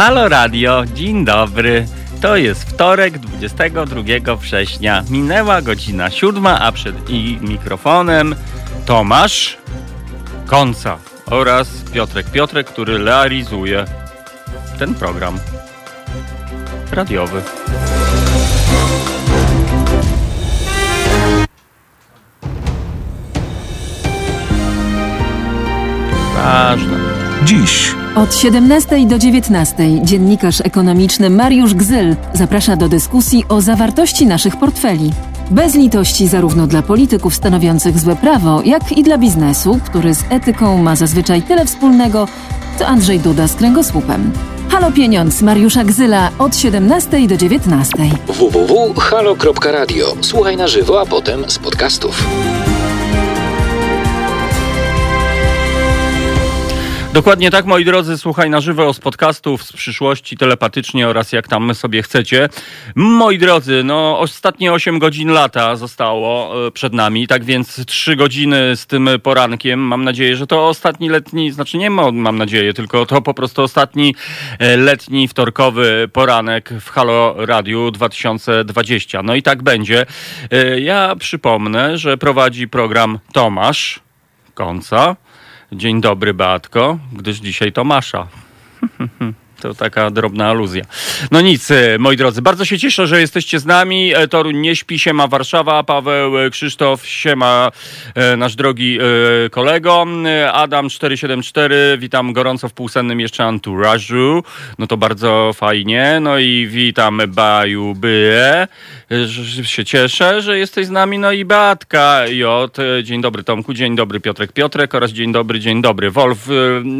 Halo Radio, dzień dobry. To jest wtorek, 22 września. Minęła godzina siódma, a przed mikrofonem Tomasz Konca oraz Piotrek Piotrek, który realizuje ten program radiowy. Ważne. Dziś Od 17 do 19 dziennikarz ekonomiczny Mariusz Gzyl zaprasza do dyskusji o zawartości naszych portfeli. Bez litości zarówno dla polityków stanowiących złe prawo, jak i dla biznesu, który z etyką ma zazwyczaj tyle wspólnego, co Andrzej Duda z kręgosłupem. Halo Pieniądz Mariusza Gzyla od 17 do 19. www.halo.radio. Słuchaj na żywo, a potem z podcastów. Dokładnie tak, moi drodzy, słuchaj na żywo z podcastów z przyszłości telepatycznie oraz jak tam sobie chcecie. Moi drodzy, no ostatnie 8 godzin lata zostało e, przed nami, tak więc 3 godziny z tym porankiem. Mam nadzieję, że to ostatni letni, znaczy nie mam nadzieję, tylko to po prostu ostatni e, letni wtorkowy poranek w Halo Radiu 2020. No i tak będzie. E, Ja przypomnę, że prowadzi program Tomasz Konca. Dzień dobry, Beatko, gdyż dzisiaj Tomasza. To taka drobna aluzja. No nic, e, moi drodzy, bardzo się cieszę, że jesteście z nami. E, Toruń nie śpi, siema Warszawa, Paweł, e, Krzysztof, siema nasz drogi kolego. Adam 474, witam gorąco w półsennym jeszcze anturażu. No to bardzo fajnie. No i witam Baju Bye, się cieszę, że jesteś z nami. No i Beatka J. Dzień dobry Tomku, dzień dobry Piotrek Piotrek oraz dzień dobry, dzień dobry. Wolf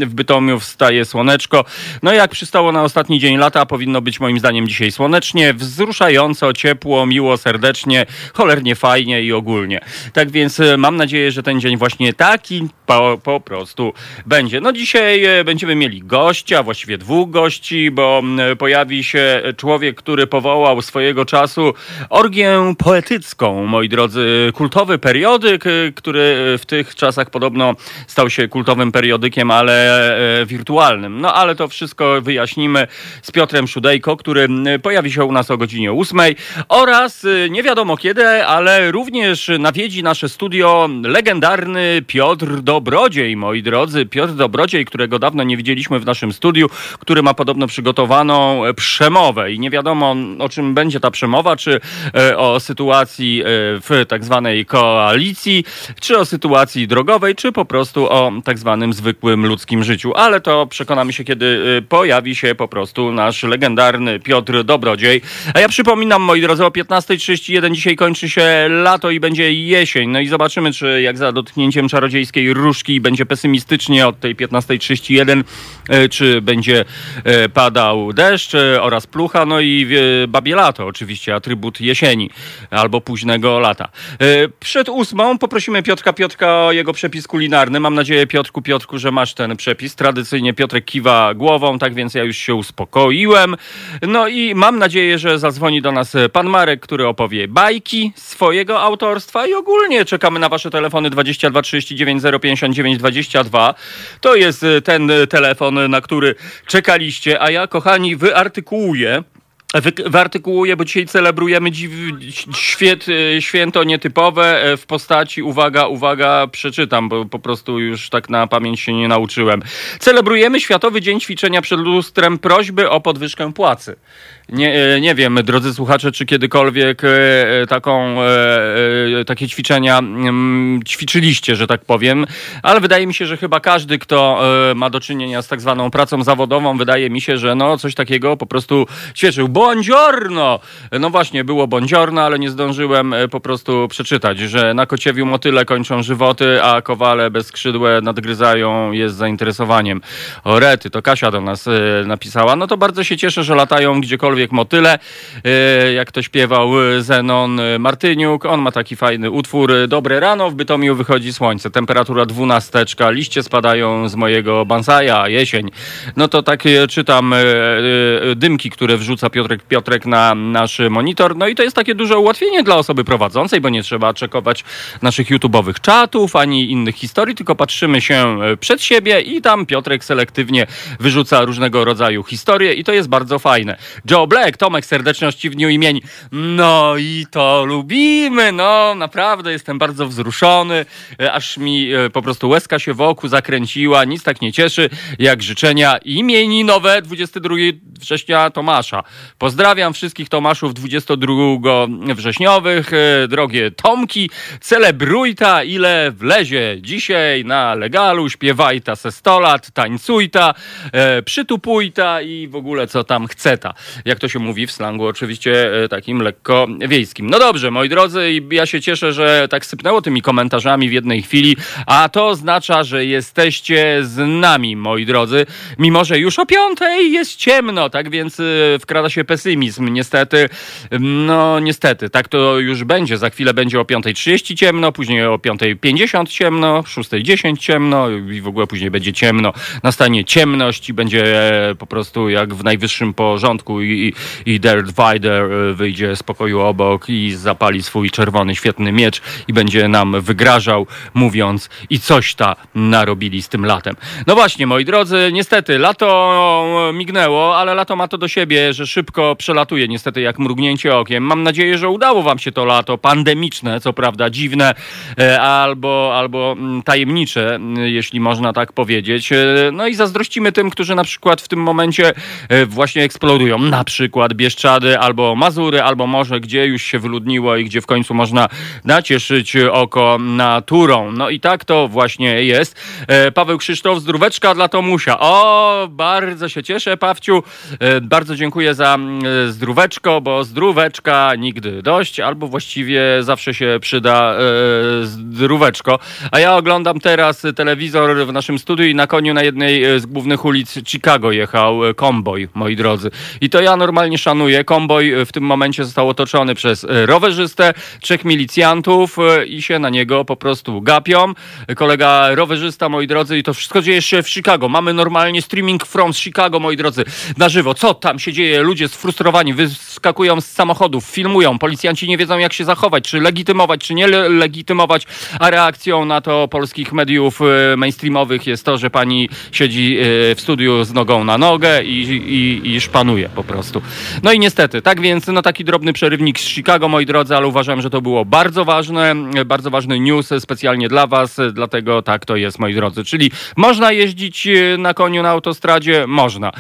w Bytomiu wstaje słoneczko. No jak przystało na ostatni dzień lata, powinno być moim zdaniem dzisiaj słonecznie, wzruszająco, ciepło, miło, serdecznie, cholernie fajnie i ogólnie. Tak więc e, mam nadzieję, że ten dzień właśnie taki po, po prostu będzie. No dzisiaj e, będziemy mieli gościa, właściwie dwóch gości, bo pojawi się człowiek, który powołał swojego czasu orgię poetycką, moi drodzy, kultowy periodyk, e, który w tych czasach podobno stał się kultowym periodykiem, ale wirtualnym. No ale to wszystko wyjaśnimy z Piotrem Szudejko, który pojawi się u nas o godzinie 8 oraz e, nie wiadomo kiedy, ale również nawiedzi nasze studio legendarny Piotr Dobrodziej, moi drodzy. Piotr Dobrodziej, którego dawno nie widzieliśmy w naszym studiu, który ma podobno przygotowaną e, przemowę i nie wiadomo o czym będzie ta przemowa, czy e, o sytuacji e, w tak zwanej koalicji, czy o sytuacji drogowej, czy po prostu o tak zwanym zwykłym ludzkim życiu. Ale to przekonamy się, kiedy e, pojawi się po prostu nasz legendarny Piotr Dobrodziej. A ja przypominam, moi drodzy, o 15.31 dzisiaj kończy się lato i będzie jesień. No i zobaczymy, czy jak za dotknięciem czarodziejskiej różki będzie pesymistycznie od tej 15.31, e, czy będzie e, padał deszcz e, oraz plucha, no i babie lato oczywiście, atrybut jesieni albo późnego lata. Przed ósmą poprosimy Piotrka Piotrka o jego przepis kulinarny. Mam nadzieję, Piotrku Piotrku, że masz ten przepis. Tradycyjnie Piotrek kiwa głową, tak więc ja już się uspokoiłem. No i mam nadzieję, że zadzwoni do nas pan Marek, który opowie bajki swojego autorstwa i ogólnie czekamy na wasze telefony 22 39 059 22. To jest e, ten e, telefon, na który czekaliście, a ja, kochani, wyartykułuję Wy, wyartykułuję, bo dzisiaj celebrujemy świet, e, święto nietypowe e, w postaci, uwaga, uwaga, przeczytam, bo po prostu już tak na pamięć się nie nauczyłem. Celebrujemy Światowy Dzień Ćwiczenia przed lustrem prośby o podwyżkę płacy. Nie, e, nie wiem, drodzy słuchacze, czy kiedykolwiek e, taką, takie ćwiczenia mm, ćwiczyliście, że tak powiem, ale wydaje mi się, że chyba każdy, kto ma do czynienia z tak zwaną pracą zawodową, wydaje mi się, że no coś takiego po prostu ćwiczył. Bądziorno! No właśnie, było bądziorno, ale nie zdążyłem e, po prostu przeczytać, że na kociewiu motyle kończą żywoty, a kowale bezskrzydłe nadgryzają je z zainteresowaniem. O rety, to Kasia do nas e, napisała. No to bardzo się cieszę, że latają gdziekolwiek motyle. E, jak to śpiewał Zenon Martyniuk. On ma taki fajny utwór. Dobre rano, w Bytomiu wychodzi słońce. Temperatura dwunasteczka, liście spadają z mojego bonsaja, jesień. No to tak czytam dymki, które wrzuca Piotr Piotrek, Piotrek na nasz monitor. No i to jest takie duże ułatwienie dla osoby prowadzącej, bo nie trzeba czekować naszych YouTube'owych czatów ani innych historii, tylko patrzymy się e, przed siebie i tam Piotrek selektywnie wyrzuca różnego rodzaju historie i to jest bardzo fajne. Joe Black, Tomek, serdeczności w dniu imień. No i to lubimy, no naprawdę jestem bardzo wzruszony, e, aż mi e, po prostu łezka się wokół zakręciła, nic tak nie cieszy jak życzenia imieninowe 22 września Tomasza. Pozdrawiam wszystkich Tomaszów 22 wrześniowych, e, drogie Tomki, celebruj ta ile wlezie dzisiaj na legalu, śpiewaj ta se 100 lat, tańcuj ta, e, przytupuj ta i w ogóle co tam chce ta. Jak to się mówi w slangu oczywiście e, takim lekko wiejskim. No dobrze, moi drodzy, ja się cieszę, że tak sypnęło tymi komentarzami w jednej chwili, a to oznacza, że jesteście z nami, moi drodzy, mimo że już o piątej jest ciemno, tak więc y, wkrada się pesymizm. Niestety, no niestety, tak to już będzie. Za chwilę będzie o 5.30 ciemno, później o 5.50 ciemno, 6.10 ciemno i w ogóle później będzie ciemno. Nastanie ciemność i będzie e, po prostu jak w najwyższym porządku i, i, i Vader e, wyjdzie z pokoju obok i zapali swój czerwony, świetny miecz i będzie nam wygrażał, mówiąc i coś ta narobili z tym latem. No właśnie, moi drodzy, niestety lato mignęło, ale lato ma to do siebie, że szybko przelatuje, niestety jak mrugnięcie okiem. Mam nadzieję, że udało wam się to lato, pandemiczne, co prawda, dziwne, e, albo, albo mm, tajemnicze, jeśli można tak powiedzieć. E, no i zazdrościmy tym, którzy na przykład w tym momencie e, właśnie eksplodują. Na przykład Bieszczady, albo Mazury, albo może gdzie już się wyludniło i gdzie w końcu można nacieszyć oko naturą. No i tak to właśnie jest. Paweł Krzysztof, zdróweczka dla Tomusia. O, bardzo się cieszę, Pawciu. Bardzo dziękuję za zdróweczko, bo zdróweczka nigdy dość, albo właściwie zawsze się przyda zdróweczko. A ja oglądam teraz telewizor w naszym studiu i na koniu na jednej z głównych ulic Chicago jechał komboj, moi drodzy. I to ja normalnie szanuję. Komboj w tym momencie został otoczony przez rowerzystę, trzech milicjantów i się na niego po prostu gapią. Kolega rowerzysta, moi drodzy, i to wszystko dzieje się w Chicago. Mamy normalnie streaming from Chicago, moi drodzy, na żywo. Co tam się dzieje? Ludzie sfrustrowani wyskakują z samochodów, filmują. Policjanci nie wiedzą, jak się zachować, czy legitymować, czy nie legitymować. A reakcją na to polskich mediów e, mainstreamowych jest to, że pani siedzi e, w studiu z nogą na nogę i, i, i szpanuje po prostu. No i niestety, tak więc, no taki drobny przerywnik z Chicago, moi drodzy, ale uważam, że to było bardzo ważne, bardzo ważny news specjalnie dla was, dlatego tak to jest, moi drodzy. Czyli można jeździć e, na koniu na autostradzie? Można.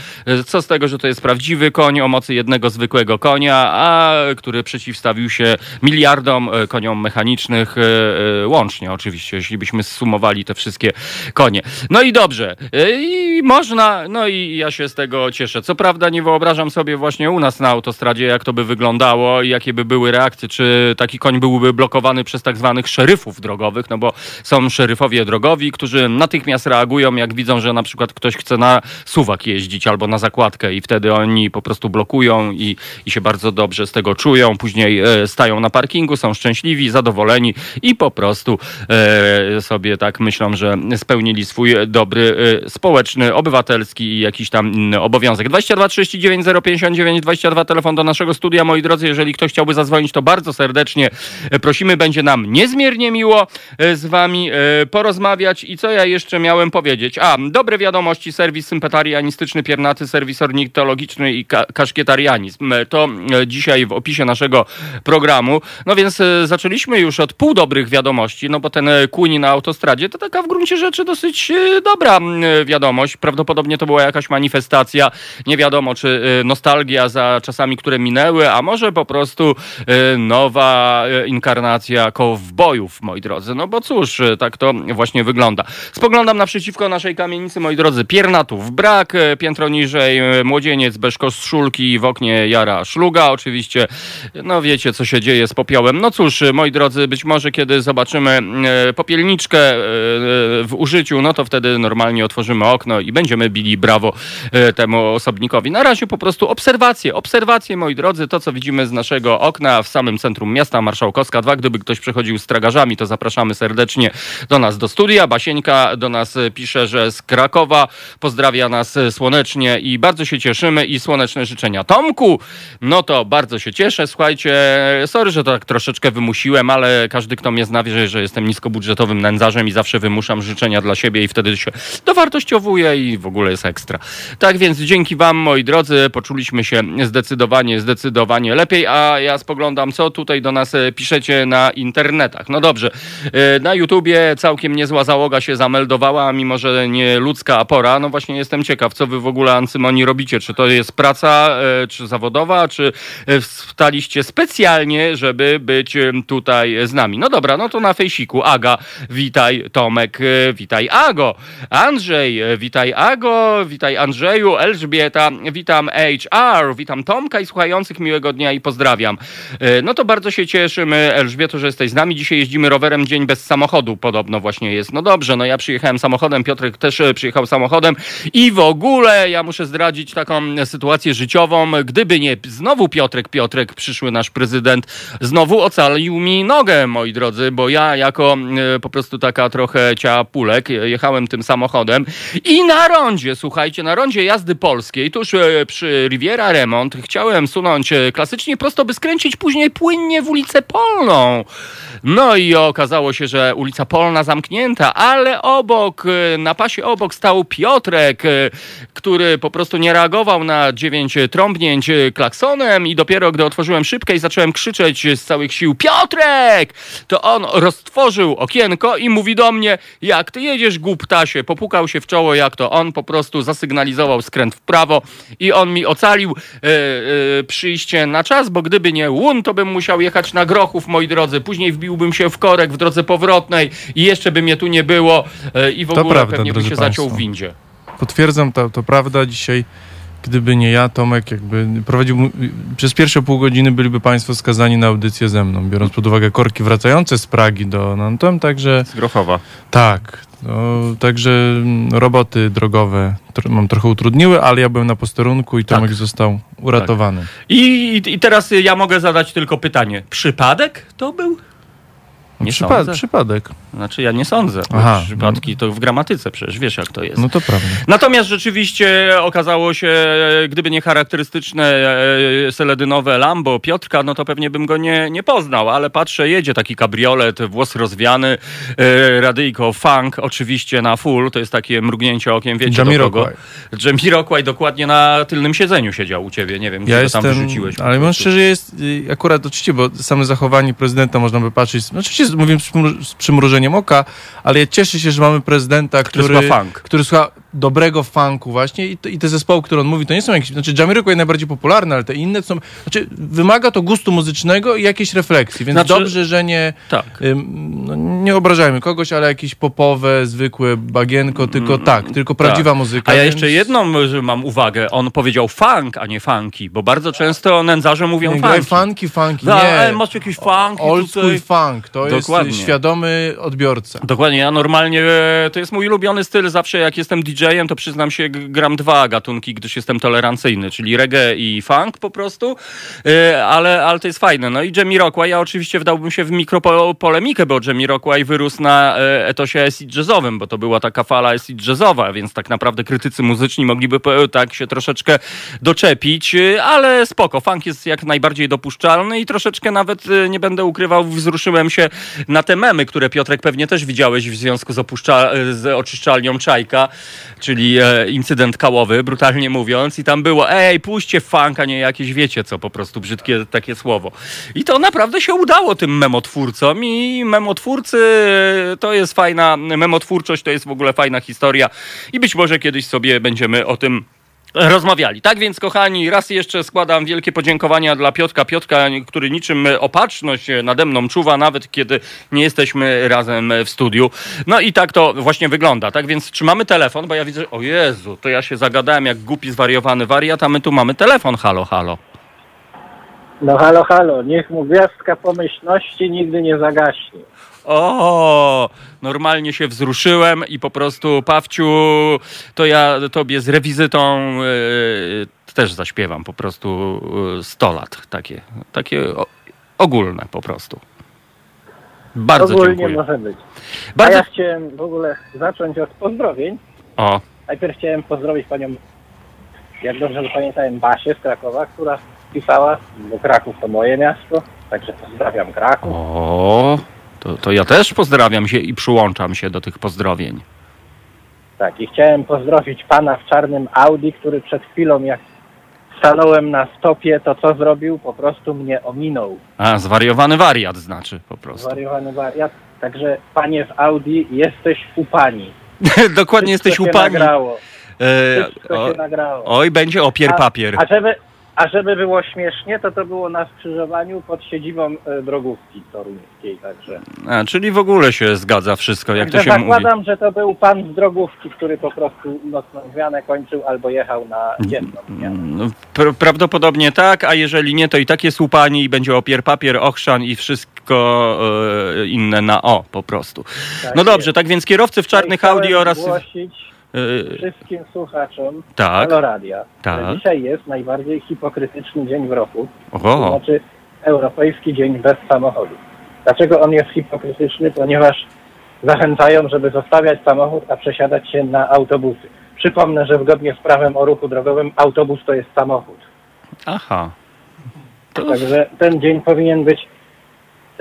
Co z tego, że to jest prawdziwy koń o jednego zwykłego konia, a który przeciwstawił się miliardom e, koniom mechanicznych e, łącznie oczywiście, jeśli byśmy zsumowali te wszystkie konie. No i dobrze. I można, no i ja się z tego cieszę. Co prawda nie wyobrażam sobie właśnie u nas na autostradzie, jak to by wyglądało i jakie by były reakcje, czy taki koń byłby blokowany przez tak zwanych szeryfów drogowych, no bo są szeryfowie drogowi, którzy natychmiast reagują, jak widzą, że na przykład ktoś chce na suwak jeździć albo na zakładkę i wtedy oni po prostu blokują i, i się bardzo dobrze z tego czują. Później e, stają na parkingu, są szczęśliwi, zadowoleni i po prostu e, sobie tak myślą, że spełnili swój dobry e, społeczny, obywatelski i jakiś tam inny obowiązek. 22 39 059 22 telefon do naszego studia. Moi drodzy, jeżeli ktoś chciałby zadzwonić, to bardzo serdecznie prosimy. Będzie nam niezmiernie miło z wami porozmawiać. I co ja jeszcze miałem powiedzieć? A, dobre wiadomości, serwis sympatarianistyczny, piernaty, serwis ornitologiczny i ka kaszkietarianizm. To dzisiaj w opisie naszego programu. No więc zaczęliśmy już od pół dobrych wiadomości, no bo ten kuni na autostradzie to taka w gruncie rzeczy dosyć dobra wiadomość. Prawdopodobnie to była jakaś manifestacja, nie wiadomo czy nostalgia za czasami, które minęły, a może po prostu nowa inkarnacja kowbojów, moi drodzy. No bo cóż, tak to właśnie wygląda. Spoglądam naprzeciwko naszej kamienicy, moi drodzy, piernatów brak, piętro niżej młodzieniec bez koszulki w oknie jara szluga oczywiście. No wiecie, co się dzieje z popiołem. No cóż, moi drodzy, być może kiedy zobaczymy e, popielniczkę e, w użyciu, no to wtedy normalnie otworzymy okno i będziemy bili brawo e, temu osobnikowi. Na razie po prostu obserwacje, obserwacje, moi drodzy, to co widzimy z naszego okna w samym centrum miasta Marszałkowska 2. Gdyby ktoś przychodził z tragarzami, to zapraszamy serdecznie do nas do studia. Basieńka do nas pisze, że z Krakowa pozdrawia nas słonecznie i bardzo się cieszymy i słoneczne życzenia urodzenia. Tomku, no to bardzo się cieszę, słuchajcie, sorry, że to tak troszeczkę wymusiłem, ale każdy, kto mnie zna, wie, że jestem niskobudżetowym nędzarzem i zawsze wymuszam życzenia dla siebie i wtedy się dowartościowuje i w ogóle jest ekstra. Tak więc dzięki wam, moi drodzy, poczuliśmy się zdecydowanie, zdecydowanie lepiej, a ja spoglądam, co tutaj do nas e, piszecie na internetach. No dobrze, e, na YouTubie całkiem niezła załoga się zameldowała, mimo że nie ludzka pora. No właśnie jestem ciekaw, co wy w ogóle, Ancymoni, robicie. Czy to jest praca, e, czy zawodowa, czy e, wstaliście specjalnie, żeby być tutaj z nami. No dobra, no to na fejsiku. Aga, witaj, Tomek, e, witaj, Ago. Andrzej, e, witaj, Ago, witaj, Andrzeju, Elżbieta, witam HR, witam Tomka i słuchających miłego dnia i pozdrawiam. No to bardzo się cieszymy, Elżbieto, że jesteś z nami. Dzisiaj jeździmy rowerem dzień bez samochodu, podobno właśnie jest. No dobrze, no ja przyjechałem samochodem, Piotrek też przyjechał samochodem i w ogóle ja muszę zdradzić taką sytuację życiową. Gdyby nie znowu Piotrek, Piotrek, przyszły nasz prezydent, znowu ocalił mi nogę, moi drodzy, bo ja jako e, po prostu taka trochę ciapulek e, jechałem tym samochodem i na rondzie, słuchajcie, na rondzie jazdy polskiej, tuż e, przy Riviera Remont, chciałem sunąć klasycznie prosto, by skręcić później płynnie w ulicę Polną. No i okazało się, że ulica Polna zamknięta, ale obok, na pasie obok stał Piotrek, który po prostu nie reagował na dziewięć trąbnięć e, klaksonem i dopiero gdy otworzyłem szybkę i zacząłem krzyczeć z całych sił Piotrek, to on roztworzył okienko i mówi do mnie, jak ty jedziesz głuptasie, popukał się w czoło, jak to on po prostu zasygnalizował skręt w prawo i on mi ocalił e, e, przyjście na czas, bo gdyby nie łun, to bym musiał jechać na Grochów, moi drodzy. Później wbiłbym się w korek w drodze powrotnej i jeszcze by mnie tu nie było e, i w To ogóle prawda, pewnie drodzy się zaciął w państwo. windzie. Potwierdzam, to, to prawda. Dzisiaj, gdyby nie ja, Tomek, jakby prowadził. Przez pierwsze pół godziny byliby Państwo skazani na audycję ze mną, biorąc pod uwagę korki wracające z Pragi do Nantom, także Z Grochowa. tak. No, także mm, roboty drogowe tr- mam trochę utrudniły, ale ja byłem na posterunku i Tomek Tak. został uratowany. I, I teraz ja mogę zadać tylko pytanie. Przypadek to był? Nie Przypa- sądzę. przypadek. Znaczy ja nie sądzę. Aha. Przypadki to w gramatyce przecież, wiesz jak to jest. No to prawda. Natomiast rzeczywiście okazało się, gdyby nie charakterystyczne e, seledynowe Lambo Piotrka, no to pewnie bym go nie, nie poznał, ale patrzę, jedzie taki kabriolet, włos rozwiany, e, radyjko funk, oczywiście na full, to jest takie mrugnięcie okiem, wiecie do kogo. Jamiroquai. Jamiroquai dokładnie na tylnym siedzeniu siedział u ciebie, nie wiem, gdzie Ja go tam wyrzuciłeś. ale prostu. szczerze, jest y, akurat oczywiście, bo same zachowanie prezydenta można by patrzeć, no oczywiście z- mówię z, przymru- przymrużeniem oka, ale ja cieszę się, że mamy prezydenta, Który który, słucha funk. który słucha dobrego funku właśnie i, i te zespoły, które on mówi, to nie są jakieś, znaczy Jamiroquai najbardziej popularne, ale te inne są, znaczy wymaga to gustu muzycznego i jakiejś refleksji, więc Znaczy- dobrze, że nie, Tak. ym, no, nie obrażajmy kogoś, ale jakieś popowe, zwykłe bagienko, tylko tak, tylko prawdziwa muzyka. A ja więc- jeszcze jedną mam uwagę. On powiedział funk, a nie funky, bo bardzo często nędzarze mówią nie, funky. funky, funky, nie. ale masz jakiś funk Old tutaj. school funk, to Dokładnie. jest świadomy odbiorca. Dokładnie, ja normalnie, e, to jest mój ulubiony styl, zawsze jak jestem DJ-em, to przyznam się, gram dwa gatunki, gdyż jestem tolerancyjny, czyli reggae i funk po prostu, E, ale, ale to jest fajne. No i Jamiroquai, ja oczywiście wdałbym się w mikropolemikę, bo Jamiroquai wyrósł na e, etosie acid jazzowym, bo to była taka fala acid jazzowa, więc tak naprawdę krytycy muzyczni mogliby tak się troszeczkę doczepić, e, ale spoko, funk jest jak najbardziej dopuszczalny i troszeczkę nawet, nie będę ukrywał, wzruszyłem się na te memy, które Piotrek pewnie też widziałeś w związku z, opuszcza, z oczyszczalnią Czajka, czyli e, incydent kałowy, brutalnie mówiąc i tam było, ej, puśćcie funk, a nie jakieś, wiecie co, po prostu brzydkie takie słowo. I to naprawdę się udało tym memotwórcom i memotwórcy e, to jest fajna, memotwórczość to jest w ogóle fajna historia i być może kiedyś sobie będziemy o tym rozmawiali. Tak więc, kochani, raz jeszcze składam wielkie podziękowania dla Piotka. Piotka, który niczym opatrzność nade mną czuwa, nawet kiedy nie jesteśmy razem w studiu. No i tak to właśnie wygląda. Tak więc trzymamy telefon, bo ja widzę, o Jezu, to ja się zagadałem jak głupi, zwariowany wariat, a my tu mamy telefon. Halo, halo. No halo, halo, niech mu gwiazdka pomyślności nigdy nie zagaśnie. O, normalnie się wzruszyłem i po prostu, Pawciu, to ja tobie z rewizytą e, też zaśpiewam po prostu e, 100 lat. Takie, takie o, ogólne po prostu. Bardzo Ogólnie dziękuję. może być. Bardzo... A ja chciałem w ogóle zacząć od pozdrowień. O, Najpierw chciałem pozdrowić panią jak dobrze pamiętałem, Basię z Krakowa, która pisała, bo Kraków to moje miasto, także pozdrawiam Kraków. O, to, to ja też pozdrawiam się i przyłączam się do tych pozdrowień. Tak, i chciałem pozdrowić pana w czarnym Audi, który przed chwilą, jak stanąłem na stopie, to co zrobił? Po prostu mnie ominął. A, zwariowany wariat znaczy po prostu. Zwariowany wariat. Także panie w Audi, jesteś u pani. Dokładnie Wszystko jesteś u pani. Nagrało. E, Wszystko o, się nagrało. oj, będzie opier papier. A żeby, a żeby było śmiesznie, to to było na skrzyżowaniu pod siedzibą e, drogówki toruńskiej, także. A, czyli w ogóle się zgadza wszystko, jak to także się mówi. zakładam, że to był pan z drogówki, który po prostu nocną zmianę kończył albo jechał na dzienną zmianę. No, pr- prawdopodobnie tak, a jeżeli nie, to i tak jest i będzie opier papier, ochrzan i wszystko e, inne na o po prostu. Tak No dobrze, tak więc kierowcy w czarnych Audi oraz... zgłosić e, wszystkim słuchaczom tak, Haloradia, Tak. że dzisiaj jest najbardziej hipokrytyczny dzień w roku, to oho, znaczy Europejski Dzień Bez Samochodu. Dlaczego on jest hipokrytyczny? Ponieważ zachęcają, żeby zostawiać samochód, a przesiadać się na autobusy. Przypomnę, że zgodnie z prawem o ruchu drogowym autobus to jest samochód. aha. To, Także ten dzień powinien być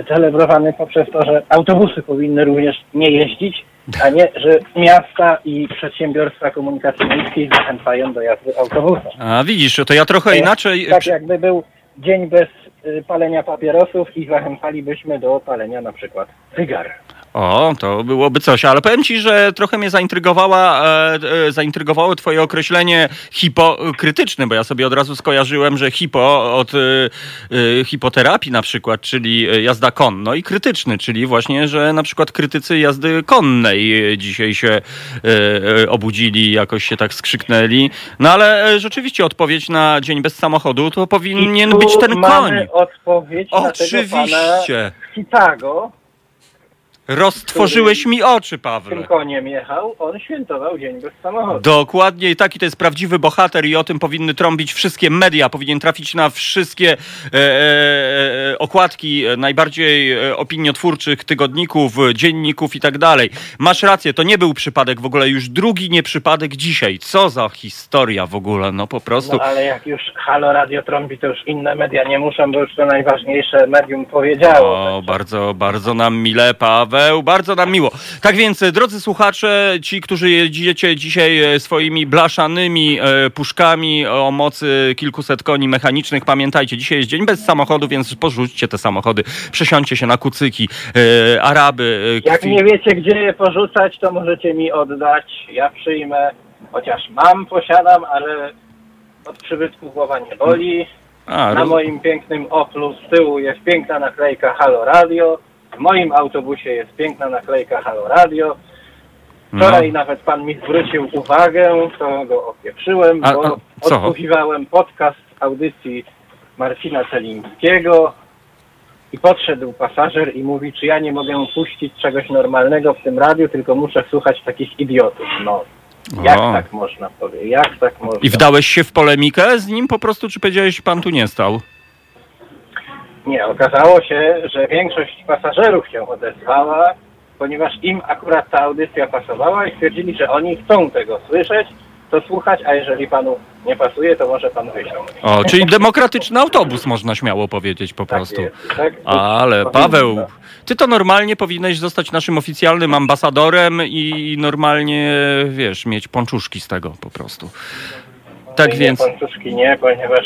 celebrowany poprzez to, że autobusy powinny również nie jeździć, a nie, że miasta i przedsiębiorstwa komunikacji miejskiej zachęcają do jazdy autobusem. a widzisz, to ja trochę inaczej... Tak jakby był dzień bez y, palenia papierosów i zachęcalibyśmy do palenia na przykład cygar. O, to byłoby coś, ale powiem ci, że trochę mnie zaintrygowała, e, e, zaintrygowało twoje określenie hipokrytyczne, bo ja sobie od razu skojarzyłem, że hipo od e, e, hipoterapii na przykład, czyli jazda konno i krytyczny, czyli właśnie, że na przykład krytycy jazdy konnej dzisiaj się e, e, obudzili, jakoś się tak skrzyknęli. No ale rzeczywiście odpowiedź na dzień bez samochodu to powinien być ten koń. mamy odpowiedź na tego pana Oczywiście. z Chicago, Roztworzyłeś mi oczy, tym Paweł. koniem jechał, on świętował dzień bez samochodu. Dokładnie i taki to jest prawdziwy bohater i o tym powinny trąbić wszystkie media, powinien trafić na wszystkie e, e, e, okładki najbardziej e, opiniotwórczych tygodników, dzienników i tak dalej. Masz rację, to nie był przypadek w ogóle, już drugi nie przypadek dzisiaj. Co za historia w ogóle, no po prostu. No ale jak już Halo Radio trąbi, to już inne media nie muszą, bo już to najważniejsze medium powiedziało. O, bardzo, bardzo nam mile, Paweł, bardzo nam miło. Tak więc, e, drodzy słuchacze, ci, którzy jedziecie dzisiaj e, swoimi blaszanymi e, puszkami o mocy kilkuset koni mechanicznych, pamiętajcie, dzisiaj jest dzień bez samochodu, więc porzućcie te samochody, przesiądźcie się na kucyki, Araby, Jak nie wiecie, gdzie je porzucać, to możecie mi oddać. Ja przyjmę, chociaż mam, posiadam, ale od przybytku głowa nie boli. A, Na roz... moim pięknym Oplu z tyłu jest piękna naklejka Halo Radio. W moim autobusie jest piękna naklejka Halo Radio. no. Wczoraj nawet pan mi zwrócił uwagę, to go opieprzyłem, A- bo a co? odsłuchiwałem podcast audycji Marcina Celińskiego i podszedł pasażer i mówi, czy ja nie mogę puścić czegoś normalnego w tym radiu, tylko muszę słuchać takich idiotów. No, jak O. tak można powiedzieć? Jak tak można? I wdałeś się w polemikę z nim po prostu, czy powiedziałeś, pan tu nie stał? Nie, okazało się, że większość pasażerów się odezwała, ponieważ im akurat ta audycja pasowała i stwierdzili, że oni chcą tego słyszeć, to słuchać, a jeżeli panu nie pasuje, to może pan wysiąść. O, czyli demokratyczny autobus, można śmiało powiedzieć po Tak prostu. jest, tak? Ale. Paweł, ty to normalnie powinieneś zostać naszym oficjalnym ambasadorem i normalnie, wiesz, mieć pączuszki z tego po prostu. Tak Nie, więc, Pączuszki nie, ponieważ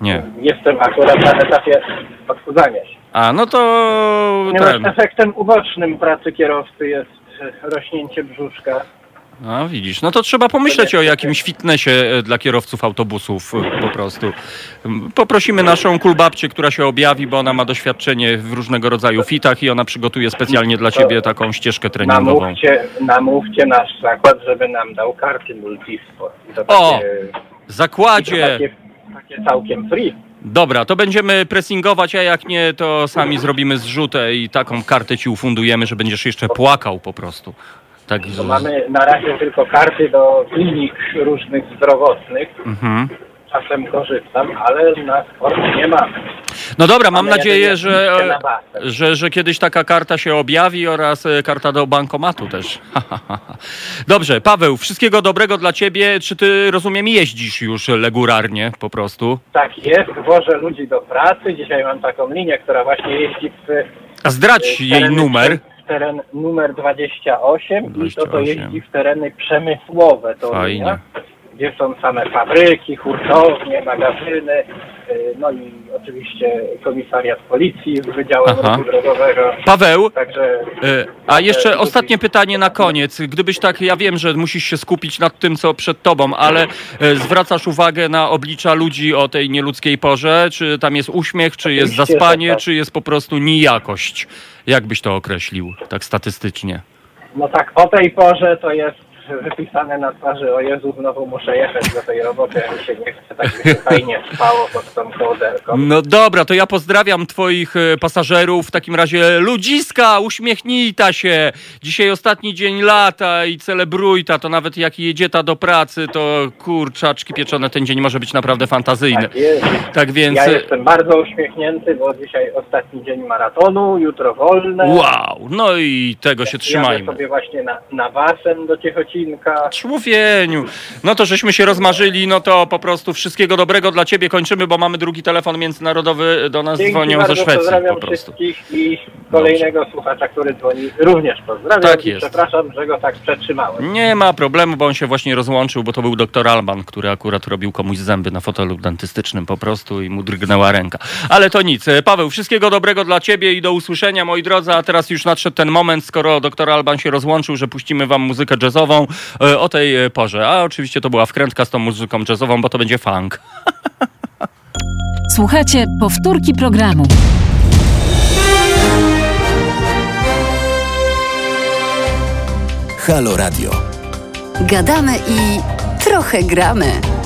nie. jestem akurat na etapie odchudzania się. A, no to Ponieważ ten. efektem ubocznym pracy kierowcy jest e, rośnięcie brzuszka. A widzisz, no to trzeba pomyśleć o jakimś fitnessie e, dla kierowców autobusów e, po prostu. Poprosimy naszą kulbabcię, która się objawi, bo ona ma doświadczenie w różnego rodzaju fitach i ona przygotuje specjalnie dla ciebie taką ścieżkę treningową. Namówcie, namówcie nasz zakład, żeby nam dał karty multisport. I to O! takie, i to Zakładzie! takie, takie całkiem free. Dobra, to będziemy pressingować, a jak nie, to sami zrobimy zrzutę i taką kartę ci ufundujemy, że będziesz jeszcze płakał po prostu. Tak, To mamy na razie tylko karty do klinik różnych zdrowotnych, mhm. Czasem korzystam, ale na sport nie mam. No dobra, mam nadzieję, że, basen. że, że kiedyś taka karta się objawi oraz e, karta do bankomatu też. Dobrze, Paweł, wszystkiego dobrego dla ciebie. Czy ty, rozumiem, jeździsz już regularnie po prostu? Tak jest, wożę ludzi do pracy. Dzisiaj mam taką linię, która właśnie jeździ w A zdradź w jej numer. W teren numer 28 i to to 28. jeździ w tereny przemysłowe. To Fajnie. linia, gdzie są same fabryki, hurtownie, magazyny, y, no i oczywiście komisariat policji z Wydziałem Aha. Ruchu Drogowego. Paweł, Także E, A jeszcze ostatnie pytanie na koniec. Gdybyś tak, ja wiem, że musisz się skupić nad tym, co przed tobą, ale e, zwracasz uwagę na oblicza ludzi o tej nieludzkiej porze? Czy tam jest uśmiech, czy jest zaspanie, tak. czy jest po prostu nijakość? Jak byś to określił, tak statystycznie? No tak, o tej porze to jest wypisane na twarzy, o Jezu, znowu muszę jechać do tej roboty, a mi się nie chce, tak mi się fajnie spało pod tą kołderką. No dobra, to ja pozdrawiam twoich e, pasażerów. W takim razie ludziska, uśmiechnijta się. Dzisiaj ostatni dzień lata i celebrujta. To nawet jak jedzie ta do pracy, to kurczaczki pieczone, ten dzień może być naprawdę fantazyjny. Tak jest. Tak więc... Ja jestem bardzo uśmiechnięty, bo dzisiaj ostatni dzień maratonu, jutro wolne. Wow, no i tego się Jadę trzymajmy. sobie właśnie na, na basen do Ciechocinka. Człowieniu, no to żeśmy się rozmarzyli, no to po prostu wszystkiego dobrego dla ciebie kończymy, bo mamy drugi telefon międzynarodowy, do nas Dzięki dzwonią bardzo, ze Szwecji pozdrawiam po prostu. wszystkich i kolejnego słuchacza, który dzwoni, również pozdrawiam. Tak i jest. Przepraszam, że go tak przetrzymałem. Nie ma problemu, bo on się właśnie rozłączył, bo to był doktor Alban, który akurat robił komuś zęby na fotelu dentystycznym po prostu i mu drgnęła ręka. Ale to nic. Paweł, wszystkiego dobrego dla ciebie i do usłyszenia, moi drodzy, a teraz już nadszedł ten moment, skoro doktor Alban się rozłączył, że puścimy wam muzykę jazzową e, o tej e, porze. A oczywiście to była wkrętka z tą muzyką jazzową, bo to będzie funk. Słuchajcie powtórki programu. Halo Radio. Gadamy i trochę gramy.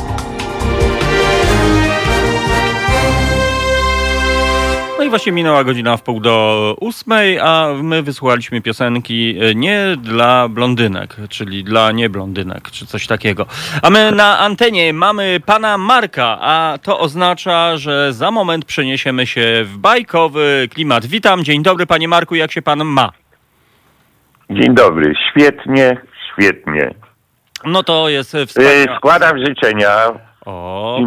No i właśnie minęła godzina w pół do ósmej, a my wysłuchaliśmy piosenki e, nie dla blondynek, czyli dla nieblondynek, czy coś takiego. A my na antenie mamy pana Marka, a to oznacza, że za moment przeniesiemy się w bajkowy klimat. Witam, dzień dobry panie Marku, jak się pan ma? Dzień dobry, świetnie, świetnie. No to jest e, wspaniałe. składam życzenia O.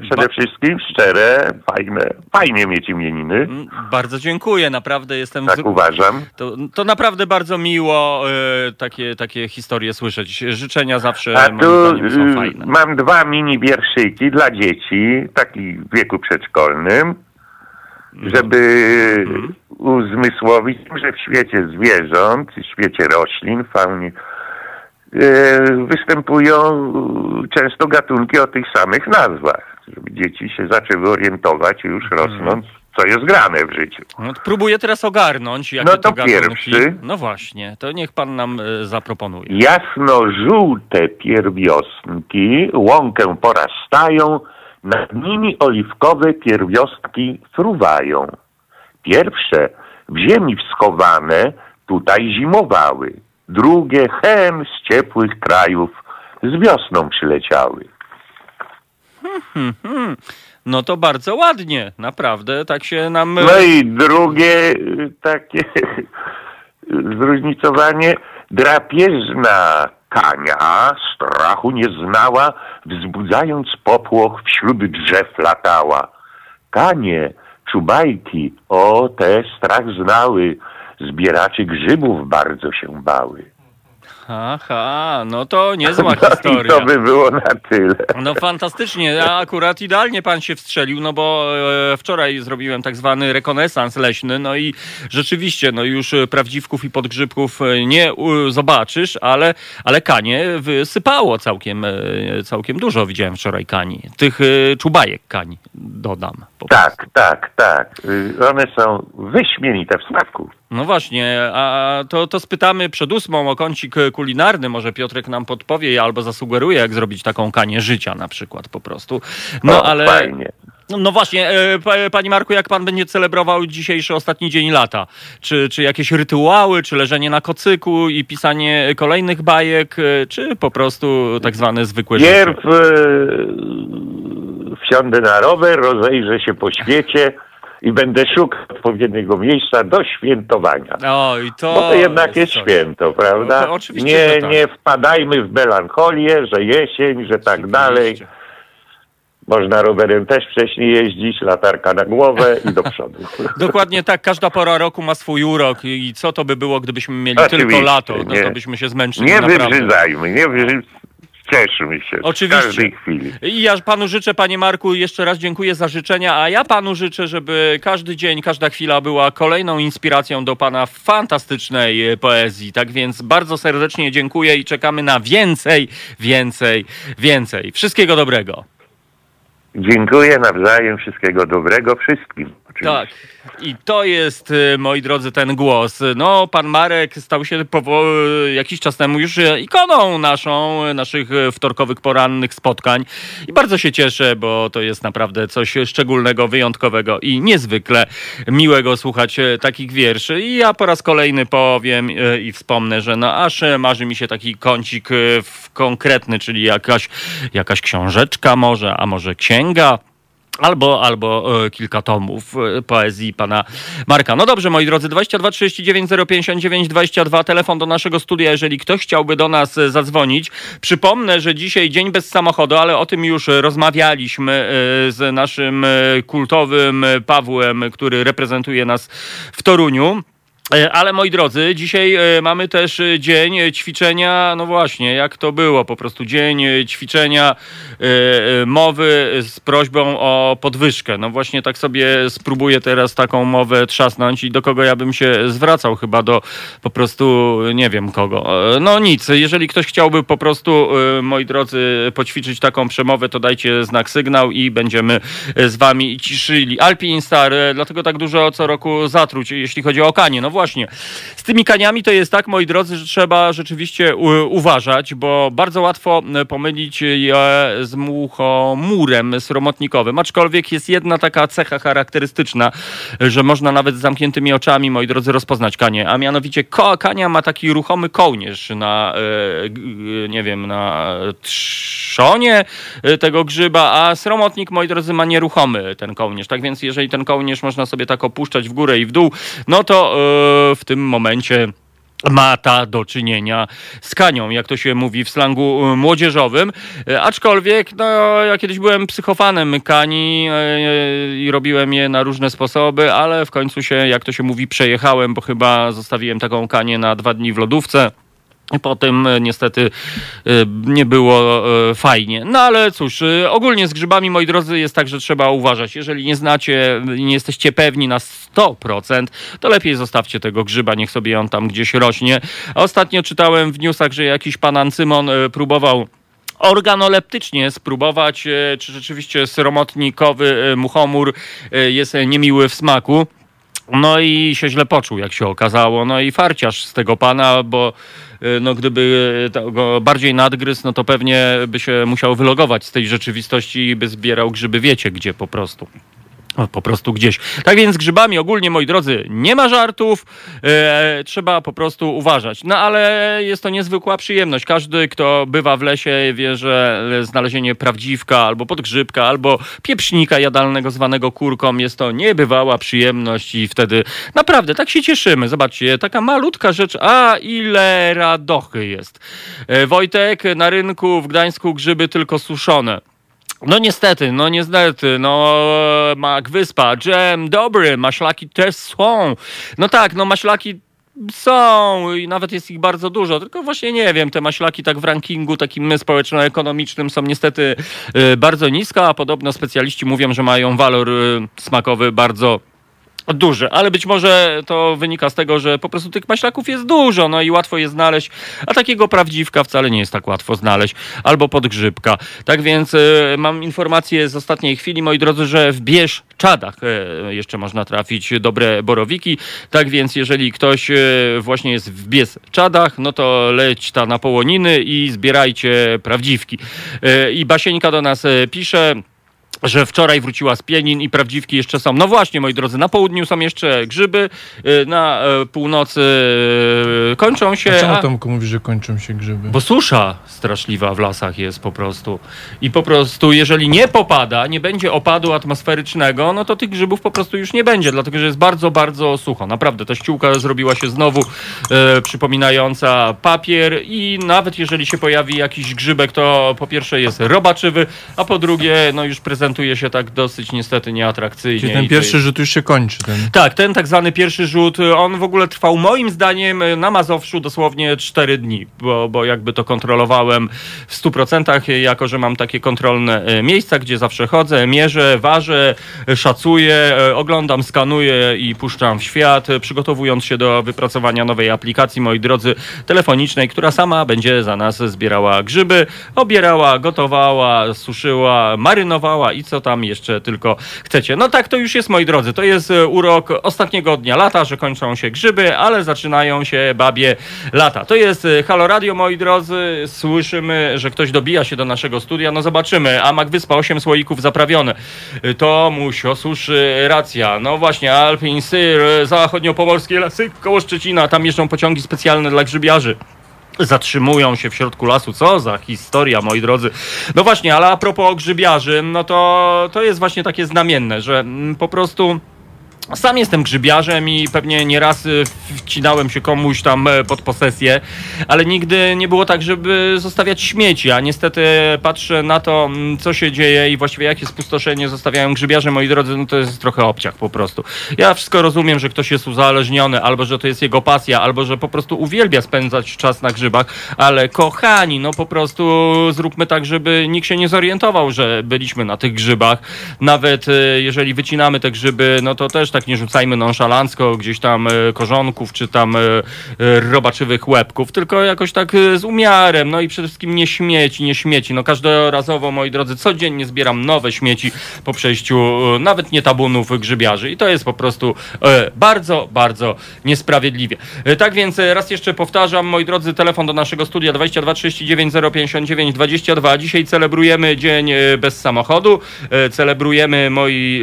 Przede Ba- wszystkim szczere, fajne, fajnie mieć imieniny, mm, bardzo dziękuję, naprawdę jestem... tak z- uważam. To, to naprawdę bardzo miło e, takie, takie historie słyszeć. Życzenia zawsze A tu są y, fajne. mam dwa mini wierszyki dla dzieci, taki w wieku przedszkolnym, żeby Mhm. uzmysłowić, że w świecie zwierząt, w świecie roślin, faunie, występują często gatunki o tych samych nazwach, żeby dzieci się zaczęły orientować już Mhm. rosnąc, co jest grane w życiu. No, to próbuję teraz ogarnąć, jakie No to gatunki. pierwszy. No właśnie, to niech pan nam e, zaproponuje. Jasno-żółte pierwiostnki łąkę porastają, nad nimi oliwkowe pierwiostki fruwają. Pierwsze w ziemi wschowane tutaj zimowały, drugie hem z ciepłych krajów z wiosną przyleciały. No to bardzo ładnie, naprawdę, tak się nam... No i drugie y, takie zróżnicowanie. Drapieżna kania strachu nie znała, wzbudzając popłoch wśród drzew latała. Kanie, czubajki, o te strach znały, zbieraczy grzybów bardzo się bały. Aha, no to niezła No historia. to by było na tyle. No fantastycznie, a akurat idealnie pan się wstrzelił, no bo e, wczoraj zrobiłem tak zwany rekonesans leśny, no i rzeczywiście, no już prawdziwków i podgrzybków e, nie zobaczysz, ale, ale kanie wysypało całkiem, e, całkiem dużo, widziałem wczoraj kani, tych czubajek kani, dodam. Tak, tak, tak. Y, One są wyśmienite w smaku. No właśnie, a to, to spytamy przed ósmą o kącik kulinarny. Może Piotrek nam podpowie albo zasugeruje, jak zrobić taką kanię życia na przykład po prostu. No o, ale. Fajnie. No, no właśnie, e, pa- panie Marku, jak pan będzie celebrował dzisiejszy ostatni dzień lata? Czy, czy jakieś rytuały, czy leżenie na kocyku i pisanie kolejnych bajek, e, czy po prostu tak zwane zwykłe? Pierw e, wsiądę na rower, rozejrzę się po świecie i będę szukał odpowiedniego miejsca do świętowania. Oj, to. Bo to jednak jest coś. święto, prawda? No to oczywiście, nie, tak. nie wpadajmy w melancholię, że jesień, że tak dalej. Można rowerem też wcześniej jeździć, latarka na głowę i do przodu. Dokładnie tak, każda pora roku ma swój urok i co to by było, gdybyśmy mieli Oczywiście, tylko lato, no nie. to byśmy się zmęczyli Nie naprawdę. wybrzydzajmy, nie wybrzydzajmy. Cieszmy się Oczywiście. w każdej chwili. I ja panu życzę, panie Marku, jeszcze raz dziękuję za życzenia, a ja panu życzę, żeby każdy dzień, każda chwila była kolejną inspiracją do pana fantastycznej poezji. Tak więc bardzo serdecznie dziękuję i czekamy na więcej, więcej, więcej. Wszystkiego dobrego. Dziękuję nawzajem, wszystkiego dobrego wszystkim. Tak. I to jest, y, moi drodzy, ten głos. No, pan Marek stał się jakiś czas temu już y, ikoną naszą, y, naszych wtorkowych porannych spotkań. I bardzo się cieszę, bo to jest naprawdę coś szczególnego, wyjątkowego i niezwykle miłego słuchać takich wierszy. I ja po raz kolejny powiem i wspomnę, że no aż marzy mi się taki kącik konkretny, czyli jakaś, jakaś książeczka może, a może księga. Albo, albo e, kilka tomów e, poezji pana Marka. No dobrze, moi drodzy, 22 39 059 22, telefon do naszego studia, jeżeli ktoś chciałby do nas e, zadzwonić. Przypomnę, że dzisiaj dzień bez samochodu, ale o tym już rozmawialiśmy z naszym kultowym Pawłem, który reprezentuje nas w Toruniu. E, Ale moi drodzy, dzisiaj e, mamy też e, dzień ćwiczenia, no właśnie, jak to było, po prostu dzień ćwiczenia mowy z prośbą o podwyżkę. No właśnie tak sobie spróbuję teraz taką mowę trzasnąć i do kogo ja bym się zwracał, chyba do po prostu nie wiem kogo. No nic, jeżeli ktoś chciałby po prostu, moi drodzy, poćwiczyć taką przemowę, to dajcie znak sygnał i będziemy z wami ciszyli. Alpin Star, dlatego tak dużo co roku zatruć, jeśli chodzi o kanie. No właśnie, z tymi kaniami to jest tak, moi drodzy, że trzeba rzeczywiście uważać, bo bardzo łatwo pomylić je z muchomurem sromotnikowym. Aczkolwiek jest jedna taka cecha charakterystyczna, że można nawet z zamkniętymi oczami, moi drodzy, rozpoznać kanie. A mianowicie kania ma taki ruchomy kołnierz na, e, e, nie wiem, na trzonie e, tego grzyba, a sromotnik, moi drodzy, ma nieruchomy ten kołnierz. Tak więc jeżeli ten kołnierz można sobie tak opuszczać w górę i w dół, no to w tym momencie ma ta do czynienia z kanią, jak to się mówi w slangu e, młodzieżowym. E, Aczkolwiek, no, ja kiedyś byłem psychofanem kani e, i robiłem je na różne sposoby, ale w końcu się, jak to się mówi, przejechałem, bo chyba zostawiłem taką kanię na dwa dni w lodówce. Potem e, niestety e, nie było e, fajnie. No ale cóż, ogólnie z grzybami, moi drodzy, jest tak, że trzeba uważać. Jeżeli nie znacie, nie jesteście pewni na 100%, to lepiej zostawcie tego grzyba, niech sobie on tam gdzieś rośnie. Ostatnio czytałem w newsach, że jakiś pan Ancymon próbował organoleptycznie spróbować, czy rzeczywiście sromotnikowy muchomór jest niemiły w smaku. No i się źle poczuł, jak się okazało. No i farciarz z tego pana, bo y, no, gdyby to go bardziej nadgryzł, no to pewnie by się musiał wylogować z tej rzeczywistości i by zbierał grzyby wiecie gdzie po prostu. Po prostu gdzieś. Tak więc z grzybami ogólnie, moi drodzy, nie ma żartów, e, trzeba po prostu uważać. No ale jest to niezwykła przyjemność. Każdy, kto bywa w lesie, wie, że znalezienie prawdziwka, albo podgrzybka, albo pieprznika jadalnego zwanego kurką jest to niebywała przyjemność i wtedy naprawdę tak się cieszymy. Zobaczcie, taka malutka rzecz, a ile radochy jest. E, Wojtek, na rynku w Gdańsku grzyby tylko suszone. No niestety, no niestety, no Mak Wyspa, dżem dobry, maślaki też są. No tak, no maślaki są i nawet jest ich bardzo dużo, tylko właśnie nie wiem, te maślaki tak w rankingu takim społeczno-ekonomicznym są niestety y, bardzo nisko, a podobno specjaliści mówią, że mają walor y, smakowy bardzo duży, ale być może to wynika z tego, że po prostu tych maślaków jest dużo, no i łatwo je znaleźć, a takiego prawdziwka wcale nie jest tak łatwo znaleźć, albo podgrzybka. Tak więc e, mam informację z ostatniej chwili, moi drodzy, że w Bieszczadach e, jeszcze można trafić dobre borowiki, tak więc jeżeli ktoś e, właśnie jest w Bieszczadach, no to leć ta na połoniny i zbierajcie prawdziwki. E, I Basieńka do nas e, pisze, że wczoraj wróciła z Pienin i prawdziwki jeszcze są. No właśnie, moi drodzy, na południu są jeszcze grzyby, y, na e, północy e, kończą się. A czemu a- Tomku mówisz, że kończą się grzyby? bo susza straszliwa w lasach jest po prostu. I po prostu, jeżeli nie popada, nie będzie opadu atmosferycznego, no to tych grzybów po prostu już nie będzie, dlatego że jest bardzo, bardzo sucho. Naprawdę, ta ściółka zrobiła się znowu e, przypominająca papier i nawet jeżeli się pojawi jakiś grzybek, to po pierwsze jest robaczywy, a po drugie, no już prezentuje się tak dosyć niestety nieatrakcyjnie. Czyli ten pierwszy jest- rzut już się kończy. Ten. tak, ten tak zwany pierwszy rzut, on w ogóle trwał moim zdaniem na Mazowszu dosłownie 4 dni, bo, bo jakby to kontrolowałem w 100%, jako że mam takie kontrolne miejsca, gdzie zawsze chodzę, mierzę, ważę, szacuję, oglądam, skanuję i puszczam w świat, przygotowując się do wypracowania nowej aplikacji, moi drodzy, telefonicznej, która sama będzie za nas zbierała grzyby, obierała, gotowała, suszyła, marynowała i co tam jeszcze tylko chcecie. No tak to już jest, moi drodzy. To jest e, urok ostatniego dnia lata, że kończą się grzyby, ale zaczynają się babie lata. To jest e, Halo Radio, moi drodzy. Słyszymy, że ktoś dobija się do naszego studia. No zobaczymy. Amak Wyspa, 8 słoików zaprawione. E, To musio, suszy, racja. No właśnie, Alpin, Syr, e, zachodniopomorskie lasy koło Szczecina. Tam jeżdżą pociągi specjalne dla grzybiarzy zatrzymują się w środku lasu. Co za historia, moi drodzy. No właśnie, ale a propos grzybiarzy, no to to jest właśnie takie znamienne, że mm, po prostu. Sam jestem grzybiarzem i pewnie nieraz y, wcinałem się komuś tam e, pod posesję, ale nigdy nie było tak, żeby zostawiać śmieci, a niestety patrzę na to, mm, co się dzieje i właściwie jakie spustoszenie zostawiają grzybiarze, moi drodzy, no to jest trochę obciach po prostu. Ja wszystko rozumiem, że ktoś jest uzależniony, albo że to jest jego pasja, albo że po prostu uwielbia spędzać czas na grzybach, ale kochani, no po prostu zróbmy tak, żeby nikt się nie zorientował, że byliśmy na tych grzybach. Nawet e, jeżeli wycinamy te grzyby, no to też tak nie rzucajmy nonszalancko gdzieś tam e, korzonków, czy tam e, e, robaczywych łebków, tylko jakoś tak z umiarem, no i przede wszystkim nie śmieci, nie śmieci. No każdorazowo, moi drodzy, codziennie zbieram nowe śmieci po przejściu nawet nie tabunów grzybiarzy i to jest po prostu bardzo, bardzo niesprawiedliwie. Tak więc raz jeszcze powtarzam, moi drodzy, telefon do naszego studia 22 39 059 22. Dzisiaj celebrujemy Dzień bez samochodu. Celebrujemy, moi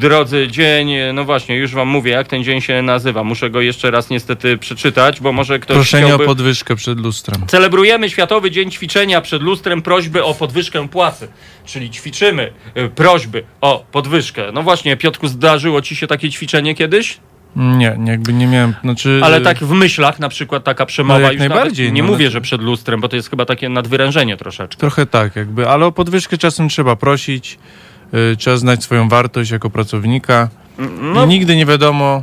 drodzy, dzień, e, no właśnie, już wam mówię, jak ten dzień się nazywa. Muszę go jeszcze raz niestety przeczytać, bo może ktoś Proszenie chciałby... o podwyżkę przed lustrem. Celebrujemy Światowy Dzień Ćwiczenia przed lustrem prośby o podwyżkę płacy. Czyli ćwiczymy y, prośby o podwyżkę. No właśnie, Piotku, zdarzyło ci się takie ćwiczenie kiedyś? Nie, jakby nie miałem, znaczy... Ale tak w myślach na przykład taka przemowa No jak najbardziej, nie no, mówię, znaczy- że przed lustrem, bo to jest chyba takie nadwyrężenie troszeczkę. Trochę tak jakby, ale o podwyżkę czasem trzeba prosić, y, trzeba znać swoją wartość jako pracownika No, i nigdy nie wiadomo,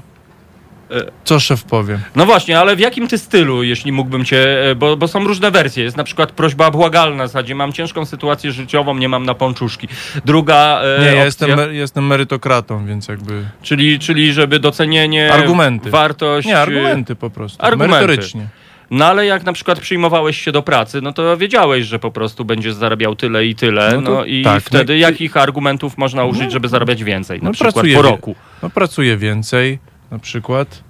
E. co szef powie. no właśnie, ale w jakim ty stylu, jeśli mógłbym cię, e, bo, bo są różne wersje. Jest na przykład prośba błagalna, w zasadzie mam ciężką sytuację życiową, nie mam na pączuszki. Druga e, Nie, ja opcja, jestem, mer- jestem merytokratą, więc jakby... czyli, czyli żeby docenienie, Argumenty. wartość... Nie, argumenty po prostu, argumenty. merytorycznie. No ale jak na przykład przyjmowałeś się do pracy, no to wiedziałeś, że po prostu będziesz zarabiał tyle i tyle. No, No i tak, wtedy no i- jakich argumentów można użyć, żeby zarabiać więcej? Na No, przykład po roku. No pracuję więcej, na przykład.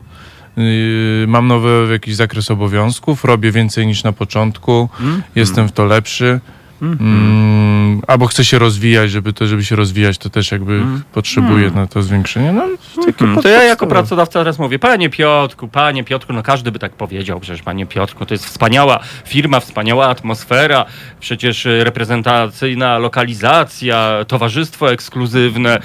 Yy, mam nowy jakiś zakres obowiązków, robię więcej niż na początku, Mm? jestem w to lepszy. Mm, albo chcę się rozwijać, żeby to, żeby się rozwijać, to też jakby potrzebuję na to zwiększenie. No, takie Hmm, to ja jako pracodawca teraz mówię, panie Piotrku, panie Piotrku, no każdy by tak powiedział, przecież panie Piotrku, to jest wspaniała firma, wspaniała atmosfera, przecież e, reprezentacyjna lokalizacja, towarzystwo ekskluzywne. e,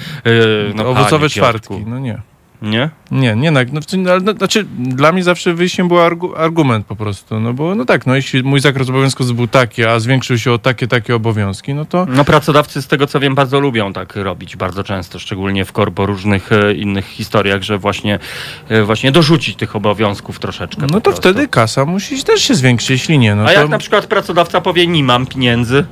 No, Owocowe czwartki, no nie. Nie? Nie, nie, no, no, ale, znaczy dla mnie zawsze wyjściem był argu, argument po prostu, no bo no tak, no jeśli mój zakres obowiązków był taki, a zwiększył się o takie, takie obowiązki, no to No pracodawcy z tego co wiem bardzo lubią tak robić, bardzo często, szczególnie w korpo różnych e, innych historiach, że właśnie, e, właśnie dorzucić tych obowiązków troszeczkę. No to prostu. wtedy kasa musi też się zwiększyć, jeśli nie, no A to... jak na przykład pracodawca powie, nie mam pieniędzy,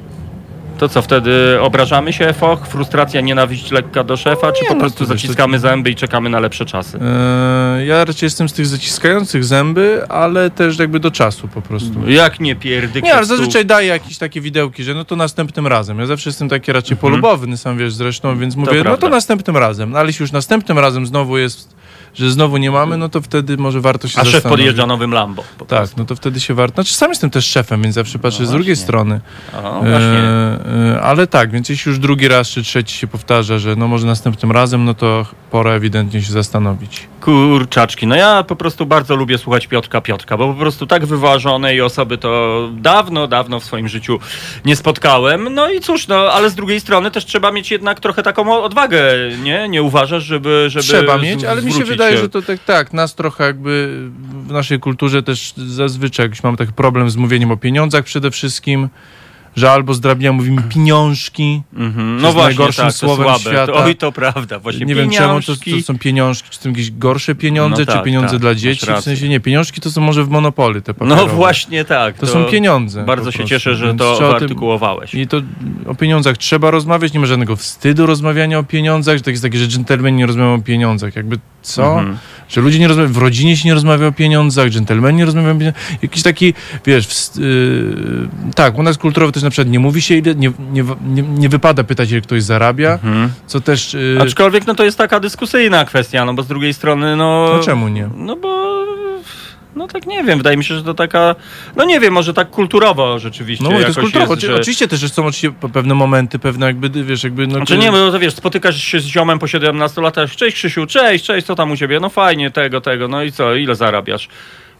to co wtedy obrażamy się, foch, frustracja, nienawiść lekka do szefa, czy Nie, po no prostu wiesz, to- zaciskamy zęby i czekamy na lepsze czasy? Eee, ja raczej jestem z tych zaciskających zęby, ale też jakby do czasu po prostu. Jak nie pierdyk. Nie, ale zazwyczaj daję jakieś takie widełki, że no to następnym razem. Ja zawsze jestem taki raczej polubowny, sam wiesz zresztą, więc mówię, no to następnym razem. No ale jeśli już następnym razem znowu jest że znowu nie mamy, no to wtedy może warto się A szef zastanowić. podjeżdża nowym Lambo. po Tak, no to wtedy się warto. Znaczy sam jestem też szefem, więc zawsze patrzę No z drugiej strony. O, właśnie. E, e, ale tak, więc jeśli już drugi raz czy trzeci się powtarza, że no może następnym razem, no to pora ewidentnie się zastanowić. Kurczaczki, no ja po prostu bardzo lubię słuchać Piotrka Piotrka, bo po prostu tak wyważonej osoby to dawno, dawno w swoim życiu nie spotkałem. No i cóż, no ale z drugiej strony też trzeba mieć jednak trochę taką odwagę, nie? Nie uważasz, żeby... żeby Trzeba mieć, ale mi się zwrócić wydaje, że to tak, tak, nas trochę jakby w naszej kulturze też zazwyczaj jakiś mamy taki problem z mówieniem o pieniądzach przede wszystkim, że albo zdrabnia mówimy pieniążki, Mhm. jest No właśnie, najgorszym tak, to słowem słabe. świata. To, oj, to prawda, właśnie nie wiem czemu to, pieniążki. to są pieniążki, czy to jakieś gorsze pieniądze, No czy tak, pieniądze tak, dla dzieci, w sensie nie, pieniążki to są może w monopoly te papierowe. No właśnie tak. To są pieniądze Bardzo się cieszę, że więc to wyartykułowałeś. I to o pieniądzach trzeba rozmawiać, nie ma żadnego wstydu rozmawiania o pieniądzach, że tak jest takie, że dżentelmeni nie rozmawiają o pieniądzach. Jakby co? Mhm. Że ludzie nie rozmawiają, w rodzinie się nie rozmawia o pieniądzach, dżentelmeni nie rozmawiają o pieniądzach. Jakiś taki, wiesz, wst- yy, tak, u nas kulturowo też na przykład nie mówi się, ile, nie, nie, nie, nie wypada pytać, ile ktoś zarabia, Mhm. co też... Yy, Aczkolwiek no to jest taka dyskusyjna kwestia, no bo z drugiej strony no... no czemu nie? No bo... No tak nie wiem, wydaje mi się, że to taka... No nie wiem, może tak kulturowo rzeczywiście No to jest kulturowo. jest, że... Oczywiście też że są oczywiście pe- pewne momenty, pewne jakby, wiesz, jakby... No, Znaczy nie, bo to wiesz, spotykasz się z ziomem po 17 latach, cześć Krzysiu, cześć, cześć, co tam u ciebie? No fajnie, tego, tego, no i co, ile zarabiasz?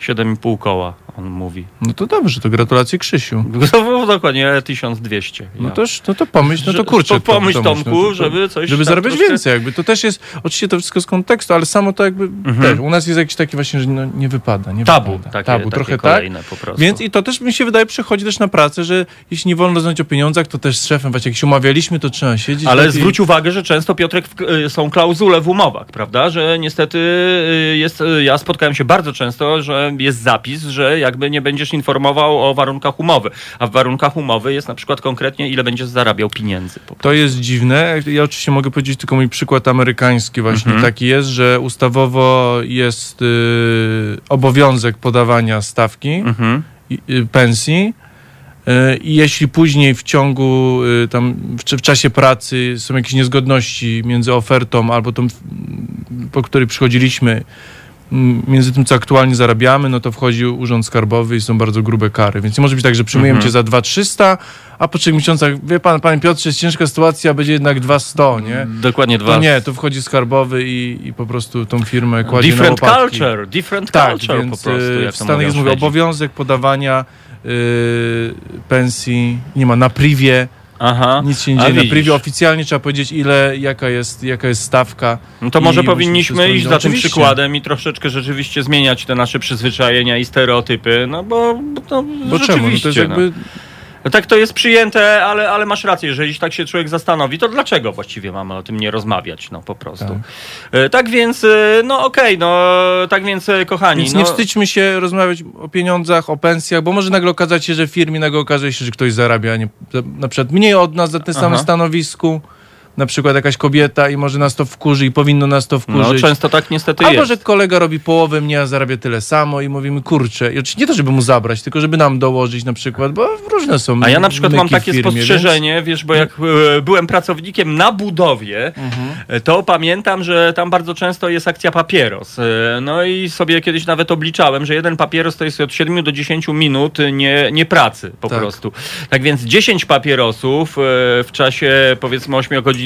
7,5 koła, on mówi. No to dobrze, to gratulacje Krzysiu. No, dokładnie 1200. No ja. to, no to pomyśl, no to kurczę. po- pomyśl, to- Tomku, no to- żeby coś Żeby tam zarabiać troszkę- więcej jakby. To też jest, oczywiście to wszystko z kontekstu, ale samo to jakby Mhm. też. U nas jest jakiś taki właśnie, że no, nie wypada. Nie Tabu, wypada. takie, Tabu, takie trochę tak. po prostu. Więc i to też mi się wydaje przychodzi też na pracę, że jeśli nie wolno rozmawiać o pieniądzach, to też z szefem, właśnie jak się umawialiśmy, to trzeba siedzieć. Ale lepiej- zwróć uwagę, że często Piotrek y, są klauzule w umowach, prawda? Że niestety y, jest, y, ja spotkałem się bardzo często, że jest zapis, że jakby nie będziesz informował o warunkach umowy. A w warunkach umowy jest na przykład konkretnie, ile będziesz zarabiał pieniędzy. To jest dziwne. Ja oczywiście mogę powiedzieć tylko mój przykład amerykański właśnie Mhm. taki jest, że ustawowo jest y, obowiązek podawania stawki Mhm. y, pensji. y, I jeśli później w ciągu, y, tam w, w czasie pracy są jakieś niezgodności między ofertą albo tą, po której przychodziliśmy, między tym, co aktualnie zarabiamy, no to wchodzi Urząd Skarbowy i są bardzo grube kary. Więc nie może być tak, że przyjmujemy Mhm. cię za 2300, a po trzech miesiącach, wie pan, panie Piotrze, jest ciężka sytuacja, będzie jednak 200, nie? Dokładnie dwa. To nie, to wchodzi Skarbowy i, i po prostu tą firmę kładzie Different na łopatki. culture, different Tak, culture więc po prostu. y, Jak w Stanach jest mówię, obowiązek podawania y, pensji, nie ma na privie, Aha. nic się nie A dzieje na widzisz. privie. Oficjalnie trzeba powiedzieć, ile, jaka jest, jaka jest stawka. No to może powinniśmy iść za tym Oczywiście. przykładem i troszeczkę rzeczywiście zmieniać te nasze przyzwyczajenia i stereotypy, no bo, bo, no, Bo czemu? No to rzeczywiście, jest jakby, No tak to jest przyjęte, ale, ale masz rację, jeżeli tak się człowiek zastanowi, to dlaczego właściwie mamy o tym nie rozmawiać, no po prostu. Tak. Tak, tak więc, e, no okej, no tak więc e, kochani, Więc no, nie wstydźmy się rozmawiać o pieniądzach, o pensjach, bo może nagle okazać się, że firmie nagle okaże się, że ktoś zarabia nie, na przykład mniej od nas za tym samym stanowisku, na przykład jakaś kobieta i może nas to wkurzy i powinno nas to no wkurzyć. często tak niestety Albo, jest. że kolega robi połowę mnie, a zarabia tyle samo i mówimy, kurczę, i oczywiście nie to, żeby mu zabrać, tylko żeby nam dołożyć na przykład, bo różne są A ja na przykład mam takie firmie, spostrzeżenie, wiesz, bo jak e, byłem pracownikiem na budowie, Mhm. e, to pamiętam, że tam bardzo często jest akcja papieros. E, No i sobie kiedyś nawet obliczałem, że jeden papieros to jest od 7 do 10 minut nie, nie pracy po Tak. prostu. Tak więc 10 papierosów w czasie powiedzmy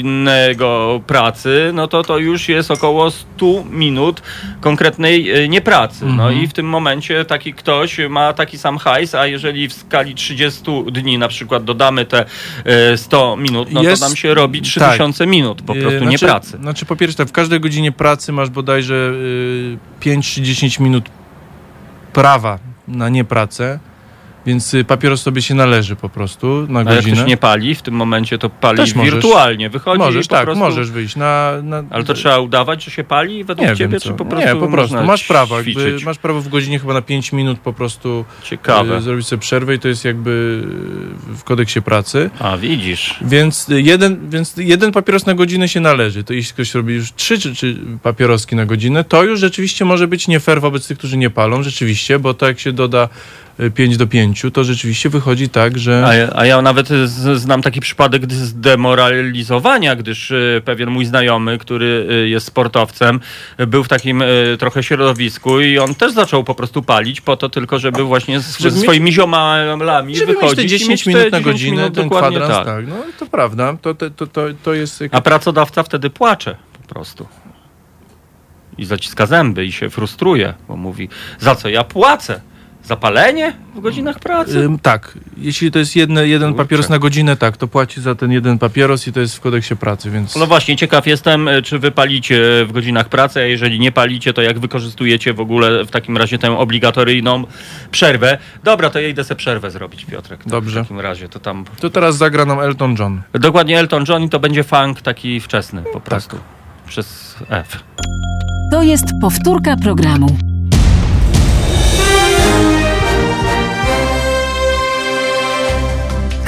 8-godzinnego pracy, no to to już jest około 100 minut konkretnej e, niepracy. No Mhm. i w tym momencie taki ktoś ma taki sam hajs, a jeżeli w skali 30 dni na przykład dodamy te e, 100 minut, no Jest- to nam się robi 3000 minut po Yy, prostu znaczy, nie pracy. Znaczy po pierwsze tak, w każdej godzinie pracy masz bodajże y, 5 czy 10 minut prawa na niepracę, więc y, papieros sobie się należy po prostu na A jak godzinę. ktoś nie pali, w tym momencie to pali Też możesz. wirtualnie, wychodzi możesz, i po tak, prostu... możesz wyjść na... na Ale to trzeba udawać, że się pali według nie ciebie, czy po prostu Nie, po prostu. Masz prawo, jakby, masz prawo w godzinie chyba na 5 minut po prostu Ciekawe. y, zrobić sobie przerwę i to jest jakby y, w kodeksie pracy. A, widzisz. Więc y, jeden, więc jeden papieros na godzinę się należy. To jeśli ktoś robi już trzy czy, czy papieroski na godzinę, to już rzeczywiście może być nie fair wobec tych, którzy nie palą, rzeczywiście, bo to jak się doda 5 do 5, to rzeczywiście wychodzi tak, że... A ja, a ja nawet znam taki przypadek zdemoralizowania, gdyż y, pewien mój znajomy, który y, jest sportowcem, był w takim y, trochę środowisku i on też zaczął po prostu palić po to tylko, żeby właśnie z, Żeby ze mieć- swoimi ziomalami Żeby mieć wychodzić i 10 mieć minut na 10 godzinę, minut, ten dokładnie kwadrans, tak. tak. No to prawda, to, to, to, to jest... A pracodawca wtedy płacze po prostu. I zaciska zęby i się frustruje, bo mówi, za co ja płacę? Zapalenie w godzinach pracy? Ym, tak, jeśli to jest jedne, jeden Kurczę. papieros na godzinę, tak, to płaci za ten jeden papieros i to jest w kodeksie pracy, więc... No właśnie, ciekaw jestem, e, czy wy palicie w godzinach pracy, a jeżeli nie palicie, to jak wykorzystujecie w ogóle w takim razie tę obligatoryjną przerwę. Dobra, to ja idę sobie przerwę zrobić, Piotrek. To Dobrze. W takim razie to tam... To teraz zagra nam Elton John. Dokładnie Elton John i to będzie funk taki wczesny po prostu. Przez F. To jest powtórka programu.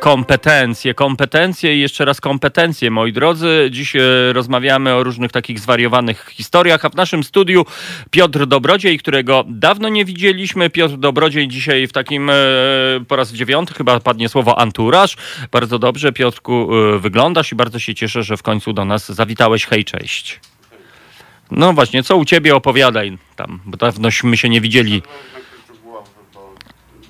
Kompetencje, kompetencje i jeszcze raz kompetencje, moi drodzy. Dziś e, rozmawiamy o różnych takich zwariowanych historiach, a w naszym studiu Piotr Dobrodziej, którego dawno nie widzieliśmy. Piotr Dobrodziej dzisiaj w takim, e, po raz dziewiąty chyba padnie słowo anturaż. Bardzo dobrze, Piotrku, e, wyglądasz i bardzo się cieszę, że w końcu do nas zawitałeś. Hej, cześć. No właśnie, co u ciebie opowiadaj tam, bo dawnośmy się nie widzieli.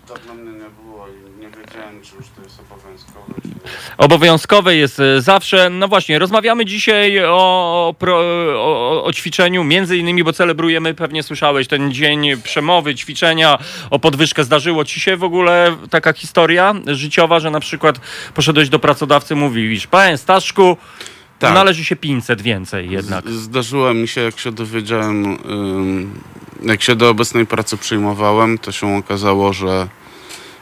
Dawno mnie nie było i nie wiedziałem, czy już to jest obowiązkowe, czy nie. Obowiązkowe jest e, zawsze. No właśnie, rozmawiamy dzisiaj o, o, o ćwiczeniu, między innymi, bo celebrujemy, pewnie słyszałeś, ten dzień przemowy, ćwiczenia, o podwyżkę. Zdarzyło ci się w ogóle taka historia życiowa, że na przykład poszedłeś do pracodawcy, mówisz, panie Staszku, Tak. należy się 500 więcej jednak. Z, zdarzyło mi się, jak się dowiedziałem, jak się do obecnej pracy przyjmowałem, to się okazało, że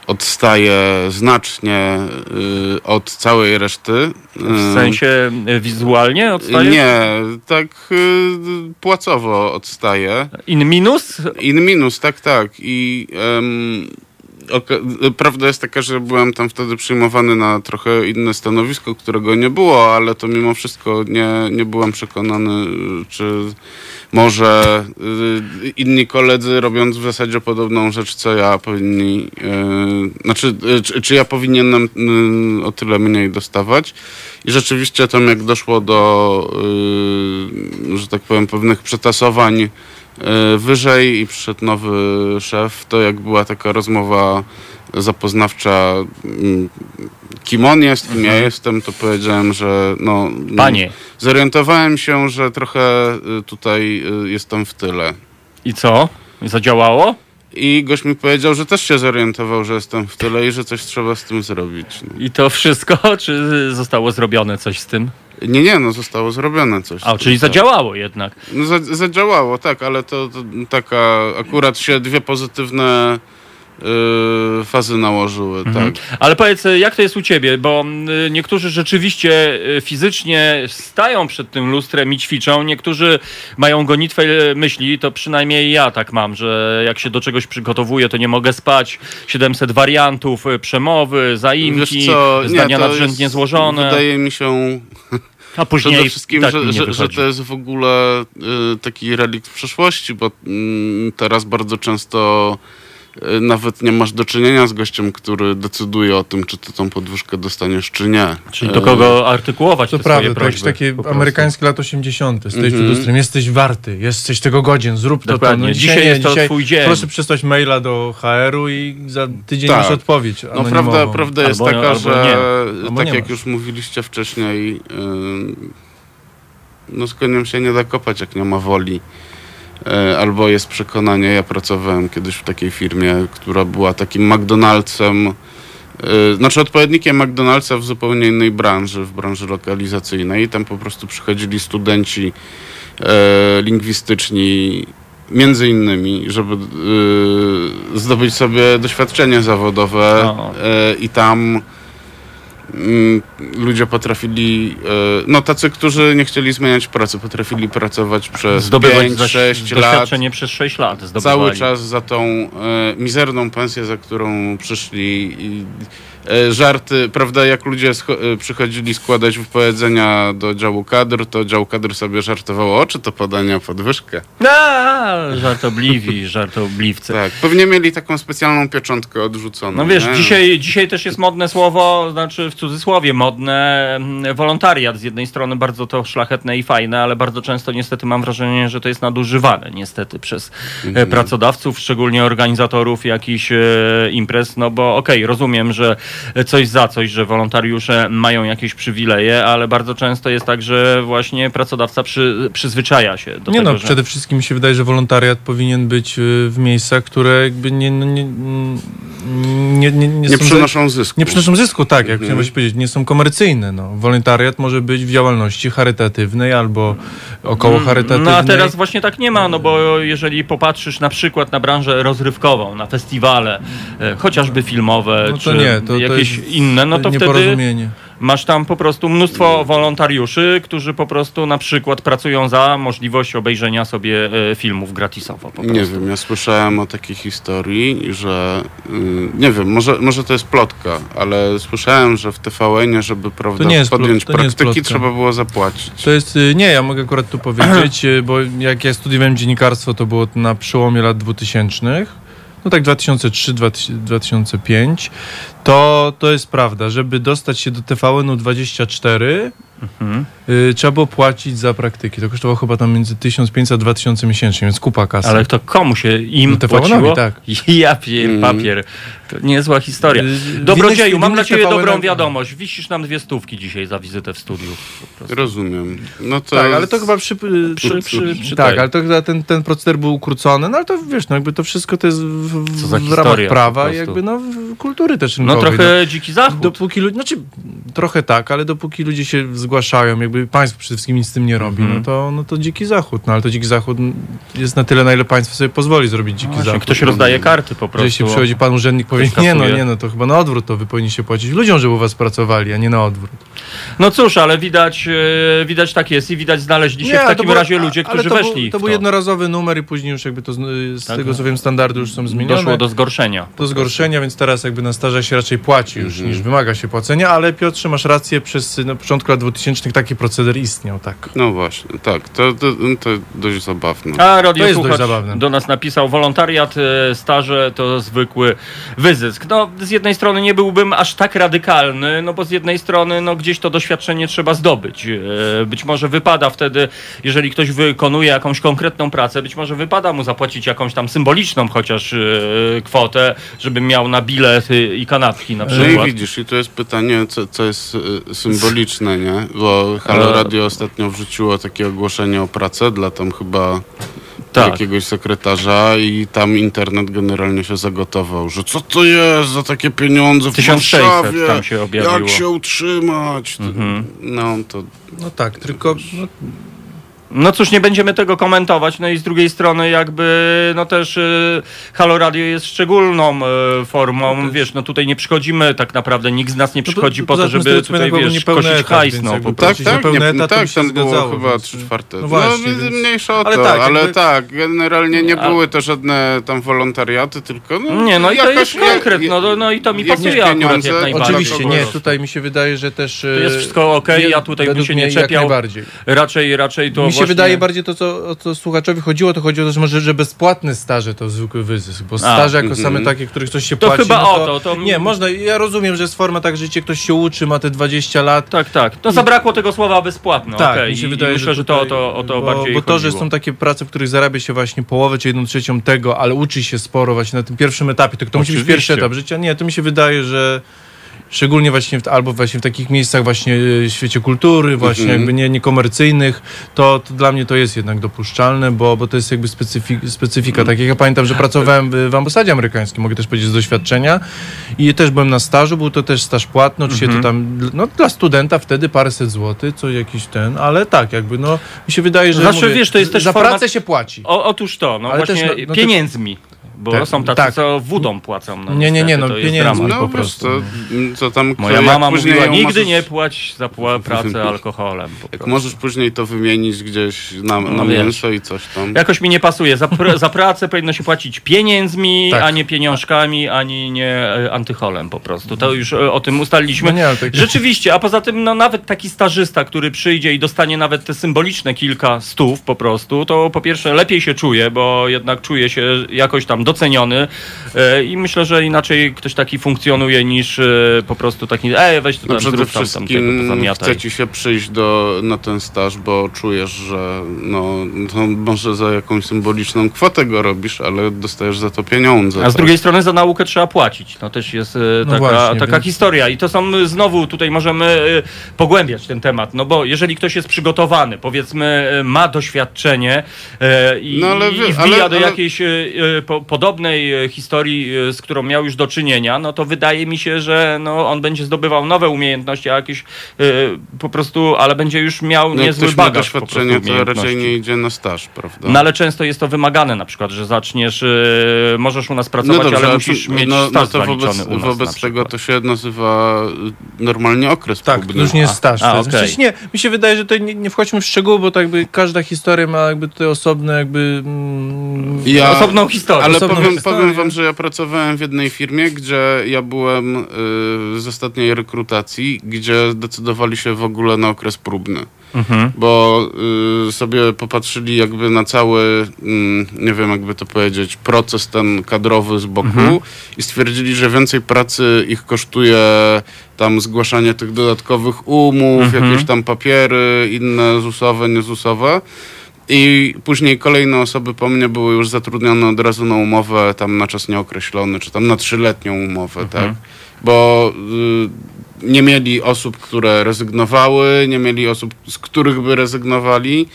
odstaję znacznie y, od całej reszty. W sensie e, wizualnie odstaje? Nie, tak y, płacowo odstaję. In minus? In minus, tak, tak. I oka- prawda jest taka, że byłem tam wtedy przyjmowany na trochę inne stanowisko, którego nie było, ale to mimo wszystko nie, nie byłem przekonany, czy może y, inni koledzy robiąc w zasadzie podobną rzecz, co ja powinni, y, znaczy, y, czy, czy ja powinienem o tyle mniej dostawać. I rzeczywiście tam jak doszło do, że tak powiem, pewnych przetasowań wyżej i przyszedł nowy szef, to jak była taka rozmowa zapoznawcza, mm, kim on jest, kim ja jestem, to powiedziałem, że no... Panie. Zorientowałem się, że trochę y, tutaj y, jestem w tyle. I co? Zadziałało? I gość mi powiedział, że też się zorientował, że jestem w tyle i że coś trzeba z tym zrobić. No. I to wszystko? Czy zostało zrobione coś z tym? Nie, nie, no zostało zrobione coś. A, czyli tak. zadziałało jednak. No, za, zadziałało, tak, ale to, to taka akurat się dwie pozytywne y, fazy nałożyły, Mhm. tak. Ale powiedz, jak to jest u ciebie? Bo y, niektórzy rzeczywiście y, fizycznie stają przed tym lustrem i ćwiczą, niektórzy mają gonitwę y, myśli, to przynajmniej ja tak mam, że jak się do czegoś przygotowuję, to nie mogę spać. 700 wariantów y, przemowy, zaimki, nie, zdania to nadrzędnie jest, złożone, Wydaje mi się a później przede wszystkim, tak że, nie że, że to jest w ogóle y, taki relikt przeszłości, bo mm, teraz bardzo często y, nawet nie masz do czynienia z gościem, który decyduje o tym, czy ty tą podwyżkę dostaniesz, czy nie. Czyli do Y, kogo artykułować To te swoje prawda, to jakieś prośby. takie po prostu. amerykańskie lat 80. Stoisz przed lustrem, jesteś warty, jesteś tego godzien, zrób to, to. Dokładnie. No, Dzisiaj nie, jest to twój dzień. Proszę przysłać maila do HR-u i za tydzień Tak. masz odpowiedź No prawda, prawda jest Albo- taka, albo że. Albo tak jak masz. już mówiliście wcześniej, yy, no z koniem się nie da kopać, jak nie ma woli. Yy, albo jest przekonanie. Ja pracowałem kiedyś w takiej firmie, która była takim McDonald'sem, yy, znaczy odpowiednikiem McDonald'sa w zupełnie innej branży, w branży lokalizacyjnej. Tam po prostu przychodzili studenci yy, lingwistyczni, między innymi, żeby zdobyć sobie doświadczenie zawodowe O. yy, i tam ludzie potrafili, e, no tacy, którzy nie chcieli zmieniać pracy, potrafili pracować przez Zdobywać 5-6 lat. doświadczenie przez 6 lat. Cały Zdobywali. czas za tą e, mizerną pensję, za którą przyszli. E, żarty, prawda, jak ludzie e, przychodzili składać wypowiedzenia do działu kadr, to dział kadr sobie żartował, o, czy to podania podwyżkę. A, żartobliwi, żartobliwcy. Tak, pewnie mieli taką specjalną pieczątkę odrzuconą. No wiesz, nie? dzisiaj, dzisiaj też jest modne słowo, znaczy w cudzysłowie modne, mm, wolontariat. Z jednej strony bardzo to szlachetne i fajne, ale bardzo często niestety mam wrażenie, że to jest nadużywane niestety przez e, Mhm. pracodawców, szczególnie organizatorów jakichś imprez, no bo okej, rozumiem, że coś za coś, że wolontariusze mają jakieś przywileje, ale bardzo często jest tak, że właśnie pracodawca przy, przyzwyczaja się do nie tego, no, że... przede wszystkim mi się wydaje, że wolontariat powinien być y, w miejscach, które jakby nie, no, nie, nie, nie, nie, Nie przynoszą zysku. Nie przynoszą zysku, tak, jak Mhm. chciałem właśnie powiedzieć, nie są komercyjne. No. Wolontariat może być w działalności charytatywnej albo około charytatywnej. No a teraz właśnie tak nie ma, no bo jeżeli popatrzysz na przykład na branżę rozrywkową, na festiwale, e, chociażby filmowe, No to czy nie, to- to jakieś inne, no to wtedy nieporozumienie. masz tam po prostu mnóstwo wolontariuszy, którzy po prostu na przykład pracują za możliwość obejrzenia sobie e, filmów gratisowo. Po Nie wiem, ja słyszałem o takiej historii, że y, nie wiem, może, może to jest plotka, ale słyszałem, że w TVN, żeby prawda, nie jest plot- podjąć jest praktyki, trzeba było zapłacić. To jest, y, nie, ja mogę akurat tu powiedzieć, y, bo jak ja studiowałem dziennikarstwo, to było na przełomie lat 2000, no tak 2003-2005, to, to jest prawda, żeby dostać się do TVN-u 24, Mhm. y, trzeba było płacić za praktyki. To kosztowało chyba tam między 1500 a 2000 miesięcznie, więc kupa kasy. Ale to komu się im No płaciło? tak. Ja pier, papier. To niezła historia. Y, Dobrodzieju, mam dla ciebie dobrą wiadomość. Wisisz nam dwie stówki dzisiaj za wizytę w studiu. Rozumiem. No to Tak, ale to chyba przy, Przy- przy- przy tak, tej. ale to chyba ten, ten proceder był ukrócony, no ale to wiesz, no jakby to wszystko to jest w, w, ramach prawa i jakby no w- kultury też No rynkowej. trochę dziki zachód. Dopóki ludzie, znaczy trochę tak, ale dopóki ludzie się zgłaszają, jakby państwo przede wszystkim nic z tym nie robi, Mhm. no, to, no to dziki zachód. No ale to dziki zachód jest na tyle, na ile państwo sobie pozwoli zrobić dziki No zachód. ktoś rozdaje karty po prostu. jeśli przychodzi pan urzędnik powie, nie no, nie no, to chyba na odwrót to wy powinniście płacić ludziom, żeby u was pracowali, a nie na odwrót. No cóż, ale widać, e, widać tak jest i widać znaleźli się Nie, w to takim było- razie ludzie, ale którzy to weszli Był, to w był jednorazowy numer i później już jakby to z, z Tak, tego no. co wiem standardy już są zmienione. Doszło do zgorszenia. do zgorszenia, więc teraz jakby na staże się raczej płaci już Mhm. niż wymaga się płacenia, ale Piotrze masz rację, przez na początku lat 2000 taki proceder istniał, tak. No właśnie, tak, to, to, to dość zabawne. A To radio jest dość słuchacz zabawne. do nas napisał, wolontariat, e, staże to zwykły wyzysk. No, z jednej strony nie byłbym aż tak radykalny, no bo z jednej strony no, gdzieś to doświadczenie trzeba zdobyć. E, Być może wypada wtedy, jeżeli ktoś wykonuje jakąś konkretną pracę, być może wypada mu zapłacić jakąś tam symboliczną chociaż e, kwotę, żeby miał na bilet e, i kanapki na No przykład. i widzisz, i to jest pytanie, co, co jest symboliczne, nie? Bo Halo. Radio ostatnio wrzuciło takie ogłoszenie o pracę dla tam chyba Tak. jakiegoś sekretarza i tam internet generalnie się zagotował, że co to jest za takie pieniądze w 1600 Warszawie? tam się objawiło. Jak się utrzymać? Mhm. No to No tak, tylko no, No cóż, nie będziemy tego komentować. No i z drugiej strony jakby, no też y, Halo Radio jest szczególną y, formą, wiesz, no tutaj nie przychodzimy tak naprawdę, nikt z nas nie No to- przychodzi to po to, żeby tutaj, wiesz, kosić etat, hajs, no po tak, prostu. tak, nie, etat to tak tam było zgadzało, chyba trzy czwarte. no No, właśnie, więc więc- mniejsza o ale to, tak, ale jakby- tak, generalnie nie A- były to żadne tam wolontariaty, tylko no, Nie, no i to jakaś- jest konkret, no, no, no i to mi pasuje akurat jak najbardziej. oczywiście, nie, tutaj mi się wydaje, że też... To jest wszystko okej, ja tutaj bym się nie czepiał. najbardziej. Raczej, raczej to Mi się właśnie... wydaje bardziej to, co, o co słuchaczowi chodziło, to chodziło o to, że może, że bezpłatne staże to zwykły wyzysk, bo staże jako mhm. same takie, których ktoś się To płaci, chyba no o to, to- Nie, można, ja rozumiem, że jest forma tak, że ktoś się uczy, ma te 20 lat, Tak, tak. To zabrakło tego słowa bezpłatne, tak, okej. mi się I- wydaje, I myślę, że to, tutaj- to, o to bo, bardziej Bo to, że chodziło. są takie prace, w których zarabia się właśnie połowę czy jedną trzecią tego, ale uczy się sporo właśnie na tym pierwszym etapie, to, to musi być pierwszy etap życia. Nie, to mi się wydaje, że szczególnie właśnie w, albo właśnie w takich miejscach właśnie e, w świecie kultury, właśnie Mhm. jakby nie, niekomercyjnych, to, to dla mnie to jest jednak dopuszczalne, bo, bo to jest jakby specyfi, specyfika. Tak jak ja pamiętam, że pracowałem w, w ambasadzie amerykańskiej, mogę też powiedzieć z doświadczenia i też byłem na stażu, był to też staż płatny, oczywiście to tam, no dla studenta wtedy paręset złotych, co jakiś ten, ale tak jakby no, mi się wydaje, że Zawsze mówię, wiesz, to jest też za pracę się płaci. O, otóż to, no Ale właśnie też, no- no pieniędzmi. Bo Tak, są tacy, tak. co wódą płacą. No, Nie, nie, nie, niestety, no, to jest pieniędzmi dramat. No po prostu. to, co tam... Moja jak mama później mówiła, ją nigdy możesz- nie płać za pła- pracę alkoholem. Po Jak prostu. możesz później to wymienić gdzieś na, na No wiesz. mięso i coś tam. Jakoś mi nie pasuje. Za, pr- za pracę powinno się płacić pieniędzmi, Tak. a nie pieniążkami, ani nie e, antycholem po prostu. To już e, o tym ustaliliśmy. No nie, ale tak- Rzeczywiście, a poza tym no, nawet taki stażysta, który przyjdzie i dostanie nawet te symboliczne kilka stów po prostu, to po pierwsze lepiej się czuje, bo jednak czuje się jakoś tam doceniony e, i myślę, że inaczej ktoś taki funkcjonuje niż e, po prostu taki, ej weź tu No przede zrób tam, tam tego, wszystkim pozamiataj. chce ci się przyjść do, na ten staż, bo czujesz, że no, to może za jakąś symboliczną kwotę go robisz, ale dostajesz za to pieniądze. A z tak? drugiej strony za naukę trzeba płacić. No też jest e, No taka, właśnie, taka więc- historia. I to są znowu tutaj możemy pogłębiać ten temat. No bo jeżeli ktoś jest przygotowany, powiedzmy, ma doświadczenie i, No ale i wbija ale- do ale- jakiejś e, e, po, podobnej e, historii, e, z którą miał już do czynienia, no to wydaje mi się, że no, on będzie zdobywał nowe umiejętności, a jakieś e, po prostu, ale będzie już miał No, niezły ma bagaż po prostu doświadczenie, to raczej umiejętności. nie idzie na staż, prawda? No ale często jest to wymagane na przykład, że zaczniesz, e, możesz u nas pracować, dobrze, ale musisz to- mieć no, staż no to wobec, u nas na wobec tego to się nazywa normalnie okres Tak, próbny. już nie jest staż. A, jest, okej. Przecież nie, mi się wydaje, że to nie, nie wchodźmy w szczegóły, bo tak jakby każda historia ma jakby tutaj osobne jakby... Mm, Ja, Osobną historię. Ale powiem, powiem wam, że ja pracowałem w jednej firmie, gdzie ja byłem y, z ostatniej rekrutacji, gdzie decydowali się w ogóle na okres próbny. Mhm. Bo y, sobie popatrzyli jakby na cały, mm, nie wiem jakby to powiedzieć, proces ten kadrowy z boku Mhm. i stwierdzili, że więcej pracy ich kosztuje tam zgłaszanie tych dodatkowych umów, Mhm. jakieś tam papiery, inne ZUS-owe, nie-ZUS-owe. I później kolejne osoby po mnie były już zatrudnione od razu na umowę tam na czas nieokreślony, czy tam na trzyletnią umowę, Mhm. tak? Bo y, nie mieli osób, które rezygnowały, nie mieli osób, z których by rezygnowali.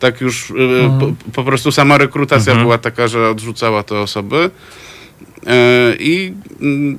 Tak już y, po, po prostu sama rekrutacja Mhm. była taka, że odrzucała te osoby. E, I mm,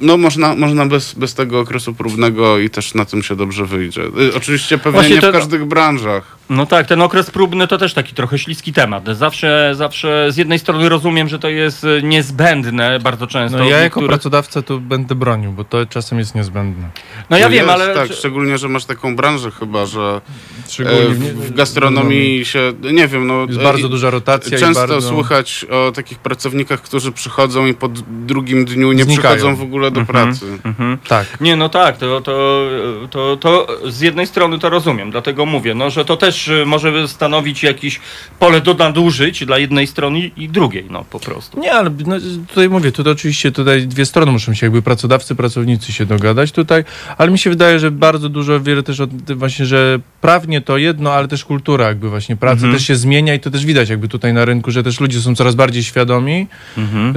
no można, można bez, bez tego okresu próbnego i też na tym się dobrze wyjdzie. Y, Oczywiście pewnie Właśnie nie to- w każdych branżach. No tak, ten okres próbny to też taki trochę śliski temat. Zawsze, zawsze z jednej strony rozumiem, że to jest e, niezbędne bardzo często. no ja jako niektórych- pracodawca to będę bronił, bo to czasem jest niezbędne. No ja No wiem, jest, ale... Tak, szczególnie, że masz taką branżę chyba, że Szczególnie e, w, w gastronomii się, nie wiem, no... Jest e, bardzo duża rotacja Często i bardzo... słychać o takich pracownikach, którzy przychodzą i po drugim dniu nie Znikają. przychodzą w ogóle do Mhm. pracy. Mhm. Tak. Nie, no tak, to, to, to, to z jednej strony to rozumiem, dlatego mówię, no, że to też y, może stanowić jakieś pole do nadużyć dla jednej strony i drugiej, no po prostu. Nie, ale no, tutaj mówię, tutaj oczywiście tutaj dwie strony muszą się jakby pracodawcy, pracownicy się dogadać tutaj, ale mi się wydaje, że bardzo dużo, wiele też od, właśnie, że prawnie to jedno, ale też kultura jakby właśnie pracy Mhm. też się zmienia i to też widać jakby tutaj na rynku, że też ludzie są coraz bardziej świadomi Mhm. Yy,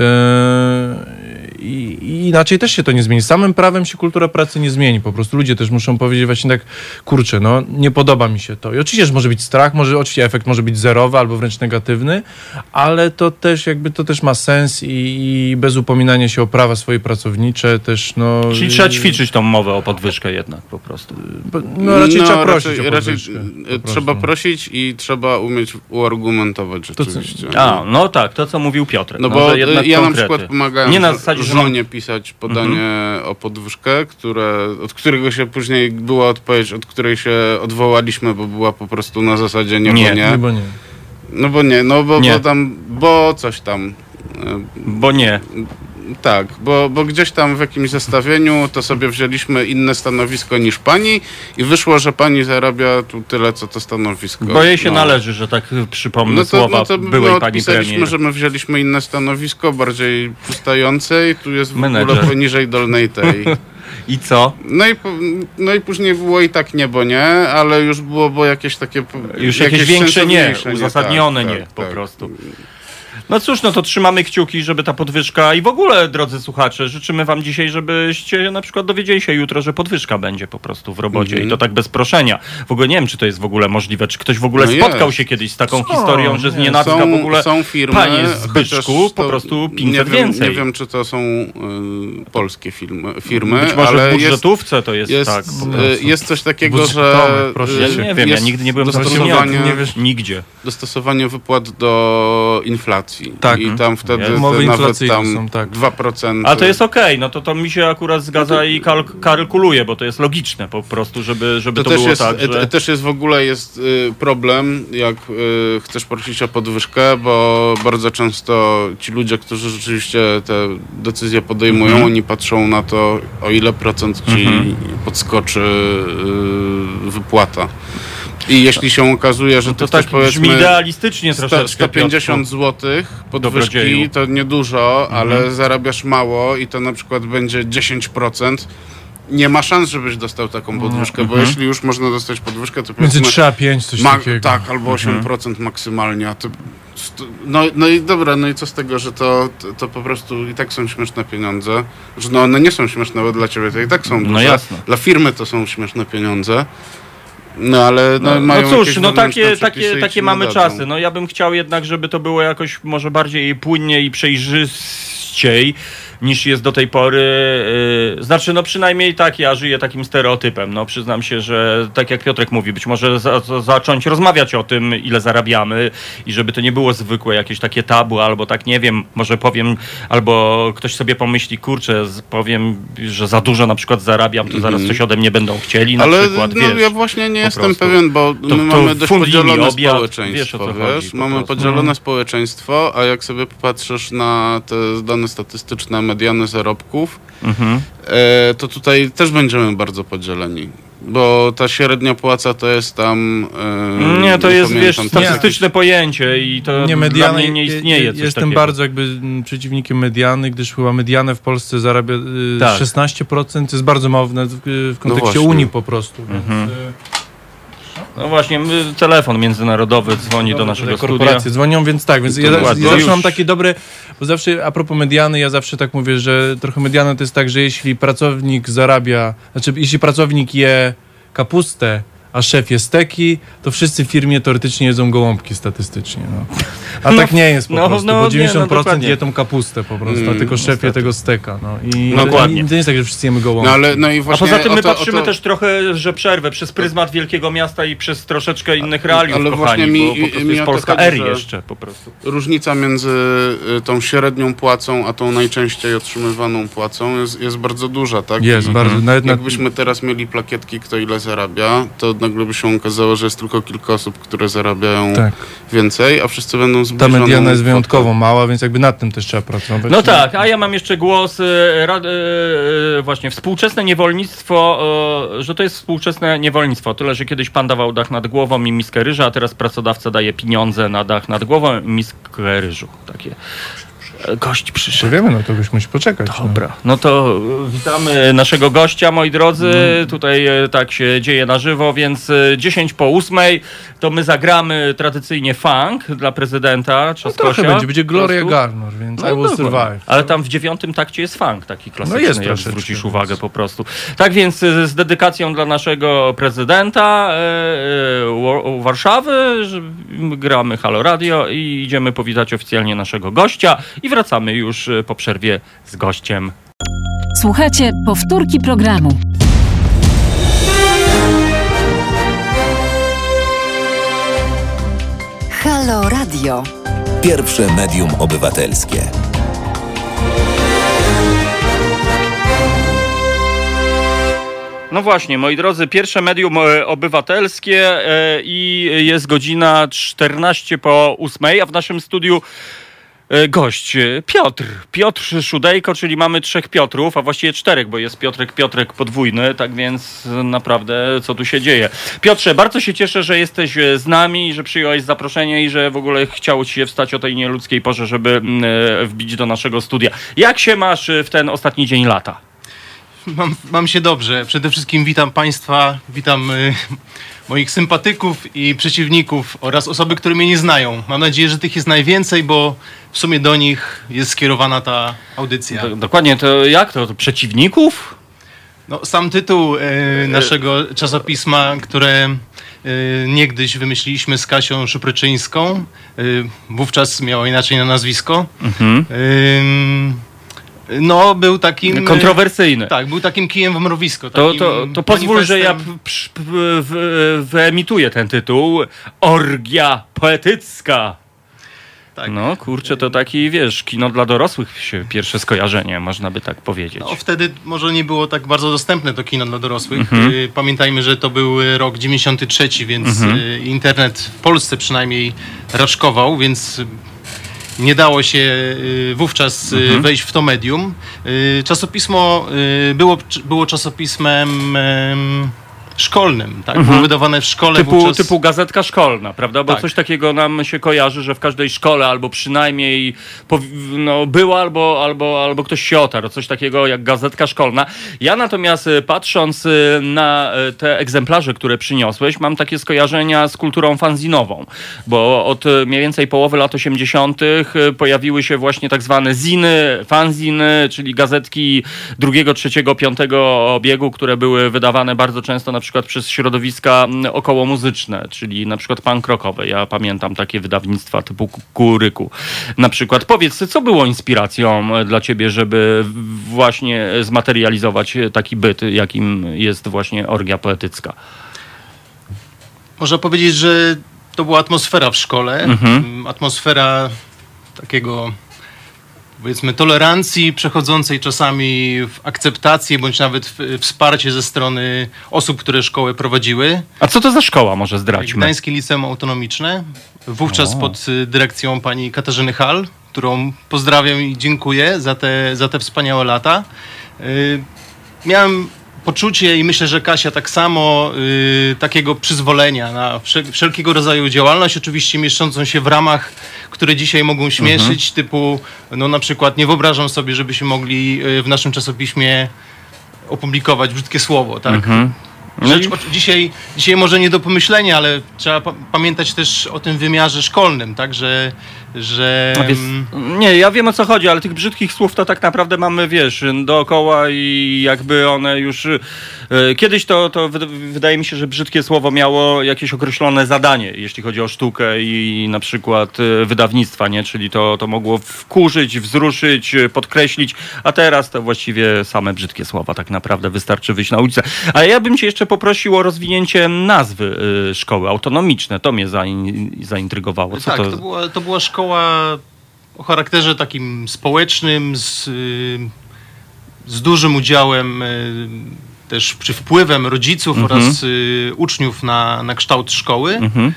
i, i inaczej też się to nie zmieni. Samym prawem się kultura pracy nie zmieni. Po prostu ludzie też muszą powiedzieć właśnie tak, kurczę, no nie podoba mi się to. I oczywiście, że może być strach, może oczywiście efekt może być zerowy albo wręcz negatywny, ale to też jakby to też ma sens i, i bez upominania się o prawa swoje pracownicze też no... Czyli trzeba ćwiczyć tą mowę o podwyżkę jednak po prostu. No raczej trzeba prosić raczej, o raczej podwyżkę, e, po trzeba prosić i trzeba umieć uargumentować co- rzeczywiście. A, no tak, to co mówił Piotr. No bo że jednak ja na konkrety. przykład pomagałem Nie na zasadzie, że żonie pisać podanie o podwyżkę, które, od którego się później była odpowiedź, od której się odwołaliśmy, bo była po prostu na zasadzie nie, Nie, bo Nie, nie. bo nie. No bo nie, no bo, Nie. bo tam, bo coś tam. E, Bo nie. Tak, bo, bo gdzieś tam w jakimś zestawieniu to sobie wzięliśmy inne stanowisko niż pani i wyszło, że pani zarabia tu tyle, co to stanowisko. Bo jej się No. należy, że tak przypomnę No to, słowa no to my byłej pani premier. że my wzięliśmy inne stanowisko, bardziej przystające i tu jest w ogóle poniżej dolnej tej. I co? No i, po- no i później było i tak nie, bo nie, ale już było bo jakieś takie... Już jakieś większe nie, sensowniejsze uzasadnione tak, nie, tak, po tak. prostu. No cóż, no to trzymamy kciuki, żeby ta podwyżka i w ogóle, drodzy słuchacze, życzymy wam dzisiaj, żebyście na przykład dowiedzieli się jutro, że podwyżka będzie po prostu w robocie Mhm. i to tak bez proszenia. W ogóle nie wiem, czy to jest w ogóle możliwe, czy ktoś w ogóle No spotkał jest. się kiedyś z taką Są, historią, że z nie, nienacka w ogóle są firmy, panie chociaż Zbyszku, po prostu 500 nie wiem, więcej. Nie wiem, czy to są y, polskie firmy, firmy Być może ale w budżetówce to jest, jest, tak. jest, y, jest coś takiego, Budżet- że proszę y, Ja nie wiem, ja jest nigdy nie byłem dostosowanie. Nie wiesz, nigdzie. dostosowanie wypłat do inflacji. Tak. I tam wtedy Jest. nawet tam są, tak. 2%. A to jest okej, no to to mi się akurat zgadza i kalk- kalkuluje, bo to jest logiczne po prostu, żeby, żeby To, to, też, było jest, tak, że... e, też jest w ogóle jest y, problem, jak y, chcesz prosić o podwyżkę, bo bardzo często ci ludzie, którzy rzeczywiście te decyzje podejmują, Mhm. oni patrzą na to, o ile procent ci Mhm. podskoczy y, wypłata. I jeśli się okazuje, że No to tak powiedzmy idealistycznie sta- troszeczkę, 150 zł podwyżki Dobrodzieju. to niedużo, Mhm. ale zarabiasz mało i to na przykład będzie 10%. Nie ma szans, żebyś dostał taką podwyżkę, bo Mhm. jeśli już można dostać podwyżkę, to Między powiedzmy 3 a 5, coś ma, takiego. tak, albo 8% maksymalnie. A to, no, no i dobra, no i co z tego, że to, to, to po prostu i tak są śmieszne pieniądze. Że no one nie są śmieszne, bo dla ciebie to i tak są No duże. jasne. Dla firmy to są śmieszne pieniądze. No ale no, No, mają no cóż, jakieś no takie, wewnętrzne takie, przepisy i takie mamy dadzą. czasy. No ja bym chciał jednak, żeby to było jakoś może bardziej płynnie i przejrzyściej niż jest do tej pory. Yy, Znaczy, no przynajmniej tak, ja żyję takim stereotypem. No przyznam się, że tak jak Piotrek mówi, być może za, za, zacząć rozmawiać o tym, ile zarabiamy i żeby to nie było zwykłe jakieś takie tabu, albo tak nie wiem, może powiem, albo ktoś sobie pomyśli, kurczę, powiem, że za dużo na przykład zarabiam, to zaraz coś ode mnie będą chcieli, na Ale przykład, no, wiesz. ja właśnie nie jestem prostu. pewien, bo To- to mamy dość podzielone obiad, wiesz, o społeczeństwo, co wiesz? chodzi mamy prostu. podzielone Mhm. społeczeństwo, a jak sobie popatrzysz na te dane statystyczne mediany zarobków, Mhm. e, to tutaj też będziemy bardzo podzieleni. Bo ta średnia płaca to jest tam. E, Nie, to jest, wiesz, statystyczne pojęcie i to Nie, dla mediany, mnie nie istnieje je- coś Jestem takiego. bardzo jakby mm, przeciwnikiem mediany, gdyż chyba medianę w Polsce zarabia y, Tak. 16%, jest bardzo mało w, w, kontekście właśnie. Unii po prostu. Mhm. Więc, y, No właśnie, my- telefon międzynarodowy dzwoni do naszego studia. korporacje dzwonią, więc tak, więc ja, Dokładnie. ja zawsze Już. mam takie dobre, bo zawsze a propos mediany, ja zawsze tak mówię, że trochę mediana to jest tak, że jeśli pracownik zarabia, znaczy jeśli pracownik je kapustę, a szef je steki, to wszyscy w firmie teoretycznie jedzą gołąbki statystycznie. No. A No, tak nie jest po no, prostu, no, bo nie, no, 90% dokładnie. je tą kapustę po prostu, a Mm, tylko szef je tego steka. No. I No, dokładnie. to nie jest tak, że wszyscy jemy gołąbki. No ale no i A właśnie poza tym my to- patrzymy to- też trochę, że przerwę przez pryzmat wielkiego miasta i przez troszeczkę innych realiów, ale kochani, właśnie mi- bo po prostu mi jest Polska R jeszcze po prostu. różnica między y, tą średnią płacą, a tą najczęściej otrzymywaną płacą jest, jest bardzo duża, tak? Jest, I bardzo. Nawet na, Jakbyśmy teraz mieli plakietki, kto ile zarabia, to nagle by się okazało, że jest tylko kilka osób, które zarabiają tak. więcej, a wszyscy będą Ta zbliżoną mediana jest wyjątkowo mała, więc jakby nad tym też trzeba pracować. No tak, a ja mam jeszcze głos, rad, e, e, właśnie, współczesne niewolnictwo, że to jest współczesne niewolnictwo. Tyle, że kiedyś pan dawał dach nad głową i miskę ryża, a teraz pracodawca daje pieniądze na dach nad głową i miskę ryżu. Takie. E, Gość przyszedł. Czy wiemy, no to byś musi poczekać. no. Dobra, no to e, witamy naszego gościa, moi drodzy. Tutaj e, tak się dzieje na żywo, więc e, 10 po 8 to my zagramy tradycyjnie funk dla prezydenta No Trzaskosia. trochę będzie, będzie Gloria. Garner, więc No I will survive. Ale tam w dziewiątym takcie jest funk taki klasyczny, jest jak zwrócisz uwagę po prostu. Tak więc e, z dedykacją dla naszego prezydenta e, e, Wa- Warszawy gramy Halo Radio i idziemy powitać oficjalnie naszego gościa i wracamy już e, po przerwie z gościem. Słuchajcie powtórki programu. Halo Radio. Pierwsze medium obywatelskie. No właśnie, moi drodzy, pierwsze medium e, obywatelskie e, i jest godzina 14 po 8, a w naszym studiu gość e, Piotr. Piotr Szudejko, czyli mamy trzech Piotrów, a właściwie czterech, bo jest Piotrek, Piotrek podwójny, tak więc e, naprawdę co tu się dzieje. Piotrze, bardzo się cieszę, że jesteś e, z nami, że przyjąłeś zaproszenie i że w ogóle chciało ci się wstać o tej nieludzkiej porze, żeby e, wbić do naszego studia. Jak się masz e, w ten ostatni dzień lata? Mam, mam się dobrze. Przede wszystkim witam Państwa, witam moich sympatyków i przeciwników oraz osoby, które mnie nie znają. Mam nadzieję, że tych jest najwięcej, bo w sumie do nich jest skierowana ta audycja. Do, dokładnie, to jak to? to przeciwników? No, sam tytuł y, naszego czasopisma, które y, niegdyś wymyśliliśmy z Kasią Szupryczyńską, y, wówczas miała inaczej na nazwisko. Mhm. Ym, no, był takim... Kontrowersyjny. Tak, był takim kijem w mrowisko. To, to, to pozwól, że ja wyemituję ten tytuł. Orgia poetycka. tak. No kurczę, to taki, wiesz, kino dla dorosłych się pierwsze skojarzenie, można by tak powiedzieć. No, wtedy może nie było tak bardzo dostępne to kino dla dorosłych. Mhm. Y, Pamiętajmy, że to był y, rok 93, więc Mhm. y, internet w Polsce przynajmniej raczkował, więc nie dało się y, wówczas y, Mhm. wejść w to medium. Y, Czasopismo było, było czasopismem em, szkolnym, tak? Mhm. Było wydawane w szkole Typu, wówczas. typu gazetka szkolna, prawda? Bo Tak. coś takiego nam się kojarzy, że w każdej szkole albo przynajmniej no, była albo, albo, albo ktoś się otarł. Coś takiego jak gazetka szkolna. Ja natomiast y, patrząc y, na y, te egzemplarze, które przyniosłeś, mam takie skojarzenia z kulturą fanzinową. Bo od mniej więcej połowy lat 80. y, pojawiły się właśnie tak zwane ziny, fanziny, czyli gazetki drugiego, trzeciego, piątego obiegu, które były wydawane bardzo często na przykład przez środowiska mm, okołomuzyczne, czyli na przykład punk rockowe. Ja pamiętam takie wydawnictwa typu Ku- Kuryku. Na przykład powiedz, co było inspiracją dla ciebie, żeby właśnie zmaterializować taki byt, jakim jest właśnie orgia poetycka? Można powiedzieć, że to była atmosfera w szkole. Mhm. Atmosfera takiego powiedzmy tolerancji przechodzącej czasami w akceptację bądź nawet w wsparcie ze strony osób, które szkołę prowadziły. A co to za szkoła, może zdradźmy? Gdańskie Liceum Autonomiczne, wówczas O. pod y, dyrekcją pani Katarzyny Hall, którą pozdrawiam i dziękuję za te, za te wspaniałe lata. Y, Miałem poczucie i myślę, że Kasia tak samo y, takiego przyzwolenia na wszel- wszelkiego rodzaju działalność, oczywiście mieszczącą się w ramach, które dzisiaj mogą śmieszyć, typu no na przykład nie wyobrażam sobie, żebyśmy mogli y, w naszym czasopiśmie opublikować brzydkie słowo, tak? Mhm. No Rzecz, o, dzisiaj, dzisiaj może nie do pomyślenia, ale trzeba pa- pamiętać też o tym wymiarze szkolnym, tak, że, że wiesz, mm, nie, ja wiem o co chodzi, ale tych brzydkich słów to tak naprawdę mamy, wiesz, dookoła i jakby one już... e, Kiedyś to, to wyd- wydaje mi się, że brzydkie słowo miało jakieś określone zadanie, jeśli chodzi o sztukę i na przykład e, wydawnictwa, nie? Czyli to, to mogło wkurzyć, wzruszyć, e, podkreślić, a teraz to właściwie same brzydkie słowa tak naprawdę wystarczy wyjść na ulicę. Ale ja bym cię jeszcze poprosił o rozwinięcie nazwy szkoły autonomiczne. To mnie zain, zaintrygowało. Co tak, to... to... była, to była szkoła o charakterze takim społecznym, z, y, z dużym udziałem y, też przy wpływem rodziców Mhm. oraz y, uczniów na, na kształt szkoły. Mhm.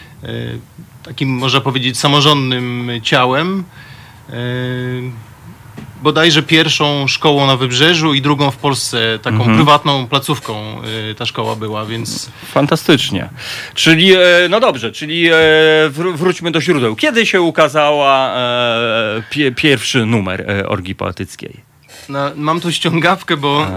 Takim, można powiedzieć, samorządnym ciałem. Bodajże pierwszą szkołą na Wybrzeżu i drugą w Polsce, taką Mhm. prywatną placówką y, ta szkoła była, więc Fantastycznie. Czyli, e, no dobrze, czyli e, wró- wróćmy do źródeł. Kiedy się ukazała e, pie, pierwszy numer Orgii Poetyckiej? na, mam tu ściągawkę, bo y,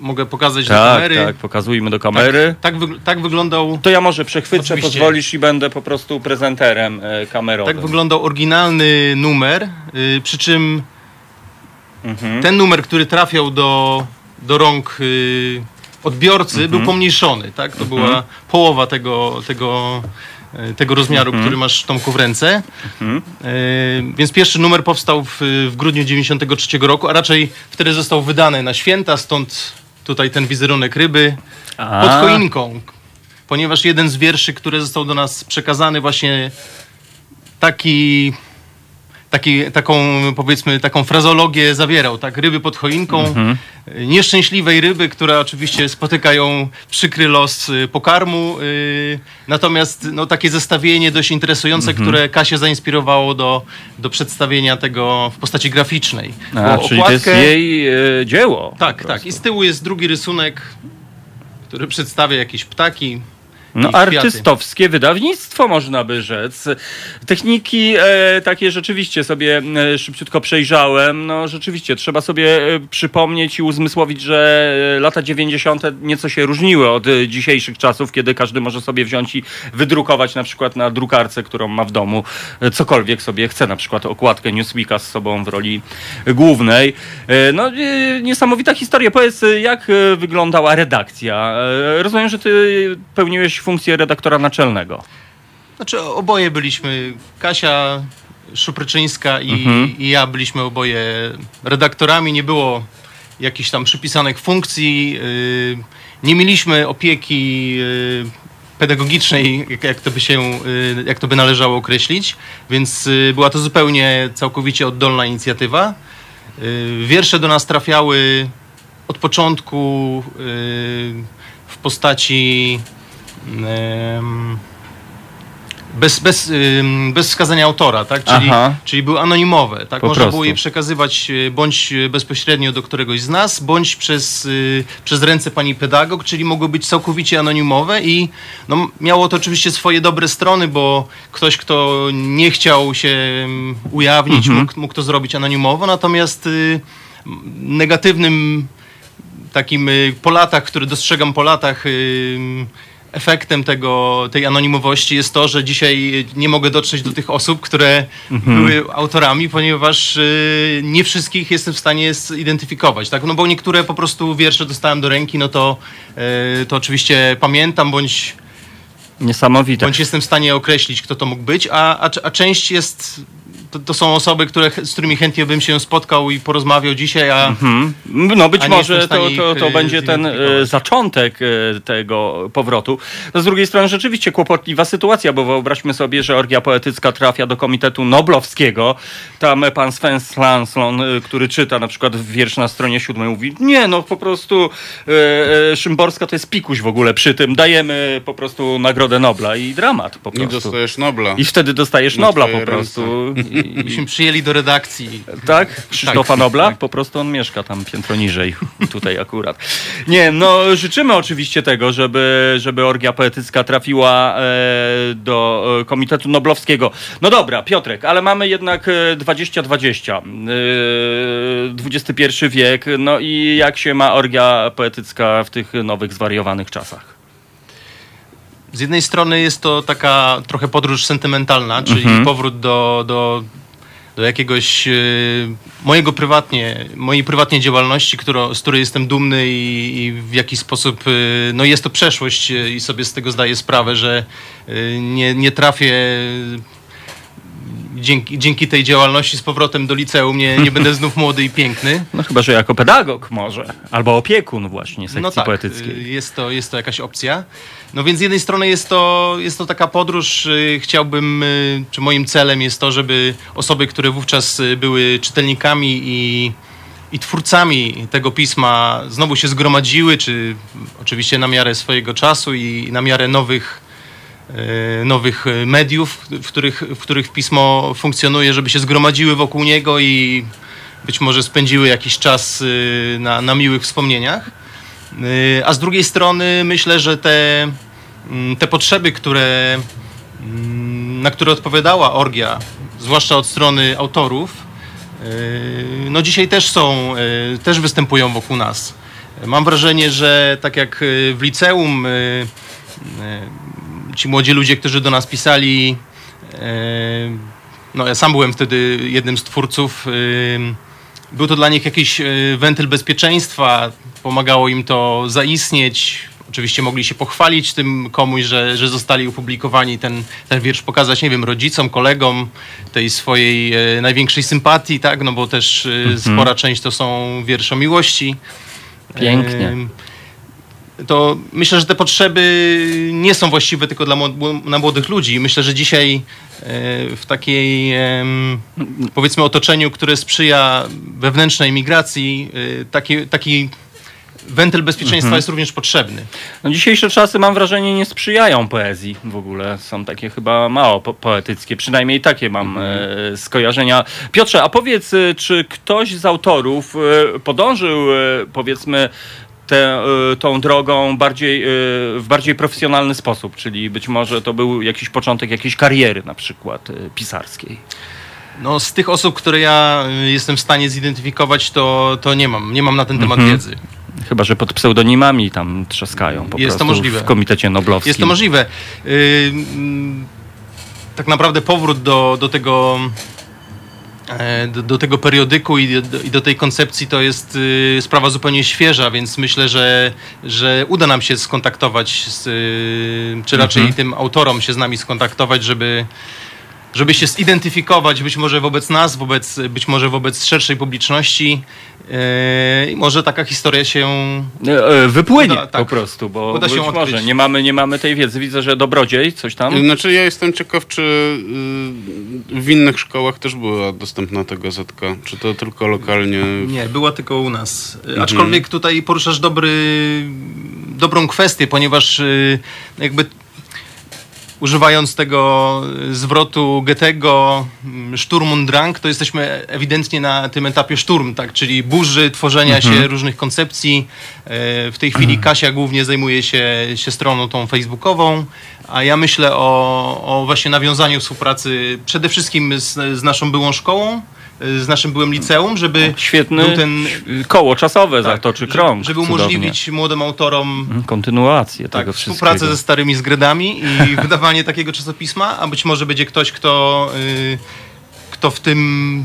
mogę pokazać do Tak, kamery. tak, pokazujmy do kamery. Tak, wygl- tak wyglądał. To ja może przechwycę, Oczywiście. pozwolisz i będę po prostu prezenterem e, kamerowym. Tak wyglądał oryginalny numer, y, przy czym Mhm. ten numer, który trafiał do, do rąk y, odbiorcy, Mhm. był pomniejszony. Tak? To była połowa tego, tego, y, tego rozmiaru, Mhm. który masz Tomku w ręce. Y, więc pierwszy numer powstał w, w grudniu 93 roku, a raczej wtedy został wydany na święta, stąd tutaj ten wizerunek ryby A. pod choinką. Ponieważ jeden z wierszy, który został do nas przekazany, właśnie taki, taki, taką powiedzmy taką frazologię zawierał, tak? Ryby pod choinką, Mhm. nieszczęśliwej ryby, która oczywiście spotyka ją przykry los y, pokarmu, y, natomiast no, takie zestawienie dość interesujące, Mhm. które Kasię zainspirowało do, do przedstawienia tego w postaci graficznej. A, Bo czyli to jest jej e, dzieło. Tak, tak. I z tyłu jest drugi rysunek, który przedstawia jakieś ptaki. No, artystowskie wydawnictwo, można by rzec. Techniki e, takie rzeczywiście sobie e, szybciutko przejrzałem. No, rzeczywiście trzeba sobie e, przypomnieć i uzmysłowić, że e, lata 90. nieco się różniły od e, dzisiejszych czasów, kiedy każdy może sobie wziąć i wydrukować na przykład na drukarce, którą ma w domu, e, cokolwiek sobie chce, na przykład okładkę Newsweeka z sobą w roli głównej. No, niesamowita historia. Powiedz, jak wyglądała redakcja? Rozumiem, że ty pełniłeś funkcję redaktora naczelnego. Znaczy oboje byliśmy, Kasia Szupryczyńska i, Mhm. i ja byliśmy oboje redaktorami. Nie było jakichś tam przypisanych funkcji. Yy, nie mieliśmy opieki yy, pedagogicznej, jak- to by się, y, jak to by należało określić, więc y, była to zupełnie całkowicie oddolna inicjatywa. Y, Wiersze do nas trafiały od początku y, w postaci bez, bez, bez wskazania autora, tak? Czyli, Aha. czyli były anonimowe, tak? Po Można prostu. było je przekazywać y, bądź y, bezpośrednio do któregoś z nas, bądź przez, y, przez ręce pani pedagog, czyli mogły być całkowicie anonimowe i no, miało to oczywiście swoje dobre strony, bo ktoś, kto nie chciał się ujawnić, Mhm. mógł, mógł to zrobić anonimowo, natomiast y, negatywnym takim y, po latach, który dostrzegam po latach, y, efektem tego, tej anonimowości jest to, że dzisiaj nie mogę dotrzeć do tych osób, które Mhm. były autorami, ponieważ y, nie wszystkich jestem w stanie zidentyfikować, tak? No bo niektóre po prostu wiersze dostałem do ręki, no to, y, to oczywiście pamiętam, bądź, Niesamowite. bądź jestem w stanie określić, kto to mógł być, a, a, a część jest... To, to są osoby, które, z którymi chętnie bym się spotkał i porozmawiał dzisiaj, a, Mhm. No być A może to, to, to y, będzie ten zidentyfikować. zaczątek y, tego powrotu. No z drugiej strony rzeczywiście kłopotliwa sytuacja, bo wyobraźmy sobie, że orgia poetycka trafia do Komitetu Noblowskiego. Tam pan Sven Slanslon, który czyta na przykład wiersz na stronie siódmej, mówi nie, no po prostu y, Szymborska to jest pikuś w ogóle przy tym. Dajemy po prostu Nagrodę Nobla i dramat po I prostu. dostajesz Nobla. I wtedy dostajesz Nobla po prostu. I, byśmy przyjęli do redakcji. tak? Krzysztofa Tak, Nobla? tak. Po prostu on mieszka tam piętro niżej, tutaj akurat. Nie, no życzymy oczywiście tego, żeby, żeby orgia poetycka trafiła e, do e, Komitetu Noblowskiego. No dobra, Piotrek, ale mamy jednak e, 2020, e, XXI wiek, no i jak się ma orgia poetycka w tych nowych, zwariowanych czasach? Z jednej strony jest to taka trochę podróż sentymentalna, czyli Mhm. powrót do, do, do jakiegoś e, mojego prywatnie, mojej prywatnej działalności, którą, z której jestem dumny i, i w jakiś sposób, e, no jest to przeszłość e, i sobie z tego zdaję sprawę, że nie, nie trafię dzięki, dzięki tej działalności z powrotem do liceum, nie, nie będę znów młody i piękny. No chyba, że jako pedagog może, albo opiekun właśnie sekcji No tak, poetyckiej. y, jest to, jest to jakaś opcja. No więc z jednej strony jest to, jest to taka podróż, y, chciałbym, y, czy moim celem jest to, żeby osoby, które wówczas były czytelnikami i, i twórcami tego pisma znowu się zgromadziły, czy oczywiście na miarę swojego czasu i na miarę nowych, nowych y, mediów, w których, w których pismo funkcjonuje, żeby się zgromadziły wokół niego i być może spędziły jakiś czas y, na, na miłych wspomnieniach. A z drugiej strony myślę, że te, mm, te potrzeby, które, mm, na które odpowiadała orgia, zwłaszcza od strony autorów, no dzisiaj też są, też występują wokół nas. Mam wrażenie, że tak jak w liceum ci młodzi ludzie, którzy do nas pisali, y, no ja sam byłem wtedy jednym z twórców, y, był to dla nich jakiś y, wentyl bezpieczeństwa, pomagało im to zaistnieć. Oczywiście mogli się pochwalić tym komuś, że, że zostali opublikowani, ten, ten wiersz pokazać, nie wiem, rodzicom, kolegom tej swojej e, największej sympatii, tak, no bo też e, spora część to są wiersze o miłości. Pięknie. To myślę, że te potrzeby nie są właściwe tylko dla na młodych ludzi. Myślę, że dzisiaj e, w takiej powiedzmy otoczeniu, które sprzyja wewnętrznej migracji, e, taki, taki wentyl bezpieczeństwa Mhm. jest również potrzebny. No, dzisiejsze czasy, mam wrażenie, nie sprzyjają poezji w ogóle. Są takie chyba mało po poetyckie. Przynajmniej takie mam e, skojarzenia. Piotrze, a powiedz, czy ktoś z autorów e, podążył, e, powiedzmy, tę, e, tą drogą bardziej, e, w bardziej profesjonalny sposób? Czyli być może to był jakiś początek jakiejś kariery na przykład e, pisarskiej. No, z tych osób, które ja y, jestem w stanie zidentyfikować, to, to nie mam. Nie mam na ten temat Mhm. wiedzy. Chyba, że pod pseudonimami tam trzaskają po Jest to możliwe. w Komitecie Noblowskim. Jest to możliwe. Y, mm, tak naprawdę powrót do, do tego do, do tego periodyku i do, i do tej koncepcji to jest y, sprawa zupełnie świeża, więc myślę, że, że uda nam się skontaktować, z, y, czy raczej Mhm. tym autorom się z nami skontaktować, żeby, żeby się zidentyfikować być może wobec nas, wobec, być może wobec szerszej publiczności. Yy, I może taka historia się E, Wypłynie Uda- tak. po prostu, bo Uda się być odkryć. może nie mamy, nie mamy tej wiedzy. Widzę, że Dobrodziej coś tam. Znaczy ja jestem ciekaw, czy y, w innych szkołach też była dostępna ta gazetka, czy to tylko lokalnie. Nie, była tylko u nas. Aczkolwiek tutaj poruszasz dobry, dobrą kwestię, ponieważ y, jakby używając tego zwrotu Goethego mm, Sturm und Drang, to jesteśmy ewidentnie na tym etapie szturm, tak? czyli burzy, tworzenia się różnych koncepcji. E, W tej chwili Kasia głównie zajmuje się, się stroną tą facebookową, a ja myślę o, o właśnie nawiązaniu współpracy przede wszystkim z, z naszą byłą szkołą, z naszym byłym liceum, żeby Świetny był ten koło czasowe zatoczy żeby- krąg. Żeby Cudownie. umożliwić młodym autorom Mhm, Kontynuację tak, tego wszystkiego. współpracę ze starymi zgredami i wydawanie takiego czasopisma, a być może będzie ktoś, kto, y, kto w tym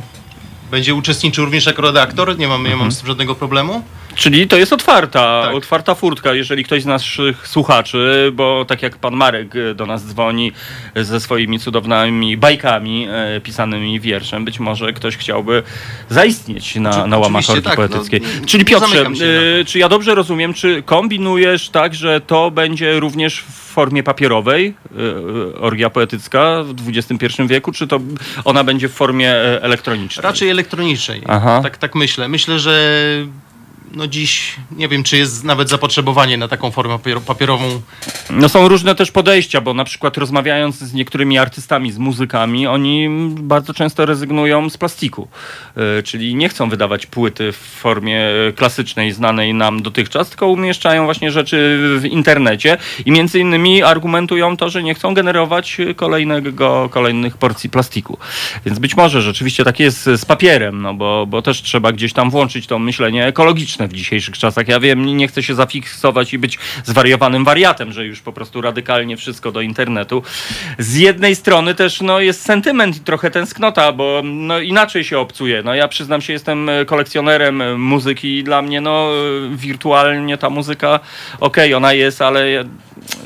będzie uczestniczył również jako redaktor. Nie mam, nie Mhm. mam z tym żadnego problemu. Czyli to jest otwarta, Tak. otwarta furtka, jeżeli ktoś z naszych słuchaczy, bo tak jak pan Marek e, do nas dzwoni ze swoimi cudownymi bajkami e, pisanymi wierszem, być może ktoś chciałby zaistnieć na, Oczy- na łamach Orgi tak, Poetyckiej. no, Czyli Piotrze, się e, czy ja dobrze rozumiem, czy kombinujesz tak, że to będzie również w formie papierowej e, e, Orgia Poetycka w XXI wieku, czy to ona będzie w formie elektronicznej? Raczej elektronicznej. Aha. Tak, tak myślę. Myślę, że no dziś nie wiem, czy jest nawet zapotrzebowanie na taką formę papier- papierową. No są różne też podejścia, bo na przykład rozmawiając z niektórymi artystami, z muzykami, oni bardzo często rezygnują z plastiku. E, Czyli nie chcą wydawać płyty w formie klasycznej, znanej nam dotychczas, tylko umieszczają właśnie rzeczy w internecie i między innymi argumentują to, że nie chcą generować kolejnego, kolejnych porcji plastiku. Więc być może rzeczywiście tak jest z papierem, no bo, bo też trzeba gdzieś tam włączyć to myślenie ekologiczne w dzisiejszych czasach. Ja wiem, nie chcę się zafiksować i być zwariowanym wariatem, że już po prostu radykalnie wszystko do internetu. Z jednej strony też no, jest sentyment i trochę tęsknota, bo no, inaczej się obcuje. No, ja przyznam się, jestem e, kolekcjonerem e, muzyki i dla mnie no, e, wirtualnie ta muzyka, okej, ona jest, ale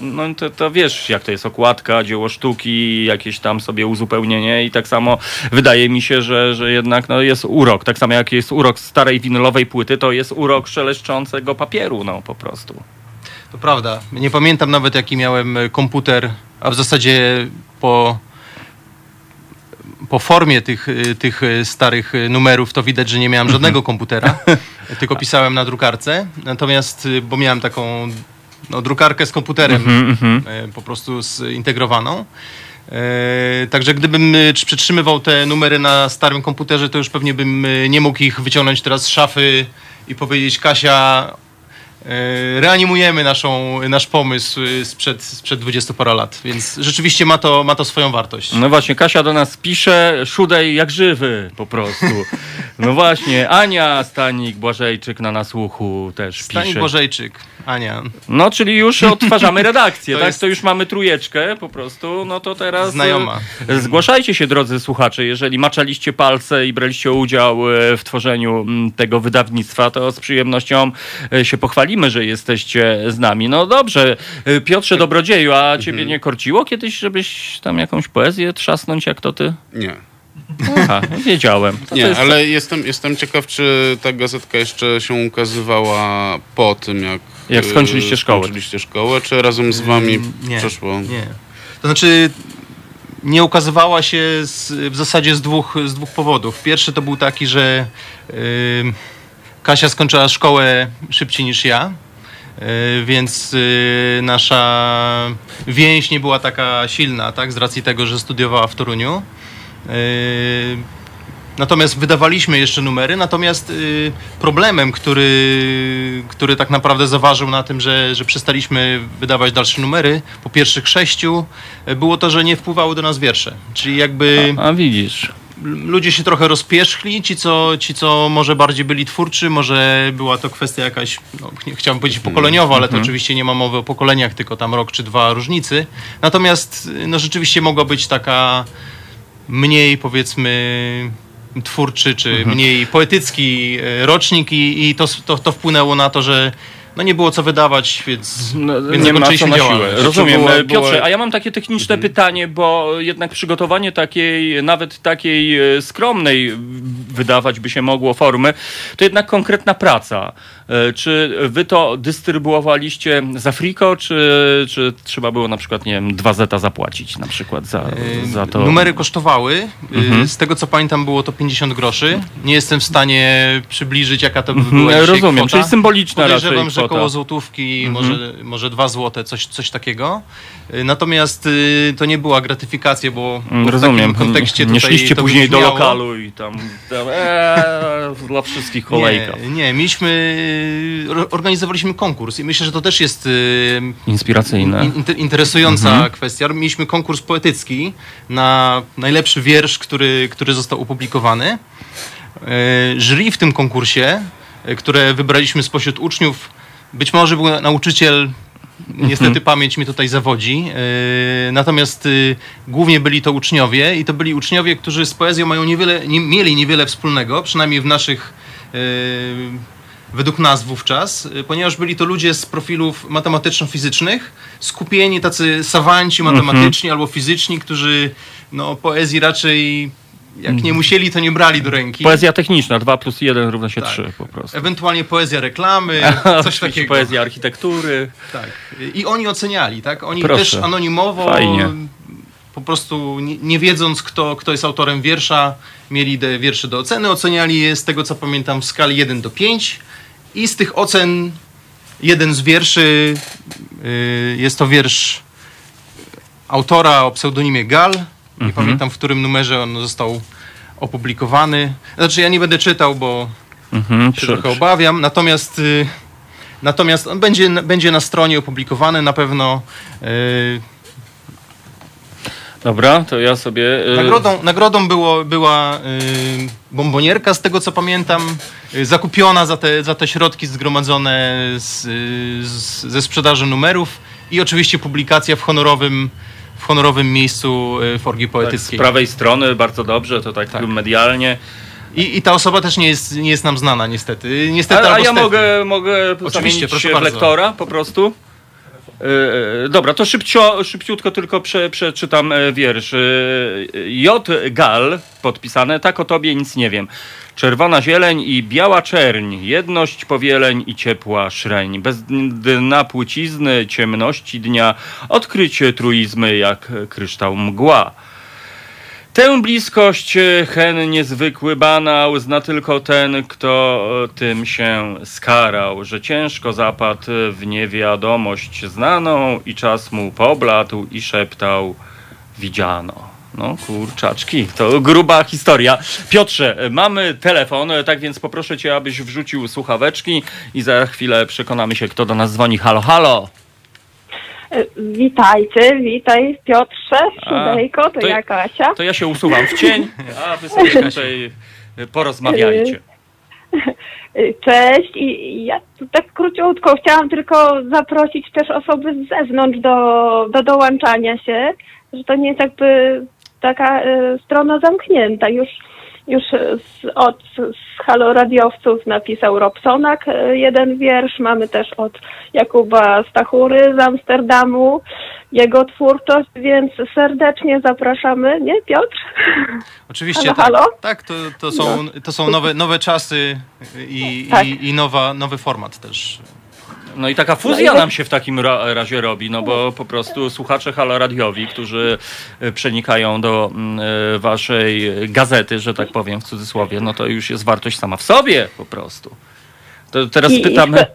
no to, to wiesz, jak to jest okładka, dzieło sztuki, jakieś tam sobie uzupełnienie i tak samo wydaje mi się, że, że jednak no, jest urok. Tak samo jak jest urok starej winylowej płyty, to jest urok szeleszczącego papieru, no po prostu. To prawda. Nie pamiętam nawet jaki miałem e, komputer, a w zasadzie po, po formie tych, e, tych e, starych numerów to widać, że nie miałem żadnego komputera, tylko pisałem na drukarce. Natomiast, bo miałem taką no, drukarkę z komputerem Mhm, e, po prostu zintegrowaną. E, Także gdybym e, przytrzymywał te numery na starym komputerze, to już pewnie bym e, nie mógł ich wyciągnąć teraz z szafy i powiedzieć Kasia, reanimujemy naszą, nasz pomysł e, sprzed, sprzed 20 parę lat. Więc rzeczywiście ma to, ma to swoją wartość. No właśnie, Kasia do nas pisze, szudej jak żywy po prostu. No właśnie, Ania Stanik Błażejczyk na nasłuchu też Stanik pisze. Bożejczyk, Ania. No, czyli już odtwarzamy redakcję, To tak? jest- To już mamy trójeczkę po prostu, no to teraz... Znajoma. e, Zgłaszajcie się, drodzy słuchacze, jeżeli maczaliście palce i braliście udział e, w tworzeniu mm, tego wydawnictwa, to z przyjemnością e, się pochwalimy, że jesteście z nami. No dobrze, E, Piotrze Dobrodzieju, a ciebie nie korciło kiedyś, żebyś tam jakąś poezję trzasnąć jak to ty? Nie. Aha, wiedziałem. To to Nie, jest- ale jestem, jestem ciekaw, czy ta gazetka jeszcze się ukazywała po tym, jak, Jak e, skończyliście szkołę. skończyliście szkołę, czy razem z wami Mm, nie, przeszło? Nie. To znaczy, nie ukazywała się z, w zasadzie z dwóch, z dwóch powodów. Pierwszy to był taki, że y, Kasia skończyła szkołę szybciej niż ja. y, Więc y, nasza więź nie była taka silna, tak, z racji tego, że studiowała w Toruniu. Y, Natomiast wydawaliśmy jeszcze numery, natomiast problemem, który, który tak naprawdę zaważył na tym, że, że przestaliśmy wydawać dalsze numery po pierwszych sześciu, było to, że nie wpływały do nas wiersze. Czyli jakby A widzisz. Ludzie się trochę rozpierzchli, ci co, ci co może bardziej byli twórczy, może była to kwestia jakaś, no, chciałbym powiedzieć pokoleniowa, ale to oczywiście nie ma mowy o pokoleniach, tylko tam rok czy dwa różnicy. Natomiast no, rzeczywiście mogła być taka mniej powiedzmy twórczy, czy mniej poetycki e, rocznik i, i to, to, to wpłynęło na to, że no nie było co wydawać, więc, No, więc nie ma co zakończyliśmy na siłę. Rozumiem. E, Piotrze, była- a ja mam takie techniczne Mhm. pytanie, bo jednak przygotowanie takiej, nawet takiej e, skromnej, wydawać by się mogło formy, to jednak konkretna praca. E, Czy wy to dystrybuowaliście za friko, czy, czy trzeba było na przykład, nie wiem, 2 zeta zapłacić na przykład za, za to? Numery kosztowały. Mhm. Z tego co pamiętam było to 50 groszy. Nie jestem w stanie przybliżyć jaka to by Mhm, była dzisiaj rozumiem, kwota. czyli symboliczna Podejrzewam, raczej kwota. koło złotówki, Mhm. może, może 2 złote, coś, coś takiego. Y, Natomiast y, to nie była gratyfikacja, bo, bo Mm, w Rozumiem. takim kontekście nie tutaj szliście to później do brzmiało. lokalu i tam, tam ee, dla wszystkich kolejka. Nie, nie, mieliśmy, ro- organizowaliśmy konkurs i myślę, że to też jest y, Inspiracyjne. in- inter- interesująca Mhm. kwestia. Mieliśmy konkurs poetycki na najlepszy wiersz, który, który został opublikowany. Y, Jury w tym konkursie, y, które wybraliśmy spośród uczniów, być może był nauczyciel, niestety Mhm. pamięć mi tutaj zawodzi, y, natomiast y, głównie byli to uczniowie i to byli uczniowie, którzy z poezją mają niewiele, nie, mieli niewiele wspólnego, przynajmniej w naszych y, według nas wówczas, ponieważ byli to ludzie z profilów matematyczno-fizycznych, skupieni tacy sawanci matematyczni albo fizyczni, którzy no, poezji raczej jak nie musieli, to nie brali do ręki. Poezja techniczna, 2 plus 1 równa się Tak. 3 po prostu. Ewentualnie poezja reklamy, coś takiego. Poezja architektury. Tak. I oni oceniali, tak? Oni Proszę. też anonimowo, Fajnie. po prostu nie, nie wiedząc, kto, kto jest autorem wiersza, mieli te wiersze do oceny, oceniali je z tego, co pamiętam, w skali 1 do 5 i z tych ocen jeden z wierszy, y, jest to wiersz autora o pseudonimie Gal. Nie Mhm. pamiętam, w którym numerze on został opublikowany. Znaczy, ja nie będę czytał, bo Mhm, się trochę obawiam. Natomiast, y, natomiast on będzie, będzie na stronie opublikowany na pewno. Y, Dobra, to ja sobie... y, nagrodą nagrodą było, była y, bombonierka, z tego co pamiętam, y, zakupiona za te, za te środki zgromadzone z, y, z, ze sprzedaży numerów i oczywiście publikacja w honorowym, w honorowym miejscu y, Forgi tak, z Poetyckiej. prawej strony, bardzo dobrze, to tak, Tak. medialnie. I, I ta osoba też nie jest, nie jest nam znana niestety. niestety A, a ja stety. mogę, mogę Oczywiście, zamienić proszę się bardzo. lektora po prostu? Yy, dobra, to szybcio, szybciutko tylko prze, przeczytam e, wiersz. J. Gal, podpisane, tak o tobie nic nie wiem. Czerwona zieleń i biała czerń, jedność powieleń i ciepła szreń. Bez dna płcizny, ciemności dnia, odkrycie truizmy jak kryształ mgła. Tę bliskość, e, hen niezwykły banał, zna tylko ten, kto e, tym się skarał, że ciężko zapadł w niewiadomość znaną i czas mu pobladł i szeptał widziano. No kurczaczki, to gruba historia. Piotrze, mamy telefon, e, tak więc poproszę cię, abyś wrzucił słuchaweczki i za chwilę przekonamy się, kto do nas dzwoni. Halo, halo! Witajcie, witaj Piotrze, A, Sidejko, to, to- ja Kasia. To ja się usuwam w cień, a wy sobie tutaj porozmawiajcie. Cześć i ja tak króciutko chciałam tylko zaprosić też osoby z zewnątrz do, do dołączania się, że to nie jest jakby taka e, strona zamknięta. Już, już z, od z haloradiowców napisał Robsonak e, jeden wiersz, mamy też od Jakuba Stachury z Amsterdamu jego twórczość, więc serdecznie zapraszamy, nie Piotr? Oczywiście, Halo, tak. halo? Tak, to, to są, to są nowe, nowe czasy i, Tak. i, i nowa, nowy format też. No i taka fuzja nam się w takim ra razie robi, no bo po prostu słuchacze Halo Radiowi, którzy e, przenikają do e, waszej gazety, że tak powiem w cudzysłowie, no to już jest wartość sama w sobie po prostu. To teraz I- pytamy...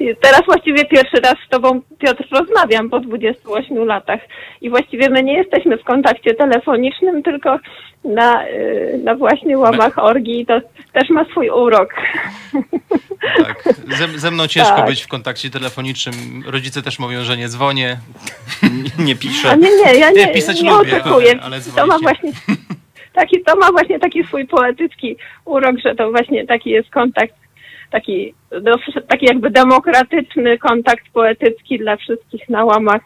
I Teraz właściwie pierwszy raz z Tobą, Piotr, rozmawiam po 28 latach. I właściwie my nie jesteśmy w kontakcie telefonicznym, tylko na, y, na właśnie łamach orgi. I to też ma swój urok. Tak. Ze, ze mną ciężko Tak. być w kontakcie telefonicznym. Rodzice też mówią, że nie dzwonię. Nie A piszę. nie, nie, ja nie, Nie, pisać nie lubię, oczekuję. ale- ale to ma nie. właśnie taki, to ma właśnie taki swój poetycki urok, że to właśnie taki jest kontakt, taki, no, taki jakby demokratyczny kontakt poetycki dla wszystkich na łamach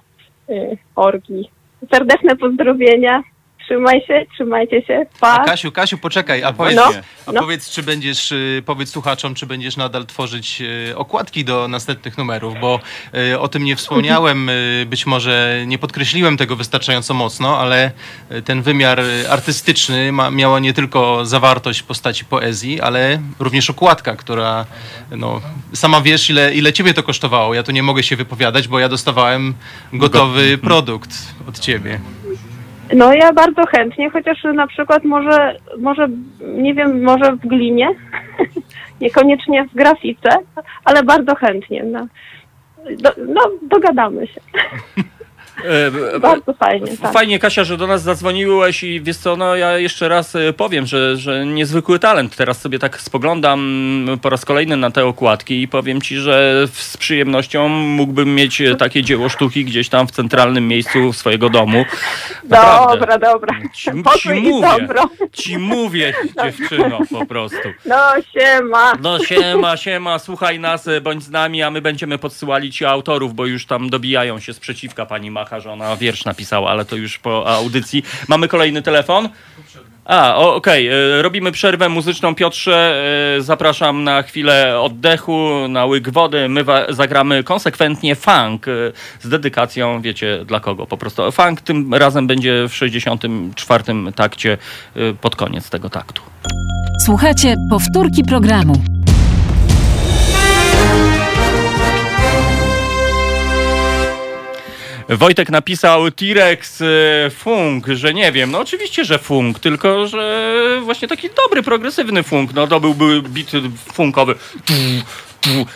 y, orgi. Serdeczne pozdrowienia. Trzymaj się, trzymajcie się. Pa. A Kasiu, Kasiu, poczekaj, a powiedz, No, a no. powiedz czy będziesz, y, powiedz słuchaczom, czy będziesz nadal tworzyć y, okładki do następnych numerów, bo y, o tym nie wspomniałem, y, być może nie podkreśliłem tego wystarczająco mocno, ale y, ten wymiar y, artystyczny ma, miała nie tylko zawartość w postaci poezji, ale również okładka, która, no, sama wiesz, ile, ile ciebie to kosztowało. Ja tu nie mogę się wypowiadać, bo ja dostawałem gotowy produkt od ciebie. No ja bardzo chętnie, chociaż na przykład może, może nie wiem, może w glinie, niekoniecznie w grafice, ale bardzo chętnie. No, do, no dogadamy się. E, Bardzo fajnie, tak. Fajnie, Kasia, że do nas zadzwoniłeś i wiesz co, no ja jeszcze raz e, powiem, że, że niezwykły talent. Teraz sobie tak spoglądam mm, po raz kolejny na te okładki i powiem ci, że z przyjemnością mógłbym mieć e, takie dzieło sztuki gdzieś tam w centralnym miejscu swojego domu. Naprawdę. Dobra, dobra. Ci, ci mówię, ci mówię, dziewczyno, po prostu. No siema. No siema, siema, słuchaj nas, bądź z nami, a my będziemy podsyłali ci autorów, bo już tam dobijają się sprzeciwka pani Macha, że ona wiersz napisała, ale to już po audycji. Mamy kolejny telefon? A, okej, e, robimy przerwę muzyczną. Piotrze, e, zapraszam na chwilę oddechu, na łyk wody. My zagramy konsekwentnie funk e, z dedykacją, wiecie dla kogo po prostu. Funk tym razem będzie w 64 takcie pod koniec tego taktu. Słuchajcie powtórki programu. Wojtek napisał T-Rex e, funk, że nie wiem. No oczywiście, że funk, tylko że właśnie taki dobry, progresywny funk. No to byłby bit funkowy.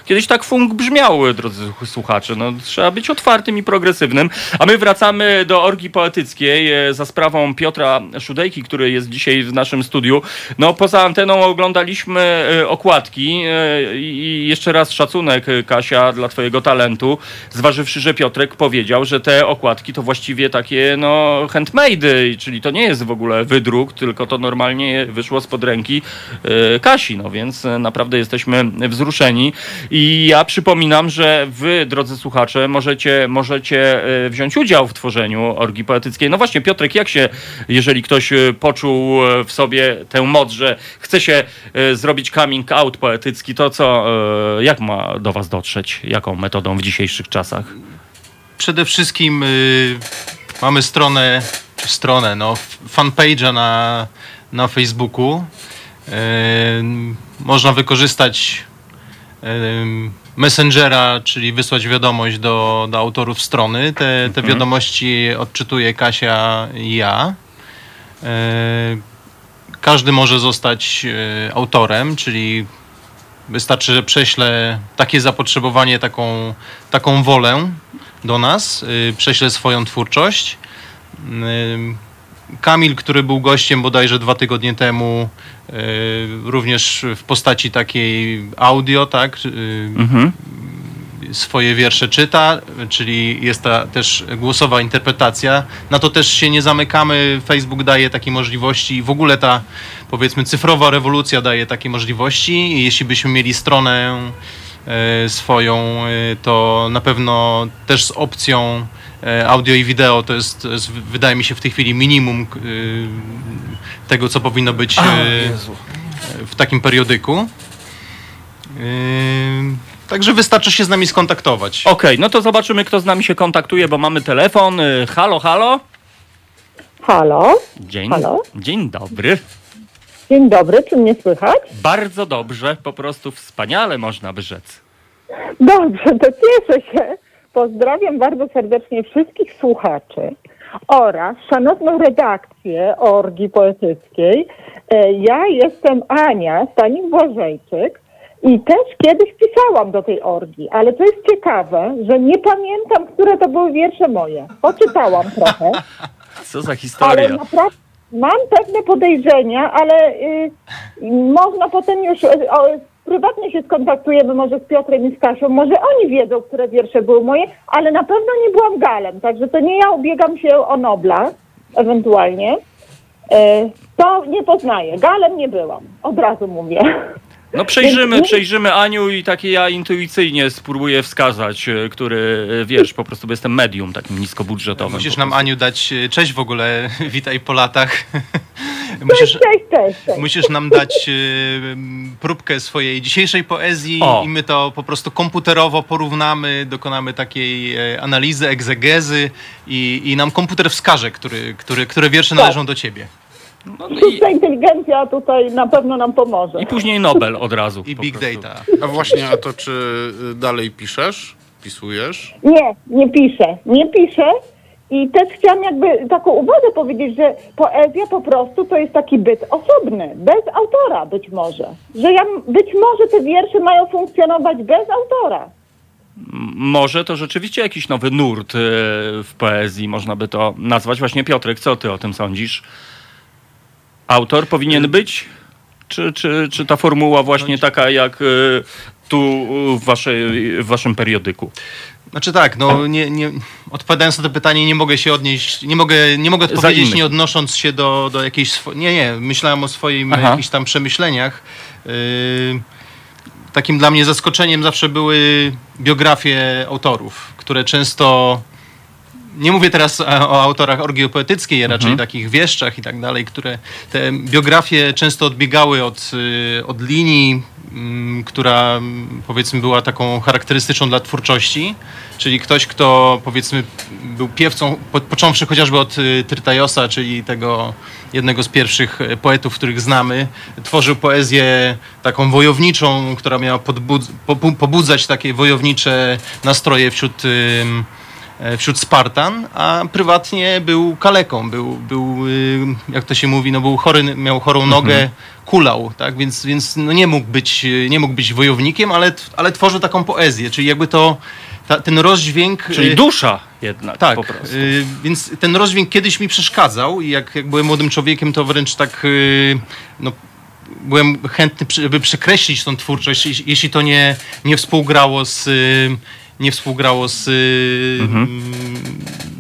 Kiedyś tak funk brzmiał, drodzy słuchacze. No, trzeba być otwartym i progresywnym. A my wracamy do orgi poetyckiej e, za sprawą Piotra Szudejki, który jest dzisiaj w naszym studiu. No poza anteną oglądaliśmy e, okładki e, i jeszcze raz szacunek, Kasia, dla twojego talentu. Zważywszy, że Piotrek powiedział, że te okładki to właściwie takie no handmade, czyli to nie jest w ogóle wydruk, tylko to normalnie wyszło spod ręki Kasi, no więc naprawdę jesteśmy wzruszeni. I ja przypominam, że wy, drodzy słuchacze, możecie, możecie e, wziąć udział w tworzeniu orgi poetyckiej. No właśnie, Piotrek, jak się, jeżeli ktoś e, poczuł e, w sobie tę moc, że chce się zrobić coming out poetycki, to co, jak ma do was dotrzeć? Jaką metodą w dzisiejszych czasach? Przede wszystkim y, mamy stronę, stronę, no, fanpage'a na, na Facebooku. Y, można wykorzystać Messengera, czyli wysłać wiadomość do, do autorów strony. Te, te Mhm. wiadomości odczytuje Kasia i ja. Y, każdy może zostać y, autorem, czyli wystarczy, że prześlę takie zapotrzebowanie, taką, taką wolę do nas, y, prześlę swoją twórczość. Kamil, który był gościem bodajże dwa tygodnie temu, y, również w postaci takiej audio, tak, y, Mhm. swoje wiersze czyta, czyli jest ta też głosowa interpretacja. Na to też się nie zamykamy. Facebook daje takie możliwości. W ogóle ta, powiedzmy, cyfrowa rewolucja daje takie możliwości. I Jeśli byśmy mieli stronę e, swoją, e, to na pewno też z opcją e, audio i wideo to jest, to jest wydaje mi się w tej chwili minimum e, tego, co powinno być e, w takim periodyku. Ym, Także wystarczy się z nami skontaktować. Okej, no to zobaczymy, kto z nami się kontaktuje, bo mamy telefon. Y, Halo, halo? Halo? Dzień, Halo? dzień dobry. Dzień dobry, czy mnie słychać? Bardzo dobrze, po prostu wspaniale można by rzec. Dobrze, to cieszę się. Pozdrawiam bardzo serdecznie wszystkich słuchaczy oraz szanowną redakcję Orgi Poetyckiej. E, Ja jestem Ania Stanik-Błażejczyk i też kiedyś pisałam do tej orgi, ale co jest ciekawe, że nie pamiętam, które to były wiersze moje. Poczytałam trochę. Co za Ale historia. naprawdę mam pewne podejrzenia, ale y, można potem już y, o, prywatnie się skontaktujemy może z Piotrem i z Kasią. Może oni wiedzą, które wiersze były moje, ale na pewno nie byłam Galem, także to nie ja ubiegam się o Nobla, ewentualnie. Y, to nie poznaję. Galem nie byłam, od razu mówię. No przejrzymy, przejrzymy Aniu i takie ja intuicyjnie spróbuję wskazać, e, który e, wiesz, po prostu jestem medium takim niskobudżetowym. Musisz nam. Aniu, dać e, cześć w ogóle. Witaj po latach. musisz, Cześć, cześć, cześć. musisz nam dać próbkę swojej dzisiejszej poezji O. i my to po prostu komputerowo porównamy, dokonamy takiej analizy, egzegezy i, i nam komputer wskaże, który, który, które wiersze należą do ciebie. No i, Sztuczna inteligencja tutaj na pewno nam pomoże. I później Nobel od razu. I po big prostu. data. A właśnie, a to czy y, dalej piszesz? Pisujesz? Nie, nie piszę, nie piszę. I też chciałam jakby taką uwagę powiedzieć, że poezja po prostu to jest taki byt osobny, bez autora być może. Że ja, być może te wiersze mają funkcjonować bez autora. Może to rzeczywiście jakiś nowy nurt e, w poezji, można by to nazwać. Właśnie Piotrek, co ty o tym sądzisz? Autor powinien być? Czy, czy, czy ta formuła właśnie taka jak e, tu w, waszej, w waszym periodyku? Znaczy tak, no nie, nie, odpowiadając na to pytanie, nie mogę się odnieść, nie mogę, nie mogę odpowiedzieć innych. nie odnosząc się do, do jakiejś, swo- nie, nie, myślałem o swoim Aha. jakichś tam przemyśleniach. Yy, takim dla mnie zaskoczeniem zawsze były biografie autorów, które często, nie mówię teraz e, o autorach orgii poetyckiej, raczej takich wieszczach i tak dalej, które te biografie często odbiegały od, y, od linii, mm, która mm, powiedzmy była taką charakterystyczną dla twórczości, czyli ktoś, kto powiedzmy był piewcą, po, począwszy chociażby od y, Tyrtajosa, czyli tego jednego z pierwszych poetów, których znamy, tworzył poezję taką wojowniczą, która miała pobu- pobudzać takie wojownicze nastroje wśród e, wśród Spartan, a prywatnie był kaleką, był, był y, jak to się mówi, no był chory, miał chorą nogę, kulał, tak, więc, więc no nie mógł być, nie mógł być wojownikiem, ale, ale tworzył taką poezję, czyli jakby to, ta, ten rozdźwięk... Czyli y, dusza jednak tak, po prostu. y, więc ten rozdźwięk kiedyś mi przeszkadzał i jak, jak byłem młodym człowiekiem, to wręcz tak, y, no, byłem chętny, by przekreślić tą twórczość, jeśli- jeśli to nie, nie współgrało z, y, nie współgrało z, y,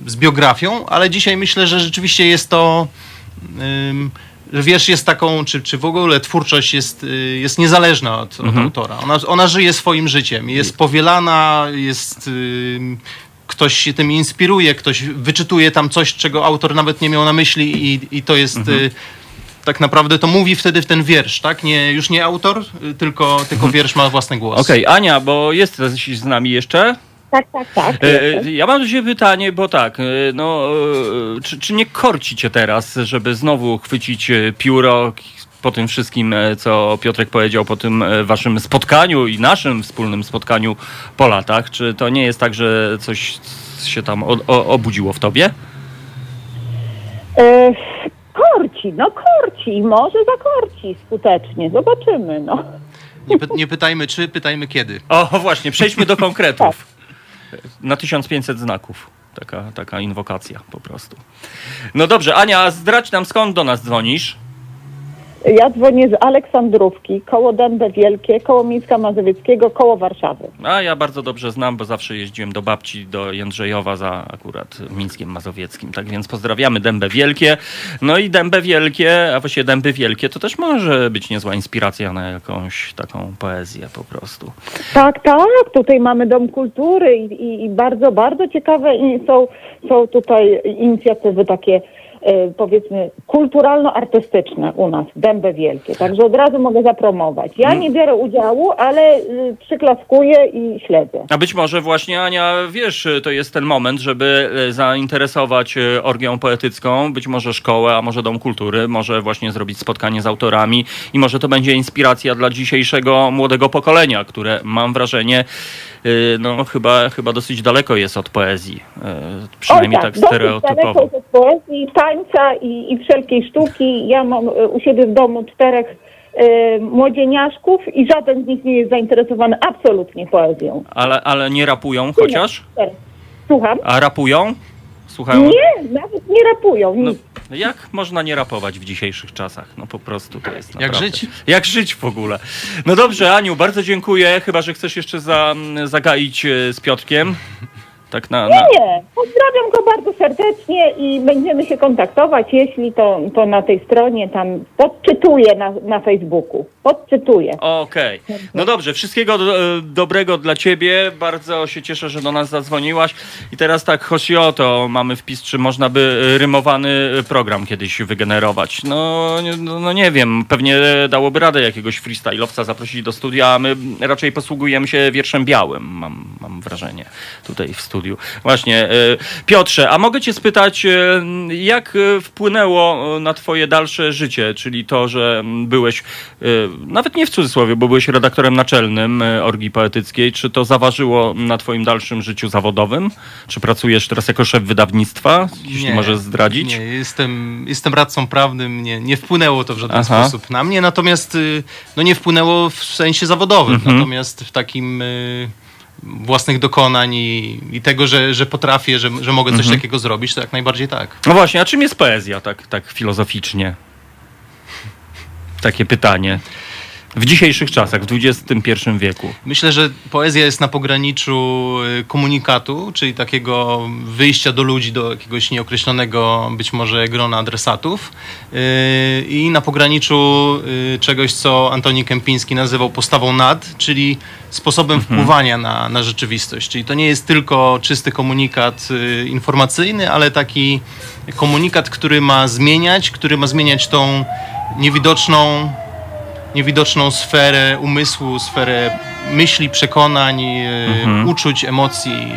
z biografią, ale dzisiaj myślę, że rzeczywiście jest to, że wiersz jest taką, czy, czy w ogóle twórczość jest, y, jest niezależna od, od autora. Ona, ona żyje swoim życiem, jest powielana, jest... ym, Ktoś się tym inspiruje, ktoś wyczytuje tam coś, czego autor nawet nie miał na myśli i, i to jest y, tak naprawdę to mówi wtedy w ten wiersz, tak? Nie, już nie autor, y, tylko, tylko wiersz ma własny głos. Okej, Ania, bo jesteś z nami jeszcze? Tak, tak, tak. E, e, Ja mam do Ciebie pytanie, bo tak, e, no, e, czy, czy nie korci Cię teraz, żeby znowu chwycić e, pióro po tym wszystkim, e, co Piotrek powiedział, po tym e, Waszym spotkaniu i naszym wspólnym spotkaniu po latach? Czy to nie jest tak, że coś się tam o, o, obudziło w Tobie? E, korci, no korci, może zakorci skutecznie, zobaczymy, no. Nie, py, nie pytajmy czy, pytajmy kiedy. O, właśnie, przejdźmy do konkretów. Na 1500 znaków. Taka, taka inwokacja po prostu. No dobrze, Ania, zdradź nam skąd do nas dzwonisz? Ja dzwonię z Aleksandrówki, koło Dębe Wielkie, koło Mińska Mazowieckiego, koło Warszawy. A ja bardzo dobrze znam, bo zawsze jeździłem do babci, do Jędrzejowa za akurat Mińskiem Mazowieckim. Tak więc pozdrawiamy Dębę Wielkie. No i Dębę Wielkie, a właściwie Dęby Wielkie, to też może być niezła inspiracja na jakąś taką poezję po prostu. Tak, tak, tutaj mamy Dom Kultury i, i, i bardzo, bardzo ciekawe są, są tutaj inicjatywy takie powiedzmy kulturalno-artystyczne u nas, Dębe Wielkie. Także od razu mogę zapromować. Ja nie biorę udziału, ale y, przyklaskuję i śledzę. A być może właśnie, Ania, wiesz, to jest ten moment, żeby zainteresować orgią poetycką, być może szkołę, a może Dom Kultury, może właśnie zrobić spotkanie z autorami i może to będzie inspiracja dla dzisiejszego młodego pokolenia, które mam wrażenie, no chyba, chyba dosyć daleko jest od poezji, e, przynajmniej Oj, tak dosyć stereotypowo. daleko jest od poezji, tańca i, i wszelkiej sztuki. Ja mam e, u siebie w domu czterech młodzieniaszków i żaden z nich nie jest zainteresowany absolutnie poezją. Ale, ale nie rapują chociaż? Słucham? A rapują? Słuchają? Nie, nawet nie rapują. No, Nic. jak można nie rapować w dzisiejszych czasach? No po prostu to jest Jak naprawdę... żyć? Jak żyć w ogóle? No dobrze, Aniu, bardzo dziękuję. Chyba, że chcesz jeszcze za, zagaić e, z Piotrkiem. Tak na, Nie, na... nie. Pozdrawiam go bardzo serdecznie i będziemy się kontaktować. Jeśli to, to na tej stronie tam podczytuję na, na Facebooku. Podczytuję. Okej. No dobrze, wszystkiego do, dobrego dla ciebie. Bardzo się cieszę, że do nas zadzwoniłaś. I teraz tak, chodzi o to, mamy wpis, czy można by rymowany program kiedyś wygenerować. No, nie- no, no nie wiem, pewnie dałoby radę jakiegoś freestyle'owca zaprosić do studia, a my raczej posługujemy się wierszem białym, mam, mam wrażenie, tutaj w studiu. Właśnie, e, Piotrze, a mogę cię spytać, e, jak e, wpłynęło na twoje dalsze życie, czyli to, że byłeś, nawet nie w cudzysłowie, bo byłeś redaktorem naczelnym Orgii Poetyckiej, czy to zaważyło na twoim dalszym życiu zawodowym? Czy pracujesz teraz jako szef wydawnictwa, jeśli możesz zdradzić? Nie, jestem, jestem radcą prawnym, nie, nie wpłynęło to w żaden Aha. sposób na mnie, natomiast y, no nie wpłynęło w sensie zawodowym, Mhm. natomiast w takim y, własnych dokonań i, i tego, że, że potrafię, że, że mogę coś Mhm. takiego zrobić, to jak najbardziej tak. No właśnie, a czym jest poezja, tak, tak filozoficznie? Takie pytanie. W dzisiejszych czasach, w XXI wieku. Myślę, że poezja jest na pograniczu y, komunikatu, czyli takiego wyjścia do ludzi, do jakiegoś nieokreślonego być może grona adresatów y, i na pograniczu y, czegoś, co Antoni Kępiński nazywał postawą nad, czyli sposobem wpływania na, na rzeczywistość. Czyli to nie jest tylko czysty komunikat informacyjny, ale taki komunikat, który ma zmieniać, który ma zmieniać tą niewidoczną niewidoczną sferę umysłu, sferę myśli, przekonań, e, Mhm. uczuć, emocji.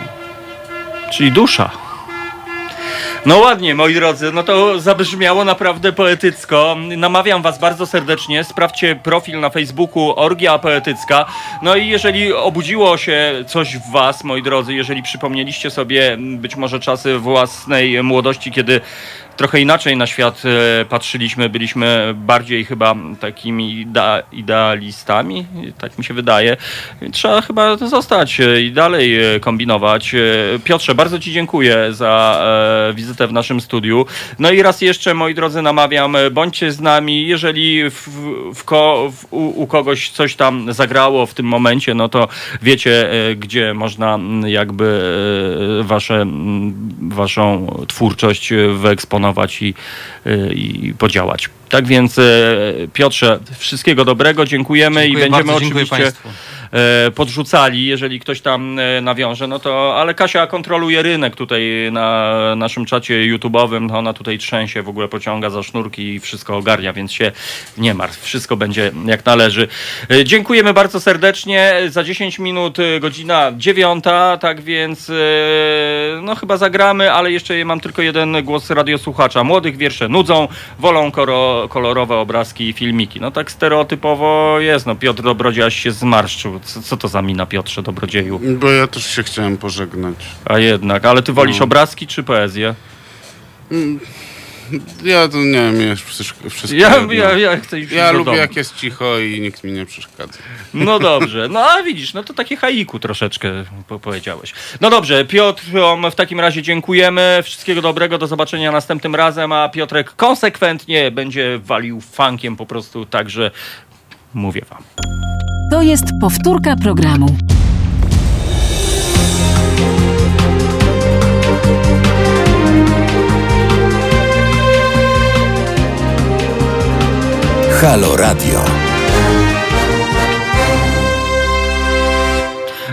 Czyli dusza. No ładnie, moi drodzy, no to zabrzmiało naprawdę poetycko. Namawiam was bardzo serdecznie, sprawdźcie profil na Facebooku Orgia Poetycka. No i jeżeli obudziło się coś w was, moi drodzy, jeżeli przypomnieliście sobie być może czasy własnej młodości, kiedy trochę inaczej na świat e, patrzyliśmy, byliśmy bardziej chyba takimi idea- idealistami, tak mi się wydaje. Trzeba chyba zostać e, i dalej e, kombinować. Piotrze, bardzo Ci dziękuję za wizytę w naszym studiu. No i raz jeszcze, moi drodzy, namawiam, bądźcie z nami. Jeżeli w, w ko, w, u, u kogoś coś tam zagrało w tym momencie, no to wiecie, gdzie można m, jakby wasze, m, waszą twórczość e, wyeksponować i, e, i podziałać. Tak więc, e, Piotrze, wszystkiego dobrego, dziękujemy Dziękuję i będziemy bardzo, oczywiście podrzucali, jeżeli ktoś tam e, nawiąże, no to, ale Kasia kontroluje rynek tutaj na naszym czacie YouTube'owym, ona tutaj trzęsie, w ogóle pociąga za sznurki i wszystko ogarnia, więc się nie martw, wszystko będzie jak należy. E, Dziękujemy bardzo serdecznie, za 10 minut e, godzina dziewiąta, tak więc e, no chyba zagramy, ale jeszcze mam tylko jeden głos radiosłuchacza. Młodych wiersze nudzą, wolą kolorowe obrazki i filmiki. No tak stereotypowo jest, no Piotr Dobrodziej się zmarszczył. Co, co to za mina Piotrze Dobrodzieju? Bo ja też się chciałem pożegnać. A jednak, ale ty wolisz No. obrazki czy poezję? Mm, Ja to nie wiem, jest wszystko, wszystko Ja- jedno. ja- ja chcę już ja iść do lubię domu. jak jest cicho i nikt mi nie przeszkadza. No dobrze, no a widzisz, no to takie haiku troszeczkę po powiedziałeś. No dobrze, Piotrom w takim razie dziękujemy, wszystkiego dobrego, do zobaczenia następnym razem, a Piotrek konsekwentnie będzie walił funkiem po prostu, także mówię wam. To jest powtórka programu. Halo Radio.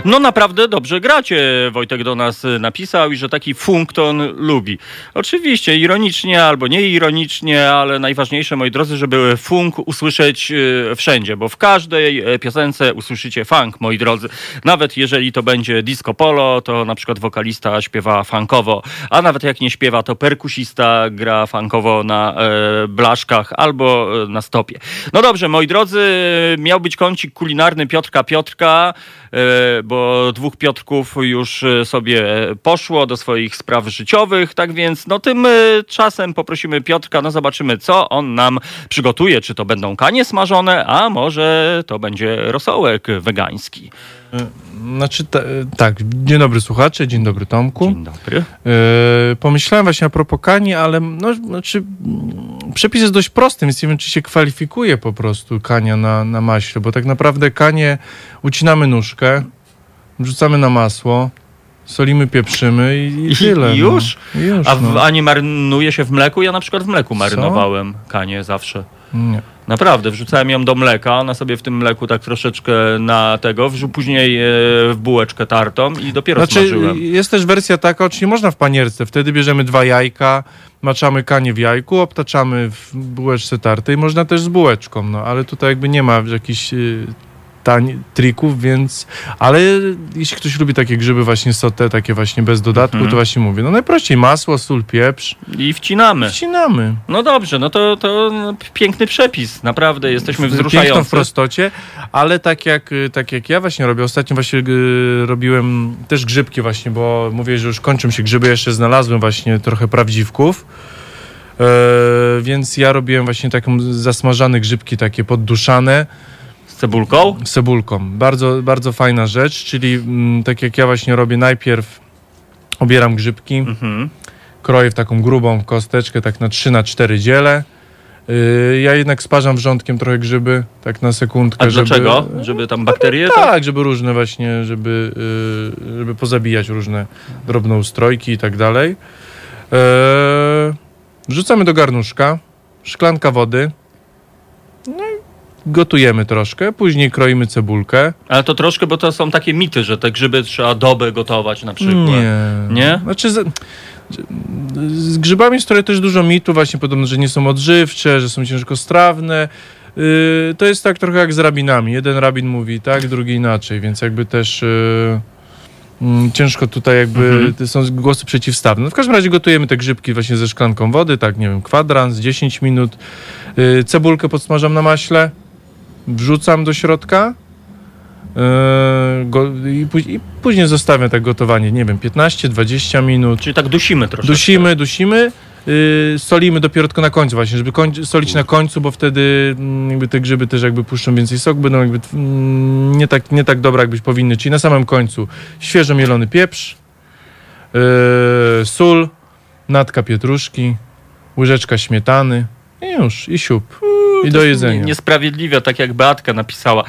No naprawdę dobrze gracie, Wojtek do nas y, napisał i że taki funkton lubi. Oczywiście ironicznie albo nieironicznie, ale najważniejsze, moi drodzy, żeby funk usłyszeć y, wszędzie, bo w każdej e, piosence usłyszycie funk, moi drodzy. Nawet jeżeli to będzie disco polo, to na przykład wokalista śpiewa funkowo, a nawet jak nie śpiewa, to perkusista gra funkowo na e, blaszkach albo e, na stopie. No dobrze, moi drodzy, miał być kącik kulinarny Piotrka Piotrka, e, bo dwóch Piotrków już e, sobie poszło do swoich spraw życiowych, tak więc no tym e, czasem poprosimy Piotrka, no zobaczymy co on nam przygotuje, czy to będą kanie smażone, a może to będzie rosołek wegański. Znaczy, ta, tak, dzień dobry słuchacze, dzień dobry Tomku. Dzień dobry. E, pomyślałem właśnie a propos kani, ale no, znaczy, mm, przepis jest dość prosty, więc nie wiem, czy się kwalifikuje po prostu kania na, na maśle, bo tak naprawdę kanie ucinamy nóżkę, wrzucamy na masło, solimy, pieprzymy i, i tyle. I już? No. I już A, w, no. a nie marynuje się w mleku? Ja na przykład w mleku marynowałem kanie zawsze. Nie. Naprawdę, wrzucałem ją do mleka, ona sobie w tym mleku tak troszeczkę na tego, wrzu- później e, w bułeczkę tartą i dopiero Znaczy, smażyłem. jest też wersja taka, oczywiście można w panierce. Wtedy bierzemy dwa jajka, maczamy kanie w jajku, obtaczamy w bułeczce tartej. Można też z bułeczką, no ale tutaj jakby nie ma jakichś y, tań, trików, więc... Ale jeśli ktoś lubi takie grzyby właśnie sote, takie właśnie bez dodatku, Mhm. to właśnie mówię, no najprościej masło, sól, pieprz. I wcinamy. Wcinamy. No dobrze, no to, to piękny przepis, naprawdę, jesteśmy Piękną w wzruszający. prostocie, ale tak jak, tak jak ja właśnie robię, ostatnio właśnie y, robiłem też grzybki właśnie, bo mówię, że już kończą się grzyby, jeszcze znalazłem właśnie trochę prawdziwków, e, więc ja robiłem właśnie taką zasmażane grzybki takie podduszane. Z cebulką? Z cebulką. Bardzo, bardzo fajna rzecz, czyli mm, tak jak ja właśnie robię, najpierw obieram grzybki, Mhm. kroję w taką grubą kosteczkę, tak na 3 na 4 dziele. Yy, ja jednak sparzam wrzątkiem trochę grzyby, tak na sekundkę, A żeby... dlaczego? Żeby tam bakterie? to- Tak, żeby różne właśnie, żeby, yy, żeby pozabijać różne drobnoustrojki i tak dalej. Eee, wrzucamy do garnuszka, szklanka wody, no gotujemy troszkę, później kroimy cebulkę. Ale to troszkę, bo to są takie mity, że te grzyby trzeba dobę gotować na przykład. Nie. Nie? Znaczy, z, z grzybami jest trochę też dużo mitu, właśnie podobno, że nie są odżywcze, że są ciężkostrawne. Yy, to jest tak trochę jak z rabinami. Jeden rabin mówi tak, drugi inaczej, więc jakby też yy, ciężko tutaj jakby, Mhm. są głosy przeciwstawne. No w każdym razie gotujemy te grzybki właśnie ze szklanką wody, tak nie wiem, kwadrans, 10 minut. Yy, cebulkę podsmażam na maśle, wrzucam do środka, go, i, póź- I później zostawiam tak gotowanie, nie wiem, 15-20 minut. Czyli tak dusimy troszeczkę. Dusimy, dusimy. Yy, solimy dopiero tylko na końcu właśnie, żeby koń, solić na końcu, bo wtedy mm, jakby te grzyby też jakby puszczą więcej soku, będą jakby mm, nie, tak, nie tak dobre jakbyś powinny, czyli na samym końcu świeżo mielony pieprz, yy, sól, natka pietruszki, łyżeczka śmietany i już, i siup. I do Nie- jedzenia. Niesprawiedliwie, tak jak Beatka napisała.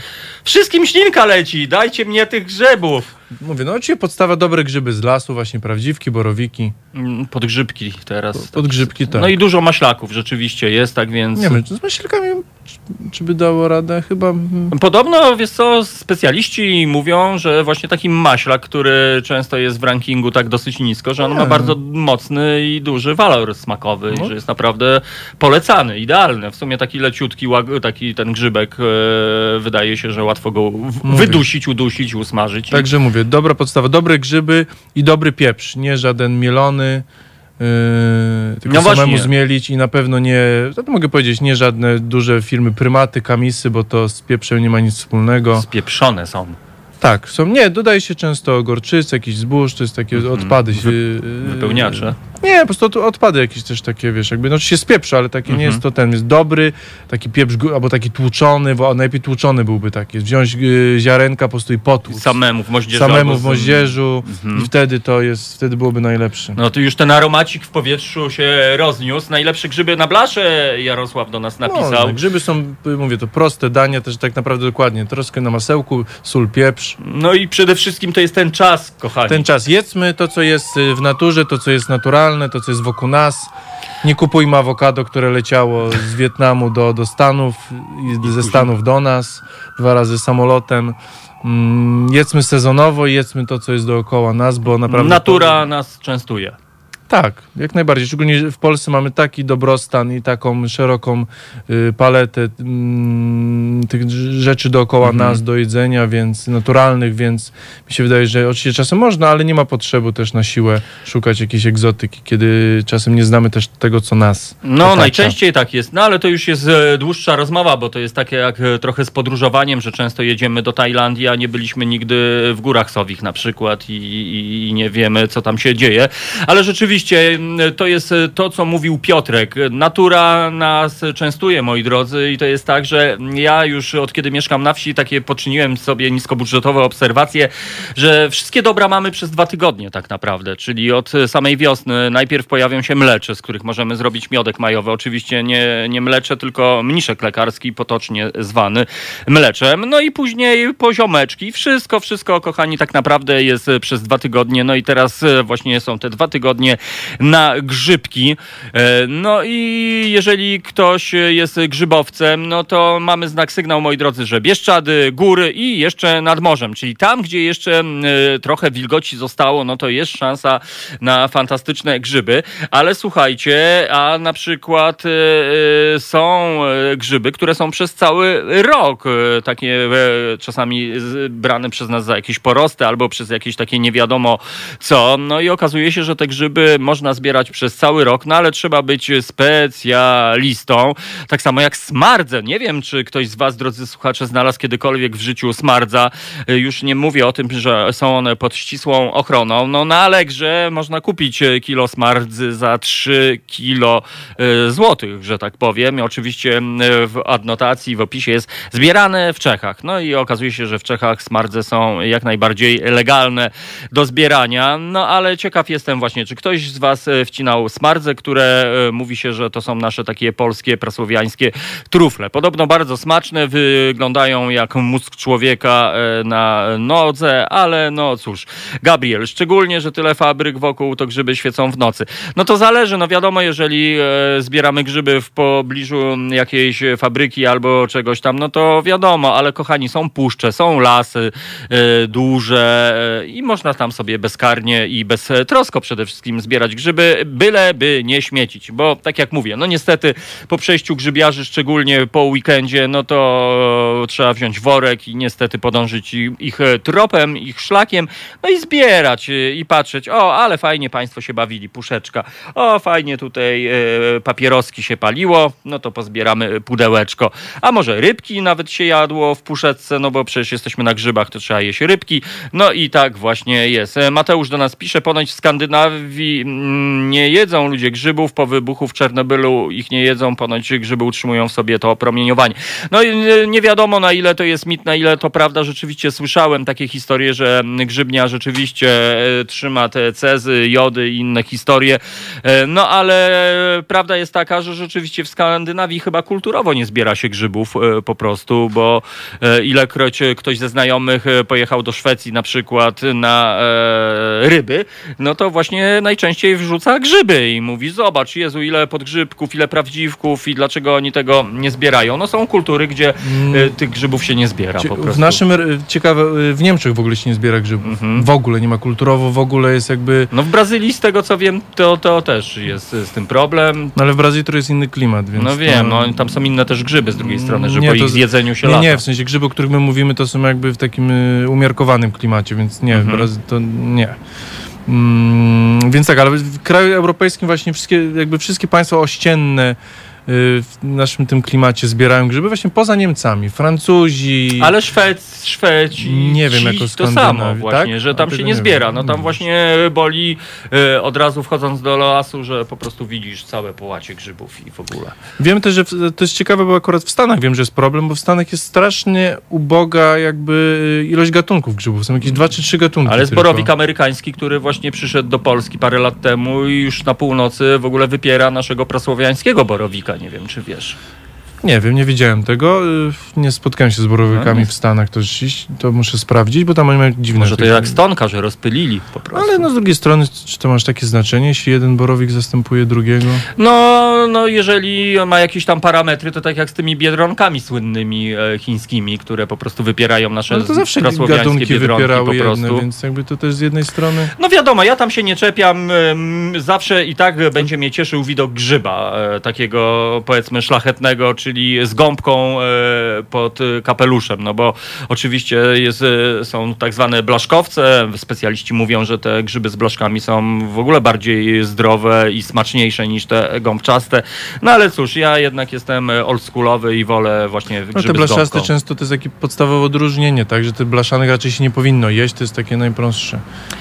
Wszystkim ślinka leci, dajcie mnie tych grzybów. Mówię, no oczywiście podstawa dobre grzyby z lasu, właśnie prawdziwki, borowiki. Mm, Podgrzybki teraz. Podgrzybki, tak. No i dużo maślaków rzeczywiście jest, tak więc... Nie wiem, czy z maślakami, czy, czy by dało radę? Chyba... mm, Podobno, wiesz co, specjaliści mówią, że właśnie taki maślak, który często jest w rankingu tak dosyć nisko, że on ma bardzo mocny i duży walor smakowy No. że jest naprawdę polecany, idealny. W sumie taki leciutki, łag- taki ten grzybek e, wydaje się, że łatwo go w- Mówię. wydusić, udusić, usmażyć. Także mówię, dobra podstawa, dobre grzyby i dobry pieprz, nie żaden mielony, yy, tylko No właśnie. samemu zmielić i na pewno nie, to mogę powiedzieć, nie żadne duże firmy prymaty, kamisy, bo to z pieprzem nie ma nic wspólnego. Spieprzone są. Tak, są, nie, dodaje się często gorczycy, jakiś zbóż, to jest takie odpady. Mhm. Wy- yy, Wypełniacze. Nie, po prostu od- odpady jakieś też takie, wiesz, jakby, no oczywiście z pieprzu, ale takie nie Mhm. jest to ten, jest dobry, taki pieprz, albo taki tłuczony, bo najlepiej tłuczony byłby taki, wziąć y, ziarenka po prostu i potłuc. Samemu w moździerzu. Samemu w moździerzu Mhm. i wtedy to jest, wtedy byłoby najlepsze. No to już ten aromacik w powietrzu się rozniósł. Najlepsze grzyby na blasze Jarosław do nas napisał. No, grzyby są, mówię, to proste dania, też tak naprawdę dokładnie, troszkę na masełku, sól, pieprz. No i przede wszystkim to jest ten czas, kochani. Ten czas, jedzmy to, co jest y, w naturze, to, co jest naturalne, to, co jest wokół nas. Nie kupujmy awokado, które leciało z Wietnamu do, do Stanów i ze Stanów do nas, dwa razy samolotem. Mm, jedzmy sezonowo i jedzmy to, co jest dookoła nas, bo naprawdę... Natura nas częstuje. Tak, jak najbardziej. Szczególnie w Polsce mamy taki dobrostan i taką szeroką y, paletę mm, tych rzeczy dookoła Mhm. nas do jedzenia, więc naturalnych, więc mi się wydaje, że oczywiście czasem można, ale nie ma potrzeby też na siłę szukać jakiejś egzotyki, kiedy czasem nie znamy też tego, co nas. No, otacza. najczęściej tak jest. No, ale to już jest e, dłuższa rozmowa, bo to jest takie jak e, trochę z podróżowaniem, że często jedziemy do Tajlandii, a nie byliśmy nigdy w górach Sowich na przykład i, i, i nie wiemy, co tam się dzieje. Ale rzeczywiście rzeczywiście to jest e, to, co mówił Piotrek. Natura nas częstuje, moi drodzy, i to jest tak, że ja już od kiedy mieszkam na wsi, takie poczyniłem sobie niskobudżetowe obserwacje, że wszystkie dobra mamy przez dwa tygodnie tak naprawdę, czyli od samej wiosny. Najpierw pojawią się mlecze, z których możemy zrobić miodek majowy. Oczywiście nie, nie mlecze, tylko mniszek lekarski, potocznie zwany mleczem. No i później poziomeczki. Wszystko, wszystko, kochani, tak naprawdę jest przez dwa tygodnie. No i teraz e, właśnie są te dwa tygodnie na grzybki. E, No i jeżeli ktoś jest grzybowcem, no to mamy znak sygnał, moi drodzy, że Bieszczady, góry i jeszcze nad morzem, czyli tam, gdzie jeszcze e, trochę wilgoci zostało, no to jest szansa na fantastyczne grzyby. Ale słuchajcie, a na przykład e, są grzyby, które są przez cały rok takie czasami brane przez nas za jakieś porosty albo przez jakieś takie nie wiadomo co. No i okazuje się, że te grzyby można zbierać przez cały rok, no ale trzeba być specjalistą. Tak samo jak smardze. Nie wiem, czy ktoś z was, drodzy słuchacze, znalazł kiedykolwiek w życiu smardza. E, Już nie mówię o tym, że są one pod ścisłą ochroną. No na Allegrze można kupić e, kilo smardzy za 3 kilo e, złotych, że tak powiem. Oczywiście w adnotacji, w opisie jest zbierane w Czechach. No i okazuje się, że w Czechach smardze są jak najbardziej legalne do zbierania. No ale ciekaw jestem właśnie, czy ktoś z was e, wcinał smardze, które e, mówi się, że to są nasze takie polskie, prasłowiańskie trufle. Podobno bardzo smaczne, wyglądają jak mózg człowieka e, na nodze, ale no cóż. Gabriel, szczególnie, że tyle fabryk wokół, to grzyby świecą w nocy. No to zależy, no wiadomo, jeżeli zbieramy grzyby w pobliżu jakiejś fabryki albo czegoś tam, no to wiadomo, ale kochani, są puszcze, są lasy duże i można tam sobie bezkarnie i bez trosko przede wszystkim zbierać grzyby, byleby nie śmiecić, bo tak jak mówię, no niestety po przejściu grzybiarzy, szczególnie po weekendzie, no to trzeba wziąć worek i niestety podążyć ich tropem, ich szlakiem, no i zbierać e, i patrzeć, o, ale fajnie państwo się bawili, puszeczka, o, fajnie tutaj e, papieroski się paliło, no to pozbieramy pudełeczko, a może rybki nawet się jadło w puszeczce, no bo przecież jesteśmy na grzybach, to trzeba jeść rybki, no i tak właśnie jest. E, Mateusz do nas pisze, ponoć w Skandynawii nie jedzą ludzie grzybów, po wybuchu w Czernobylu ich nie jedzą, ponoć grzyby utrzymują w sobie to opromieniowanie. No i e, nie wiadomo na ile to jest mit, na ile to prawda, rzeczywiście słyszałem takie historie, że grzybnia rzeczywiście e, trzyma te cezy, jody i inne historie, E, no ale prawda jest taka, że rzeczywiście w Skandynawii chyba kulturowo nie zbiera się grzybów po prostu, bo ilekroć ktoś ze znajomych pojechał do Szwecji na przykład na ryby, no to właśnie najczęściej wrzuca grzyby i mówi, zobacz, Jezu, ile podgrzybków, ile prawdziwków i dlaczego oni tego nie zbierają. No są kultury, gdzie e, tych grzybów się nie zbiera Cie- po prostu. W naszym, r- ciekawe, y, w Niemczech w ogóle się nie zbiera grzybów. Mhm. W ogóle nie ma kulturowo, w ogóle jest jakby... No w Brazylii z tego co wiem, to, to też jest z tym problem. No ale w Brazylii to jest inny klimat, więc... No wiem, no tam są inne też grzyby z drugiej strony, że Nie, po ich zjedzeniu się nie, lata. Nie, w sensie grzyby, o których my mówimy, to są jakby w takim y, umiarkowanym klimacie, więc nie, Mhm. Brazy- to nie. Mm, więc tak, ale w kraju europejskim właśnie wszystkie, jakby wszystkie państwa ościenne w naszym tym klimacie zbierają grzyby, właśnie poza Niemcami. Francuzi... Ale Szwec, Szweci, Nie wiem, jako to samo właśnie, tak? że tam się nie nie zbiera. No tam Widzisz. właśnie boli e, od razu wchodząc do lasu, że po prostu widzisz całe połacie grzybów i w ogóle. Wiem też, że w, to jest ciekawe, bo akurat w Stanach wiem, że jest problem, bo w Stanach jest strasznie uboga jakby y, ilość gatunków grzybów. Są jakieś dwa czy trzy gatunki Ale jest tylko. borowik amerykański, który właśnie przyszedł do Polski parę lat temu i już na północy w ogóle wypiera naszego prasłowiańskiego borowika. Nie wiem, czy wiesz. Nie wiem, nie widziałem tego. y, Nie spotkałem się z borowikami No w Stanach, to, to muszę sprawdzić, bo tam oni mają dziwne... Może to jak stonka, że rozpylili po prostu. Ale no z drugiej strony, czy to masz takie znaczenie, jeśli jeden borowik zastępuje drugiego? No, no, jeżeli ma jakieś tam parametry, to tak jak z tymi biedronkami słynnymi e, chińskimi, które po prostu wypierają nasze Ale to zawsze biedronki wypierały po jedne, prostu. więc jakby to też z jednej strony... No wiadomo, ja tam się nie czepiam. Zawsze i tak będzie mnie cieszył widok grzyba, e, takiego powiedzmy szlachetnego, czyli z gąbką e, pod kapeluszem, no bo oczywiście jest, e, są tak zwane blaszkowce. Specjaliści mówią, że te grzyby z blaszkami są w ogóle bardziej zdrowe i smaczniejsze niż te gąbczaste. No ale cóż, ja jednak jestem oldschoolowy i wolę właśnie grzyby No te gąbką. często to jest takie podstawowe odróżnienie, tak, że te blaszanek raczej się nie powinno jeść, to jest takie najprostsze.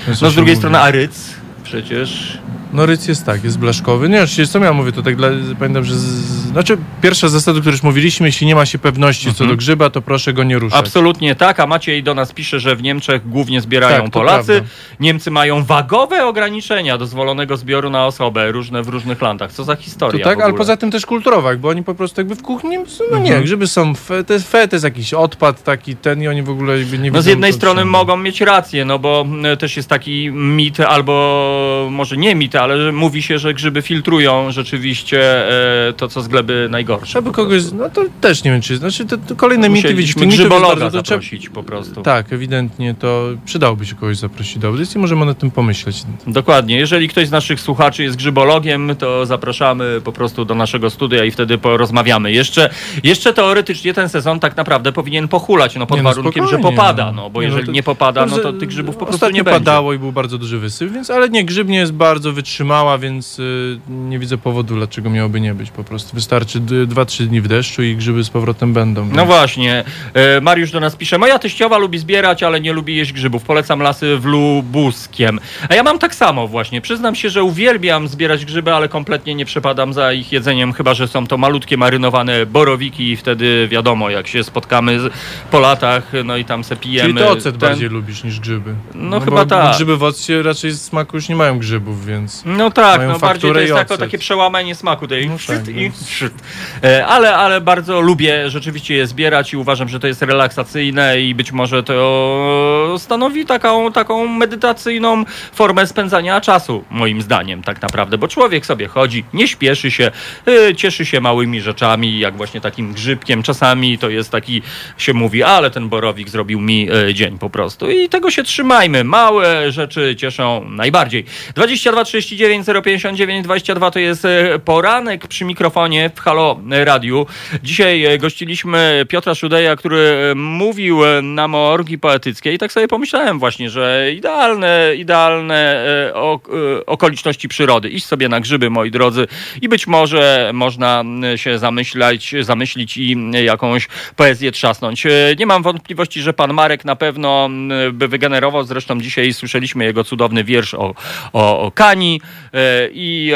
Jest No z drugiej mówię. strony aryc przecież No ryc jest tak, jest blaszkowy. Nie, oczywiście co ja mówię, to tak dla, pamiętam, że... Z, znaczy pierwsza zasada, o której już mówiliśmy, jeśli nie ma się pewności co do grzyba, to proszę go nie ruszać. Absolutnie tak, a Maciej do nas pisze, że w Niemczech głównie zbierają Tak, to Polacy. prawda. Niemcy mają wagowe ograniczenia dozwolonego zbioru na osobę, różne w różnych landach. Co za To historia tak, w ale poza tym też kulturowa, bo oni po prostu jakby w kuchni, no nie, Mhm. grzyby są, fe, to jest fe, to jest jakiś odpad taki, ten i oni w ogóle nie No z widzą, jednej strony mogą mieć rację, no bo mm, też jest taki mit, albo może nie mit, ale mówi się, że grzyby filtrują rzeczywiście e, to, co z gleby najgorsze. Trzeba by kogoś, no to też nie wiem, czy, znaczy to, to kolejne mity, widzisz, grzybologa zaprosić po prostu. Tak, ewidentnie to przydałoby się kogoś zaprosić do audycji, możemy nad tym pomyśleć. Dokładnie. Jeżeli ktoś z naszych słuchaczy jest grzybologiem, to zapraszamy po prostu do naszego studia i wtedy porozmawiamy. Jeszcze, jeszcze teoretycznie ten sezon tak naprawdę powinien pochulać, no pod Nie, no warunkiem, że popada, no bo Nie, jeżeli to- nie popada, no to tych grzybów po prostu nie będzie. padało i był bardzo duży wysyp, więc, ale nie, grzybnie jest bardzo wytrzymała, więc y, nie widzę powodu, dlaczego miałoby nie być po prostu. Wystarczy 2-3 dni w deszczu i grzyby z powrotem będą. No właśnie. E, Mariusz do nas pisze, moja teściowa lubi zbierać, ale nie lubi jeść grzybów. Polecam lasy w Lubuskiem. A ja mam tak samo właśnie. Przyznam się, że uwielbiam zbierać grzyby, ale kompletnie nie przepadam za ich jedzeniem, chyba że są to malutkie marynowane borowiki i wtedy wiadomo, jak się spotkamy z, po latach, no i tam se pijemy. Czyli ty ocet ten- bardziej lubisz niż grzyby. No bo chyba tak. Grzyby w occie raczej z smaku już nie mają grzybów, więc No tak, no bardziej to jest jako takie przełamanie smaku tej No tak, i więc- E, Ale, ale bardzo lubię rzeczywiście je zbierać i uważam, że to jest relaksacyjne i być może to stanowi taką, taką medytacyjną formę spędzania czasu, moim zdaniem tak naprawdę, bo człowiek sobie chodzi, nie śpieszy się, e, cieszy się małymi rzeczami, jak właśnie takim grzybkiem. Czasami to jest taki, się mówi, ale ten borowik zrobił mi e, dzień po prostu i tego się trzymajmy. Małe rzeczy cieszą najbardziej. 22 39 059 22 to jest poranek przy mikrofonie w Halo Radiu. Dzisiaj e, gościliśmy Piotra Szudeja, który e, mówił e, nam o orgii poetyckiej i tak sobie pomyślałem właśnie, że idealne, idealne okoliczności przyrody. Iść sobie na grzyby, moi drodzy, i być może można się zamyślać, zamyślić i jakąś poezję trzasnąć. Nie mam wątpliwości, że pan Marek na pewno by wygenerował, zresztą dzisiaj słyszeliśmy jego cudowny wiersz o, o, o Kani i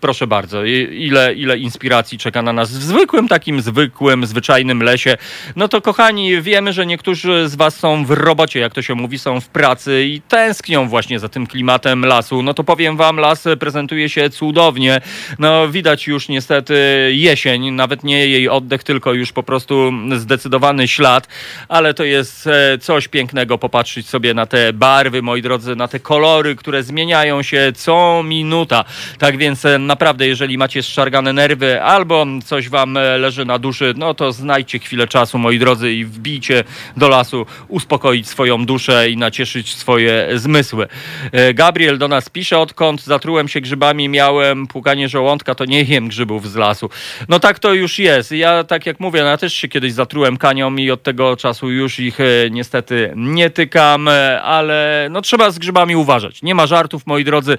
proszę bardzo, ile, ile inspiracji czeka na nas w zwykłym, takim zwykłym, zwyczajnym lesie. No to kochani, wiemy, że niektórzy z was są w robocie, jak to się mówi, są w pracy i tęsknią właśnie za tym klimatem lasu. No to powiem wam, las prezentuje się cudownie. No widać już niestety jesień, nawet nie jej oddech, tylko już po prostu zdecydowany ślad, ale to jest e, coś pięknego popatrzeć sobie na te barwy, moi drodzy, na te kolory, które zmieniają się co minuta. Tak więc e, naprawdę, jeżeli macie zszargane nerwy albo coś wam e, leży na duszy, no to znajdźcie chwilę czasu, moi drodzy, i wbijcie do lasu, uspokoić swoją duszę i nacieszyć swoje zmysły. E, Gabriel do nas pisze, odkąd zatrułem się grzybami, miałem płukanie żołądka, to nie jem grzybów z lasu. No tak to już jest. Ja tak jak mówię, no ja też się kiedyś zatrułem kanią i od tego czasu już ich e, niestety nie tykam, ale no trzeba z grzybami uważać. Nie ma żartów, moi drodzy.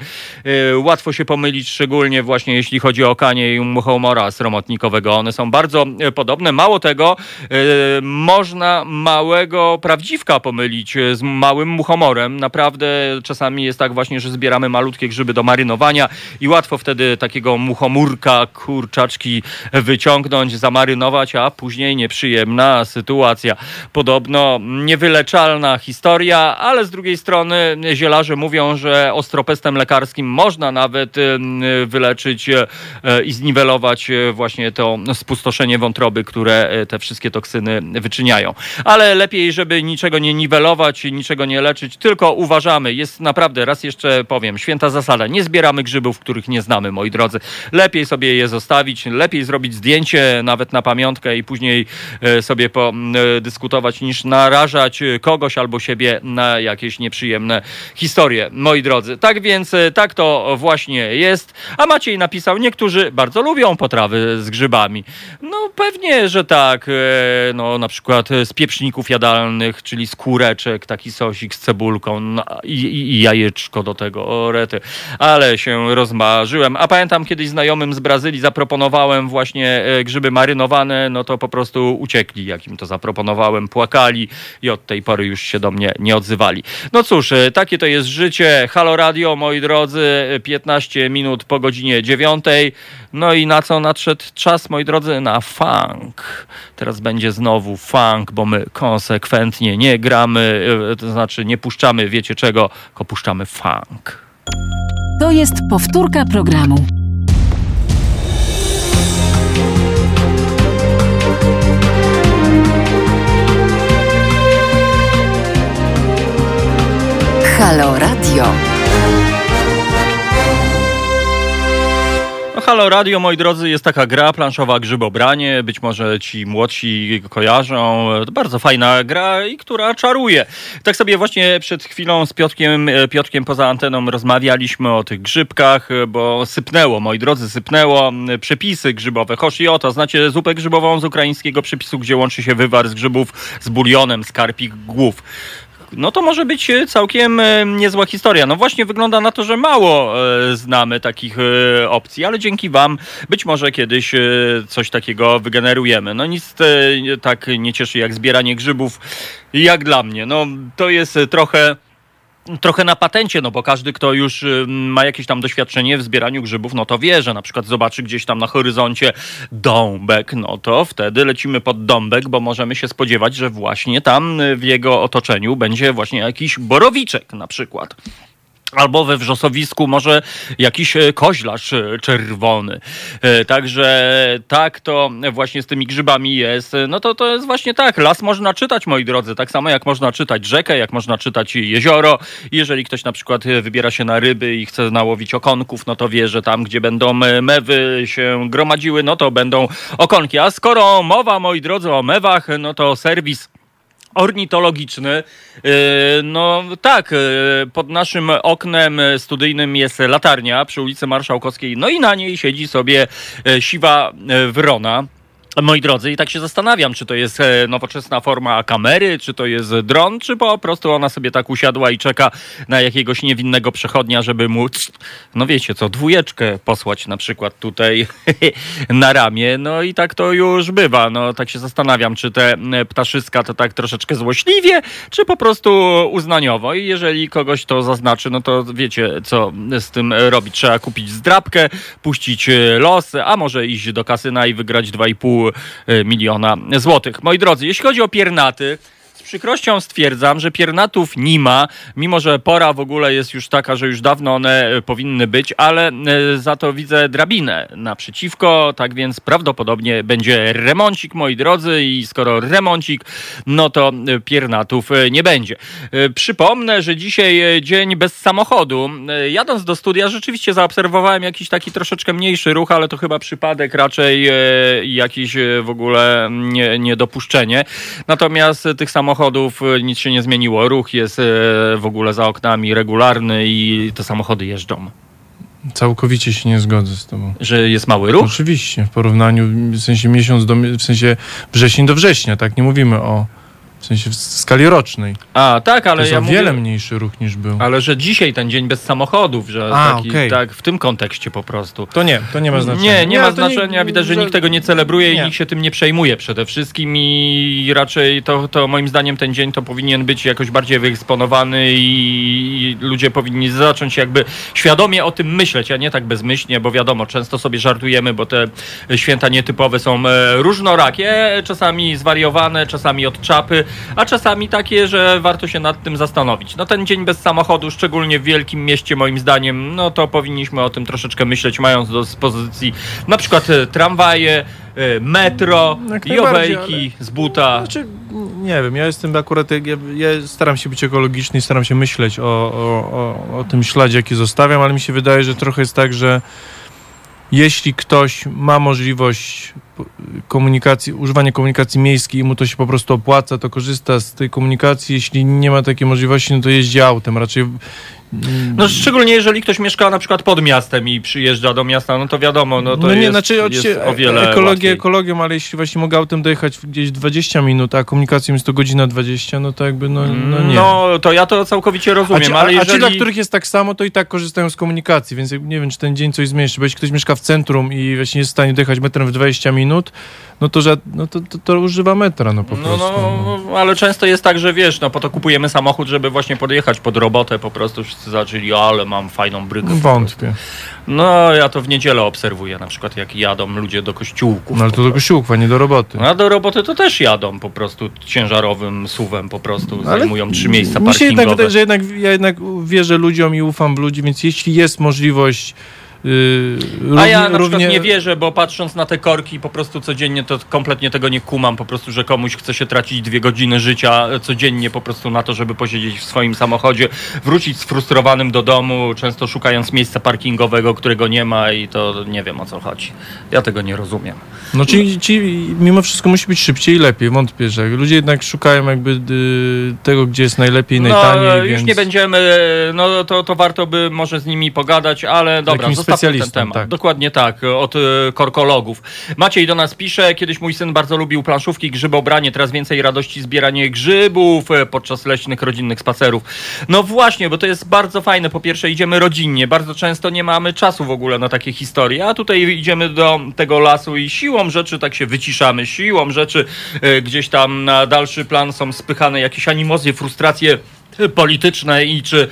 Łatwo się pomylić, szczególnie właśnie jeśli chodzi o kanie i muchomora sromotnikowego. One są bardzo e, podobne. Mało tego, e, można małego prawdziwka pomylić e, z małym muchomorem. Naprawdę czasami jest tak właśnie, że zbieramy malutkie grzyby do marynowania i łatwo wtedy takiego muchomórka, kurczaczki wyciągnąć, zamarynować, a później nieprzyjemna sytuacja. Podobno niewyleczalna historia, ale z drugiej strony zielarze mówią, że ostropestem lekarskim można nawet wyleczyć i zniwelować e, właśnie to spustoszenie wątroby, które e, te wszystkie toksyny wyczyniają. Ale lepiej, żeby niczego nie niwelować, niczego nie leczyć, tylko uważamy. Jest naprawdę, raz jeszcze powiem, święta zasada. Nie zbieramy grzybów, których nie znamy, moi drodzy. Lepiej sobie je zostawić, lepiej zrobić zdjęcie nawet na pamiątkę i później e, sobie podyskutować, niż narażać kogoś albo siebie na jakieś nieprzyjemne historie, moi drodzy. Tak więc, tak to właśnie jest. A Maciej napisał, niektórzy bardzo lubią potrawy z grzybami? No pewnie, że tak. E, no na przykład z pieprzników jadalnych, czyli z kureczek, taki sosik z cebulką no, i, i, jajeczko do tego. O rety. Ale się rozmarzyłem. A pamiętam kiedyś znajomym z Brazylii zaproponowałem właśnie e, grzyby marynowane, no to po prostu uciekli, jak im to zaproponowałem, płakali i od tej pory już się do mnie nie odzywali. No cóż, e, takie to jest życie. Halo Radio, moi drodzy, 15 minut po godzinie 9. No i na co nadszedł czas, moi drodzy? Na funk. Teraz będzie znowu funk, bo my konsekwentnie nie gramy, e, to znaczy nie puszczamy, wiecie czego, tylko puszczamy funk. To jest powtórka programu. Halo Radio. Halo Radio, moi drodzy, jest taka gra planszowa Grzybobranie. Być może ci młodsi kojarzą. To bardzo fajna gra i która czaruje. Tak sobie właśnie przed chwilą z Piotkiem, e, Piotkiem poza anteną rozmawialiśmy o tych grzybkach, e, bo sypnęło, moi drodzy, sypnęło przepisy grzybowe. Hoshioto, znacie zupę grzybową z ukraińskiego przepisu, gdzie łączy się wywar z grzybów z bulionem, z głów no to może być e, całkiem e, niezła historia. No właśnie wygląda na to, że mało e, znamy takich opcji, ale dzięki Wam być może kiedyś coś takiego wygenerujemy. No nic tak nie cieszy jak zbieranie grzybów, jak dla mnie. No to jest trochę trochę na patencie, no bo każdy, kto już y, ma jakieś tam doświadczenie w zbieraniu grzybów, no to wie, że na przykład zobaczy gdzieś tam na horyzoncie dąbek, no to wtedy lecimy pod dąbek, bo możemy się spodziewać, że właśnie tam y, w jego otoczeniu będzie właśnie jakiś borowiczek na przykład. Albo we wrzosowisku może jakiś e, koźlarz e, czerwony. E, Także tak to właśnie z tymi grzybami jest. No to to jest właśnie tak. Las można czytać, moi drodzy. Tak samo jak można czytać rzekę, jak można czytać jezioro. Jeżeli ktoś na przykład wybiera się na ryby i chce nałowić okonków, no to wie, że tam, gdzie będą mewy się gromadziły, no to będą okonki. A skoro mowa, moi drodzy, o mewach, no to serwis ornitologiczny. Yy, No tak, yy, pod naszym oknem studyjnym jest latarnia przy ulicy Marszałkowskiej, no i na niej siedzi sobie e, siwa e, wrona. Moi drodzy, i tak się zastanawiam, czy to jest e, nowoczesna forma kamery, czy to jest dron, czy po prostu ona sobie tak usiadła i czeka na jakiegoś niewinnego przechodnia, żeby mu, no wiecie co, dwójeczkę posłać na przykład tutaj na ramię. No i tak to już bywa. No tak się zastanawiam, czy te ptaszyska to tak troszeczkę złośliwie, czy po prostu uznaniowo. I jeżeli kogoś to zaznaczy, no to wiecie, co z tym robić. Trzeba kupić zdrabkę, puścić e, los, a może iść do kasyna i wygrać 2,5 e, miliona złotych. Moi drodzy, jeśli chodzi o piernaty, przykrością stwierdzam, że piernatów nie ma, mimo że pora w ogóle jest już taka, że już dawno one e, powinny być, ale e, za to widzę drabinę naprzeciwko, tak więc prawdopodobnie będzie remoncik, moi drodzy, i skoro remoncik, no to e, piernatów nie będzie. Przypomnę, że dzisiaj dzień bez samochodu. Jadąc do studia rzeczywiście zaobserwowałem jakiś taki troszeczkę mniejszy ruch, ale to chyba przypadek raczej e, w ogóle nie- niedopuszczenie. Natomiast tych samochodów e, nic się nie zmieniło. Ruch jest e, w ogóle za oknami regularny i te samochody jeżdżą. Całkowicie się nie zgodzę z tobą. Że jest mały ruch? Oczywiście, w porównaniu, w sensie miesiąc do, w sensie wrzesień do września, tak? Nie mówimy o, sensie w skali rocznej. A, tak, To ale jest ja o wiele mówię, mniejszy ruch niż był. ale że dzisiaj ten dzień bez samochodów, że A, taki, okej. tak, w tym kontekście po prostu. To nie, to nie ma znaczenia. Nie, nie ma to znaczenia. Widać, że nikt tego nie celebruje i Nie. nikt się tym nie przejmuje przede wszystkim i raczej to, to moim zdaniem ten dzień to powinien być jakoś bardziej wyeksponowany i ludzie powinni zacząć jakby świadomie o tym myśleć, a nie tak bezmyślnie, bo wiadomo, często sobie żartujemy, bo te święta nietypowe są e, różnorakie, czasami zwariowane, czasami od czapy, a czasami takie, że warto się nad tym zastanowić. No ten dzień bez samochodu, szczególnie w wielkim mieście moim zdaniem, no to powinniśmy o tym troszeczkę myśleć, mając do dyspozycji na przykład e, tramwaje, e, metro, Jak najbardziej, jowejki z buta. Znaczy, nie wiem, ja jestem akurat, ja, ja staram się być ekologiczny i staram się myśleć o, o, o, o tym śladzie, jaki zostawiam, ale mi się wydaje, że trochę jest tak, że jeśli ktoś ma możliwość komunikacji, używania komunikacji miejskiej i mu to się po prostu opłaca, to korzysta z tej komunikacji. Jeśli nie ma takiej możliwości, no to jeździ autem. Raczej No szczególnie jeżeli ktoś mieszka na przykład pod miastem i przyjeżdża do miasta, no to wiadomo, no to no nie, jest, znaczy jest o wiele ekologię łatwiej. ekologią, ale jeśli właśnie mogę autem dojechać gdzieś 20 minut, a komunikacją jest to godzina 20, no to jakby no, no nie. No to ja to całkowicie rozumiem, a ci, ale jeżeli... a ci, dla których jest tak samo, to i tak korzystają z komunikacji, więc nie wiem, czy ten dzień coś zmieni. Bo jeśli ktoś mieszka w centrum i właśnie jest w stanie dojechać metrem w 20 minut, no to, że, no to, to, to używa metra, no po No, prostu. no, ale często jest tak, że wiesz, no po to kupujemy samochód, żeby właśnie podjechać pod robotę, po prostu wszyscy zaczęli, ale mam fajną brykę. Wątpię. No, ja to w niedzielę obserwuję, na przykład jak jadą ludzie do kościółków. No ale to do kościółków, a nie do roboty. A do roboty to też jadą po prostu ciężarowym suwem, po prostu Ale zajmują trzy miejsca Mi się jednak parkingowe. wydaje, że jednak, ja jednak wierzę ludziom i ufam w ludzi, więc jeśli jest możliwość yy, A ja na przykład równie- nie wierzę, bo patrząc na te korki po prostu codziennie, to kompletnie tego nie kumam. Po prostu, że komuś chce się tracić dwie godziny życia codziennie po prostu na to, żeby posiedzieć w swoim samochodzie, wrócić sfrustrowanym do domu, często szukając miejsca parkingowego, którego nie ma i to nie wiem o co chodzi. Ja tego nie rozumiem. No ci, ci mimo wszystko musi być szybciej i lepiej, wątpię, że ludzie jednak szukają jakby y, tego, gdzie jest najlepiej, No, najtaniej, już więc... nie będziemy, no to, to warto by może z nimi pogadać, ale dobra, zostawmy ten specjalistą, temat. tak. Dokładnie tak, od e, korkologów. Maciej do nas pisze, kiedyś mój syn bardzo lubił planszówki, grzybobranie, teraz więcej radości zbieranie grzybów e, podczas leśnych, rodzinnych spacerów. No właśnie, bo to jest bardzo fajne. Po pierwsze idziemy rodzinnie, bardzo często nie mamy czasu w ogóle na takie historie, a tutaj idziemy do tego lasu i siłą rzeczy tak się wyciszamy, siłą rzeczy e, gdzieś tam na dalszy plan są spychane jakieś animozje, frustracje polityczne i czy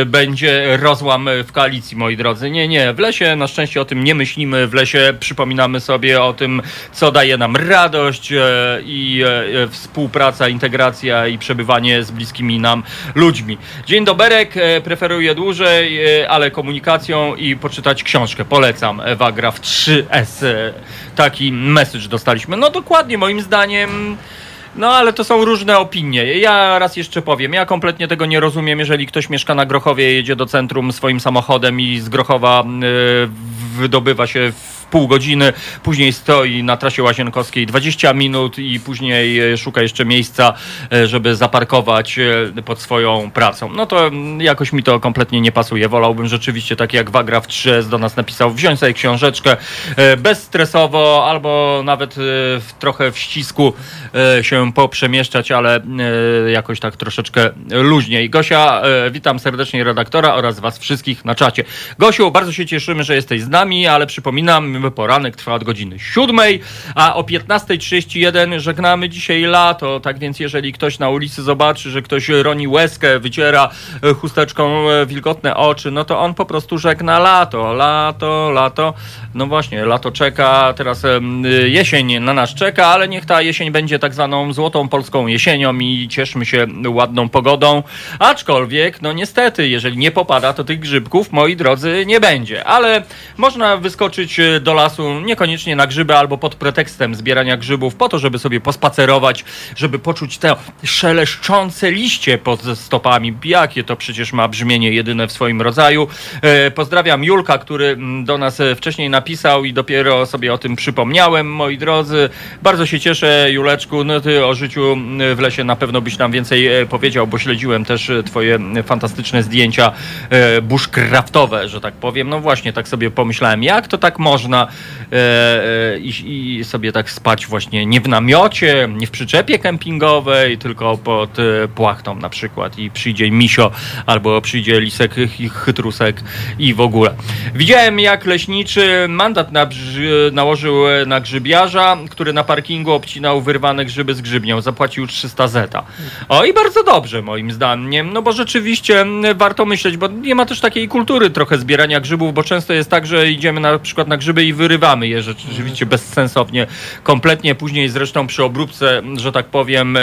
y, będzie rozłam w koalicji, moi drodzy. Nie, nie. W lesie na szczęście o tym nie myślimy. W lesie przypominamy sobie o tym, co daje nam radość e, i e, współpraca, integracja i przebywanie z bliskimi nam ludźmi. Dzień doberek, e, preferuję dłużej, e, ale komunikacją i poczytać książkę. Polecam. Ewa gra w 3S. E, Taki message dostaliśmy. No dokładnie, moim zdaniem... No ale to są różne opinie. Ja raz jeszcze powiem, ja kompletnie tego nie rozumiem, jeżeli ktoś mieszka na Grochowie, jedzie do centrum swoim samochodem i z Grochowa y, wydobywa się w pół godziny, później stoi na trasie łazienkowskiej 20 minut i później e, szuka jeszcze miejsca, e, żeby zaparkować e, pod swoją pracą. No to mm, jakoś mi to kompletnie nie pasuje. Wolałbym rzeczywiście, tak jak Wagra w 3S do nas napisał, wziąć sobie książeczkę bezstresowo albo nawet w, trochę w ścisku się poprzemieszczać, ale jakoś tak troszeczkę luźniej. Gosia, witam serdecznie redaktora oraz was wszystkich na czacie. Gosiu, bardzo się cieszymy, że jesteś z nami, ale przypominam, poranek trwa od godziny 7, a o 15.31 żegnamy dzisiaj lato. Tak więc jeżeli ktoś na ulicy zobaczy, że ktoś roni łezkę, wyciera e, chusteczką e, wilgotne oczy, no to on po prostu żegna lato. Lato, lato. No właśnie, lato czeka, teraz em, jesień na nas czeka, ale niech ta jesień będzie tak zwaną złotą polską jesienią i cieszmy się ładną pogodą. Aczkolwiek, no niestety, jeżeli nie popada, to tych grzybków, moi drodzy, nie będzie. Ale można wyskoczyć e, do lasu, niekoniecznie na grzyby albo pod pretekstem zbierania grzybów, po to, żeby sobie pospacerować, żeby poczuć te szeleszczące liście pod stopami. Jakie to przecież ma brzmienie jedyne w swoim rodzaju. E, Pozdrawiam Julka, który mm, do nas e, wcześniej napisał i dopiero sobie o tym przypomniałem, moi drodzy. Bardzo się cieszę, Juleczku. No ty o życiu mm, w lesie na pewno byś nam więcej e, powiedział, bo śledziłem też twoje mm, fantastyczne zdjęcia bushcraftowe, że tak powiem. No właśnie, tak sobie pomyślałem, jak to tak można e, e, i, i sobie tak spać właśnie nie w namiocie, nie w przyczepie kempingowej, tylko pod e, płachtą na przykład i przyjdzie misio albo przyjdzie lisek chytrusek i w ogóle. Widziałem jak leśniczy mandat na nałożył na grzybiarza, który na parkingu obcinał wyrwane grzyby z grzybnią. Zapłacił 300 zeta. O i bardzo dobrze moim zdaniem, no bo rzeczywiście warto myśleć, bo nie ma też takiej kultury trochę zbierania grzybów, bo często jest tak, że idziemy na przykład na grzyby i wyrywamy je rzeczywiście bezsensownie, kompletnie. Później zresztą przy obróbce, że tak powiem, e,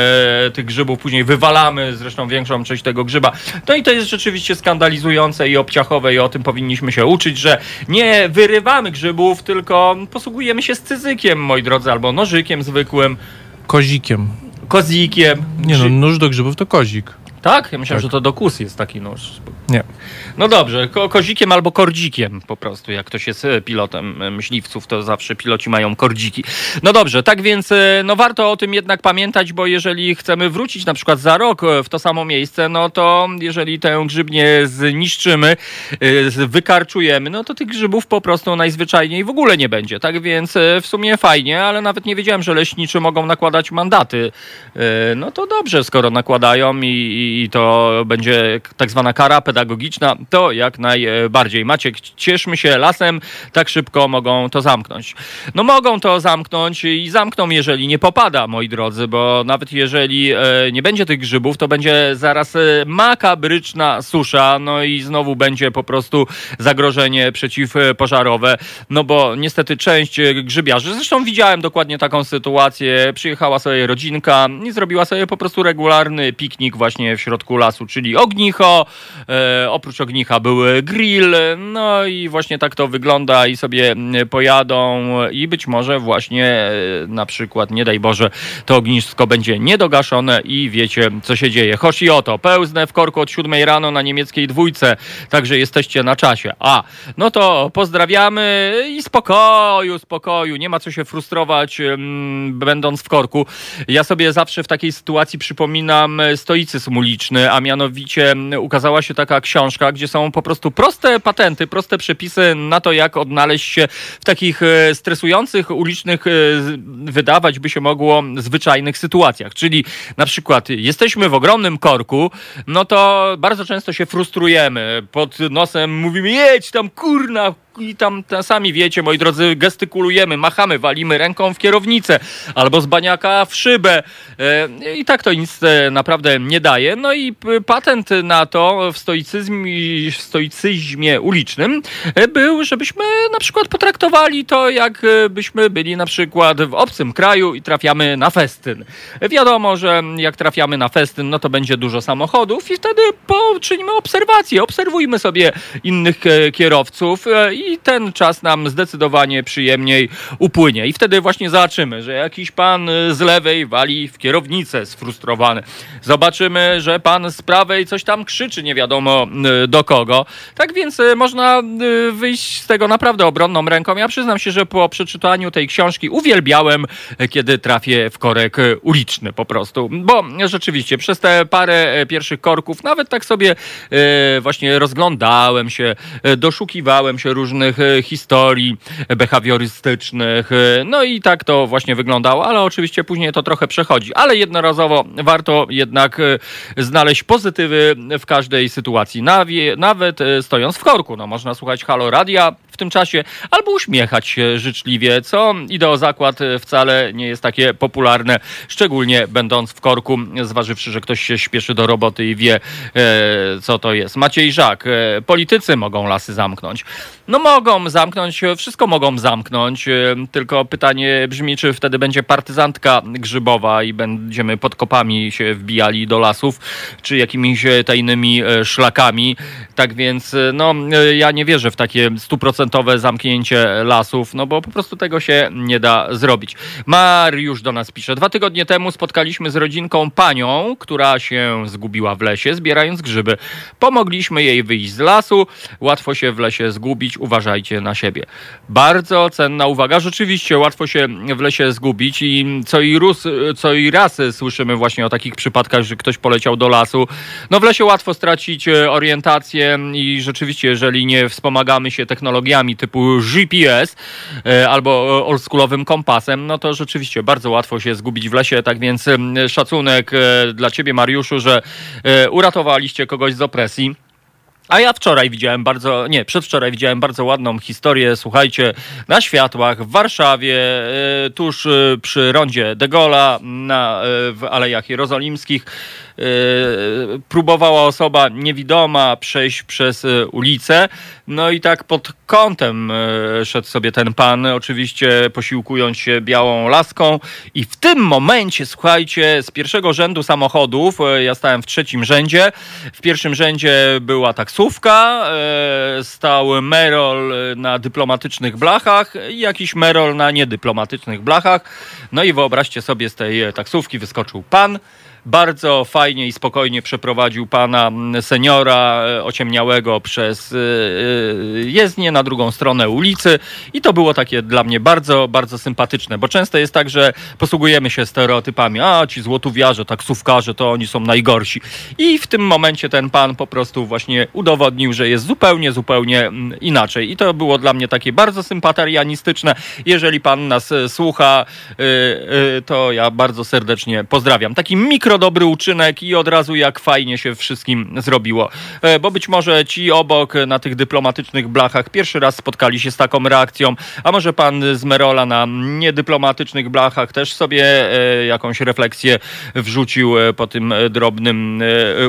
tych grzybów później wywalamy zresztą większą część tego grzyba. No i to jest rzeczywiście skandalizujące i obciachowe i o tym powinniśmy się uczyć, że nie wyrywamy grzybów, tylko posługujemy się scyzykiem, moi drodzy, albo nożykiem zwykłym, Kozikiem. kozikiem. Nie no, nóż do grzybów to kozik. Tak? Ja myślałem, Tak. że to do kus jest taki nóż. Nie. No dobrze, ko kozikiem albo kordzikiem po prostu, jak ktoś jest e, pilotem e, myśliwców, to zawsze piloci mają kordziki. No dobrze, tak więc e, no warto o tym jednak pamiętać, bo jeżeli chcemy wrócić na przykład za rok w to samo miejsce, no to jeżeli tę grzybnię zniszczymy, wykarczujemy, no to tych grzybów po prostu najzwyczajniej w ogóle nie będzie. Tak więc w sumie fajnie, ale nawet nie wiedziałem, że leśniczy mogą nakładać mandaty. No to dobrze, skoro nakładają i, i to będzie tak zwana kara pedagogiczna, to jak najbardziej. Maciek, cieszmy się lasem, tak szybko mogą to zamknąć. No mogą to zamknąć i zamkną, jeżeli nie popada, moi drodzy, bo nawet jeżeli e, nie będzie tych grzybów, to będzie zaraz e, makabryczna susza, no i znowu będzie po prostu zagrożenie przeciwpożarowe, no bo niestety część e, grzybiarzy, zresztą widziałem dokładnie taką sytuację, przyjechała sobie rodzinka i zrobiła sobie po prostu regularny piknik właśnie w środku lasu, czyli ognicho, e, oprócz ognicha były grill, no i właśnie tak to wygląda i sobie pojadą i być może właśnie e, na przykład, nie daj Boże, to ognisko będzie niedogaszone i wiecie, co się dzieje. Choć i oto, pełznę w korku od 7 rano na niemieckiej dwójce, także jesteście na czasie. A, no to pozdrawiamy i spokoju, spokoju, nie ma co się frustrować będąc w korku. Ja sobie zawsze w takiej sytuacji przypominam e, stoicyzm uliczny, a mianowicie ukazała się taka książka, gdzie są po prostu proste patenty, proste przepisy na to, jak odnaleźć się w takich e, stresujących, ulicznych, e, wydawać by się mogło, zwyczajnych sytuacjach. Czyli na przykład jesteśmy w ogromnym korku, no to bardzo często się frustrujemy. Pod nosem mówimy, jedź tam kurna, i tam, sami wiecie, moi drodzy, gestykulujemy, machamy, walimy ręką w kierownicę albo z baniaka w szybę. E, I tak to nic e, naprawdę nie daje. No i patent na to w stoicyzmie, w stoicyzmie ulicznym e, był, żebyśmy na przykład potraktowali to, jak e, byśmy byli na przykład w obcym kraju i trafiamy na festyn. Wiadomo, że jak trafiamy na festyn, no to będzie dużo samochodów i wtedy poczynimy obserwacje, obserwujmy sobie innych kierowców i ten czas nam zdecydowanie przyjemniej upłynie. I wtedy właśnie zobaczymy, że jakiś pan e, z lewej wali w kierownicę sfrustrowany. Zobaczymy, że pan z prawej coś tam krzyczy, nie wiadomo e, do kogo. Tak więc e, można wyjść z tego naprawdę obronną ręką. Ja przyznam się, że po przeczytaniu tej książki uwielbiałem, kiedy trafię w korek uliczny po prostu. Bo rzeczywiście przez te parę e, pierwszych korków nawet tak sobie właśnie rozglądałem się, doszukiwałem się różnych e, historii behawiorystycznych. e, No i tak to właśnie wyglądało, ale oczywiście później to trochę przechodzi. Ale jednorazowo warto jednak e, znaleźć pozytywy w każdej sytuacji. Nawet stojąc w korku. No, można słuchać Halo Radia w tym czasie albo uśmiechać się życzliwie, co ideozakład e, wcale nie jest takie popularne, szczególnie będąc w korku, zważywszy, że ktoś się śpieszy do roboty i wie, co to jest. Maciej Żak, politycy mogą lasy zamknąć. No mogą zamknąć, wszystko mogą zamknąć, e, tylko pytanie brzmi, czy wtedy będzie partyzantka grzybowa i będziemy pod kopami się wbijali do lasów, czy jakimiś e, tajnymi e, szlakami. Tak więc, no, ja nie wierzę w takie stuprocentowe zamknięcie lasów, no bo po prostu tego się nie da zrobić. Mariusz do nas pisze. Dwa tygodnie temu spotkaliśmy z rodzinką panią, która się zgubiła w lesie, zbierając grzyby. Pomogliśmy jej wyjść z lasu. Łatwo się w lesie zgubić, uważajcie na siebie. Bardzo cenna uwaga. Rzeczywiście łatwo się w lesie zgubić i co i, rus, co i raz słyszymy właśnie o takich przypadkach, że ktoś poleciał do lasu. No w lesie łatwo stracić e, orientację i rzeczywiście, jeżeli nie wspomagamy się technologiami typu GPS e, albo e, oldschoolowym kompasem, no to rzeczywiście bardzo łatwo się zgubić w lesie. Tak więc szacunek dla ciebie, Mariuszu, że uratowaliście kogoś z opresji. A ja wczoraj widziałem bardzo, nie, przedwczoraj widziałem bardzo ładną historię, słuchajcie, na światłach w Warszawie, e, tuż e, przy rondzie de Gaulle'a, na, e, w Alejach Jerozolimskich. E, próbowała osoba niewidoma przejść przez e, ulicę, no i tak pod kątem e, szedł sobie ten pan, oczywiście posiłkując się białą laską. I w tym momencie, słuchajcie, z pierwszego rzędu samochodów, ja stałem w trzecim rzędzie, w pierwszym rzędzie była taksówka, stał Merol na dyplomatycznych blachach i jakiś Merol na niedyplomatycznych blachach. No i wyobraźcie sobie, z tej taksówki wyskoczył pan, bardzo fajnie i spokojnie przeprowadził pana seniora e, ociemniałego przez e, e, jezdnię na drugą stronę ulicy i to było takie dla mnie bardzo, bardzo sympatyczne, bo często jest tak, że posługujemy się stereotypami, a ci złotówiarze, taksówkarze, to oni są najgorsi. I w tym momencie ten pan po prostu właśnie udowodnił, że jest zupełnie, zupełnie mm, inaczej. I to było dla mnie takie bardzo sympatarianistyczne. Jeżeli pan nas słucha, to ja bardzo serdecznie pozdrawiam. Taki mikro dobry uczynek i od razu jak fajnie się wszystkim zrobiło. E, Bo być może ci obok na tych dyplomatycznych blachach pierwszy raz spotkali się z taką reakcją, a może pan z Merola na niedyplomatycznych blachach też sobie e, jakąś refleksję wrzucił e, po tym drobnym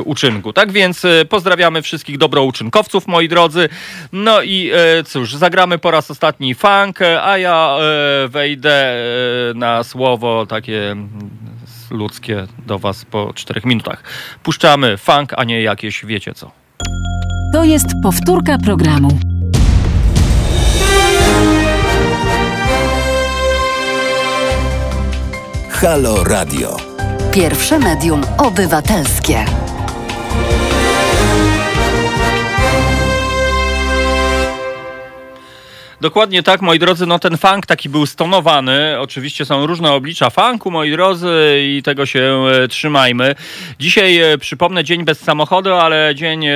uczynku. Tak więc pozdrawiamy wszystkich dobrouczynkowców, moi drodzy. No i cóż, zagramy po raz ostatni funk, a ja wejdę na słowo takie ludzkie do was po czterech minutach. Puszczamy funk, a nie jakieś wiecie co. To jest powtórka programu. Halo Radio. Pierwsze medium obywatelskie. Dokładnie tak, moi drodzy, no ten funk taki był stonowany. Oczywiście są różne oblicza funku, moi drodzy, i tego się e, trzymajmy. Dzisiaj e, przypomnę dzień bez samochodu, ale dzień e,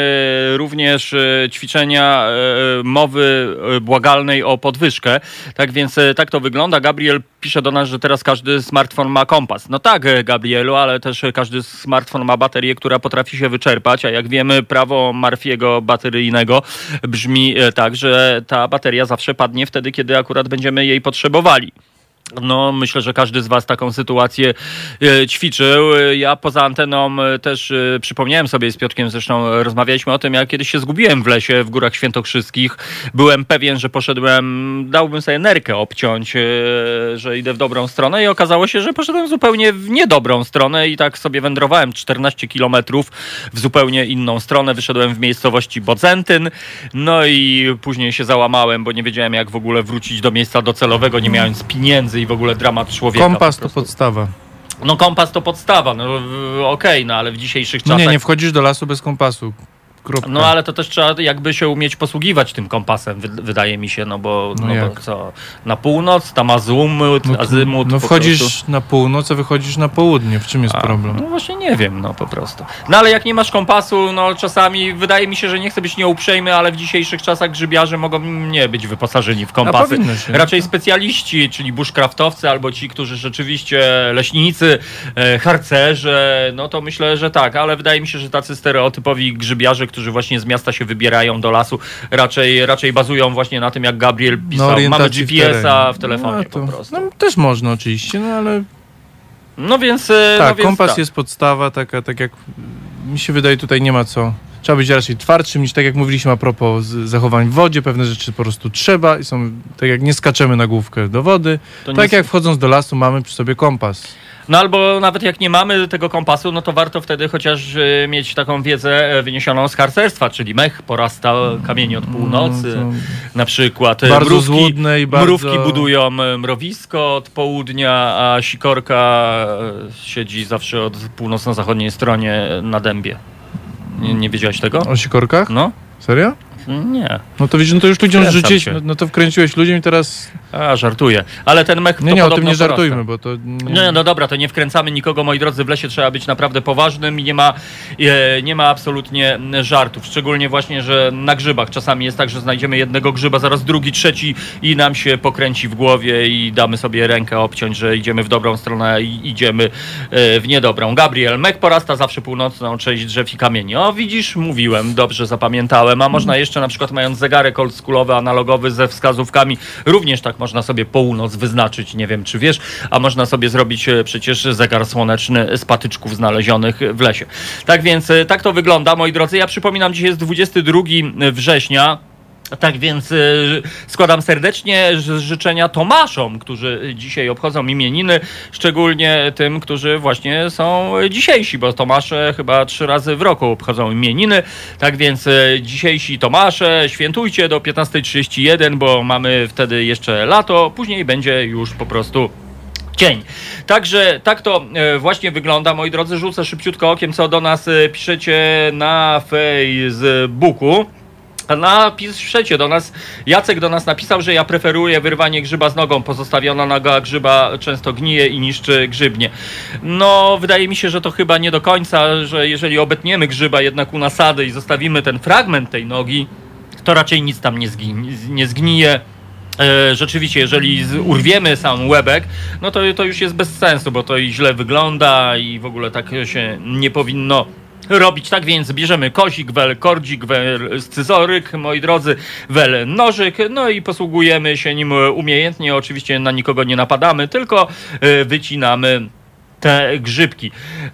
również ćwiczenia mowy błagalnej o podwyżkę. Tak więc tak to wygląda. Gabriel pisze do nas, że teraz każdy smartfon ma kompas. No tak, Gabrielu, ale też każdy smartfon ma baterię, która potrafi się wyczerpać, a jak wiemy, prawo Marfiego bateryjnego brzmi tak, że ta bateria zawsze padnie wtedy, kiedy akurat będziemy jej potrzebowali. No, myślę, że każdy z Was taką sytuację e, ćwiczył. E, Ja poza anteną e, też przypomniałem sobie z Piotrkiem, zresztą rozmawialiśmy o tym, jak kiedyś się zgubiłem w lesie w Górach Świętokrzyskich. Byłem pewien, że poszedłem, dałbym sobie nerkę obciąć, że idę w dobrą stronę i okazało się, że poszedłem zupełnie w niedobrą stronę i tak sobie wędrowałem 14 kilometrów w zupełnie inną stronę. Wyszedłem w miejscowości Bodzentyn, no i później się załamałem, bo nie wiedziałem jak w ogóle wrócić do miejsca docelowego, nie mając pieniędzy i w ogóle dramat człowieka. Kompas po to prostu. podstawa. No kompas to podstawa, no w- okej, no ale w dzisiejszych No czasach... nie, nie wchodzisz do lasu bez kompasu. Kropka. No ale to też trzeba jakby się umieć posługiwać tym kompasem, wy- wydaje mi się, no bo, No no bo co, na północ, tam azymut, no, azymut no wchodzisz na północ, a wychodzisz na południe. W czym jest A, problem? No właśnie nie wiem, no po prostu. No ale jak nie masz kompasu, no czasami wydaje mi się, że nie chcę być nieuprzejmy, ale w dzisiejszych czasach grzybiarze mogą nie być wyposażeni w kompasy. się. Raczej specjaliści, czyli bushcraftowcy albo ci, którzy rzeczywiście leśnicy, e, harcerze, no to myślę, że tak, ale wydaje mi się, że tacy stereotypowi grzybiarze, którzy właśnie z miasta się wybierają do lasu, raczej, raczej bazują właśnie na tym, jak Gabriel pisał. Mamy orientacji w GPS-a terenie. w telefonie No, po to, prostu. no, też można oczywiście, no ale No więc... e, tak, no więc kompas tak. jest podstawa, taka, tak jak mi się wydaje, tutaj nie ma co. Trzeba być raczej twardszym niż tak jak mówiliśmy a propos zachowań w wodzie, pewne rzeczy po prostu trzeba i są, tak jak nie skaczemy na główkę do wody, To tak jak wchodząc do lasu mamy przy sobie kompas. No albo nawet jak nie mamy tego kompasu, no to warto wtedy chociaż e, mieć taką wiedzę e, wyniesioną z harcerstwa, czyli mech porasta kamienie od północy, No, na przykład. e, Bardzo mrówki, złudne i bardzo- Mrówki budują e, mrowisko od południa, a sikorka siedzi zawsze od północno-zachodniej stronie na dębie. Nie, nie wiedziałeś tego? O sikorkach? No. Serio? Nie. No to widzisz, no to już ludziom się. no, no to wkręciłeś ludziom i teraz... A, żartuję. Ale ten mech Nie, nie, o tym nie żartujmy, bo to... Nie, no dobra, to nie wkręcamy nikogo, moi drodzy, w lesie trzeba być naprawdę poważnym i nie ma, e, nie ma absolutnie żartów. Szczególnie właśnie, że na grzybach czasami jest tak, że znajdziemy jednego grzyba, zaraz drugi, trzeci i nam się pokręci w głowie i damy sobie rękę obciąć, że idziemy w dobrą stronę, i idziemy e, w niedobrą. Gabriel, mek porasta zawsze północną część drzew i kamieni. O, widzisz, mówiłem, dobrze zapamiętałem, a można jeszcze na przykład mając zegarek oldschoolowy, analogowy ze wskazówkami, również tak można sobie północ wyznaczyć, nie wiem czy wiesz, a można sobie zrobić e, przecież zegar słoneczny z patyczków znalezionych w lesie. Tak więc e, tak to wygląda, moi drodzy. Ja przypominam, dzisiaj jest 22 września. Tak więc y, składam serdecznie życzenia Tomaszom, którzy dzisiaj obchodzą imieniny, szczególnie tym, którzy właśnie są dzisiejsi, bo Tomasze chyba trzy razy w roku obchodzą imieniny. Tak więc y, dzisiejsi Tomasze świętujcie do 15.31, bo mamy wtedy jeszcze lato, później będzie już po prostu cień. Także tak to e, właśnie wygląda. Moi drodzy, rzucę szybciutko okiem, co do nas e, piszecie na Facebooku. Napiszecie do nas, Jacek do nas napisał, że ja preferuję wyrwanie grzyba z nogą. Pozostawiona noga grzyba często gnije i niszczy grzybnie. No, wydaje mi się, że to chyba nie do końca, że jeżeli obetniemy grzyba jednak u nasady i zostawimy ten fragment tej nogi, to raczej nic tam nie, nie zgnije. E, rzeczywiście, jeżeli urwiemy sam łebek, no to, to już jest bez sensu, bo to i źle wygląda i w ogóle tak się nie powinno robić. Tak więc bierzemy kozik, wel kordzik, wel scyzoryk, moi drodzy, wel nożyk, no i posługujemy się nim umiejętnie. Oczywiście na nikogo nie napadamy, tylko e, wycinamy te grzybki. E,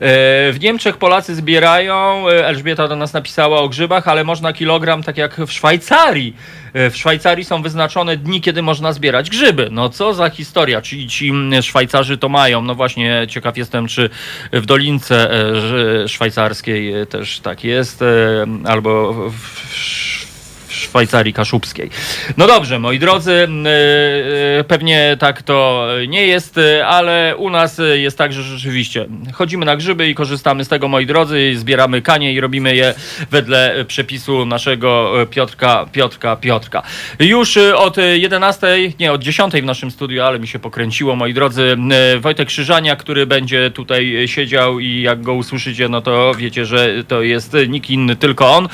W Niemczech Polacy zbierają, e, Elżbieta do nas napisała o grzybach, ale można kilogram tak jak w Szwajcarii. E, W Szwajcarii są wyznaczone dni, kiedy można zbierać grzyby. No co za historia, czyli ci mm, Szwajcarzy to mają. No właśnie, ciekaw jestem, czy w Dolince Szwajcarskiej też tak jest, albo w Szwajcarii Kaszubskiej. No dobrze, moi drodzy, e, e, pewnie tak to nie jest, e, ale u nas jest tak, że rzeczywiście chodzimy na grzyby i korzystamy z tego, moi drodzy, zbieramy kanie i robimy je wedle przepisu naszego Piotrka, Piotrka, Piotrka. Już od 11, nie, od 10 w naszym studiu, ale mi się pokręciło, moi drodzy, Wojtek Krzyżania, który będzie tutaj siedział i jak go usłyszycie, no to wiecie, że to jest nikt inny, tylko on.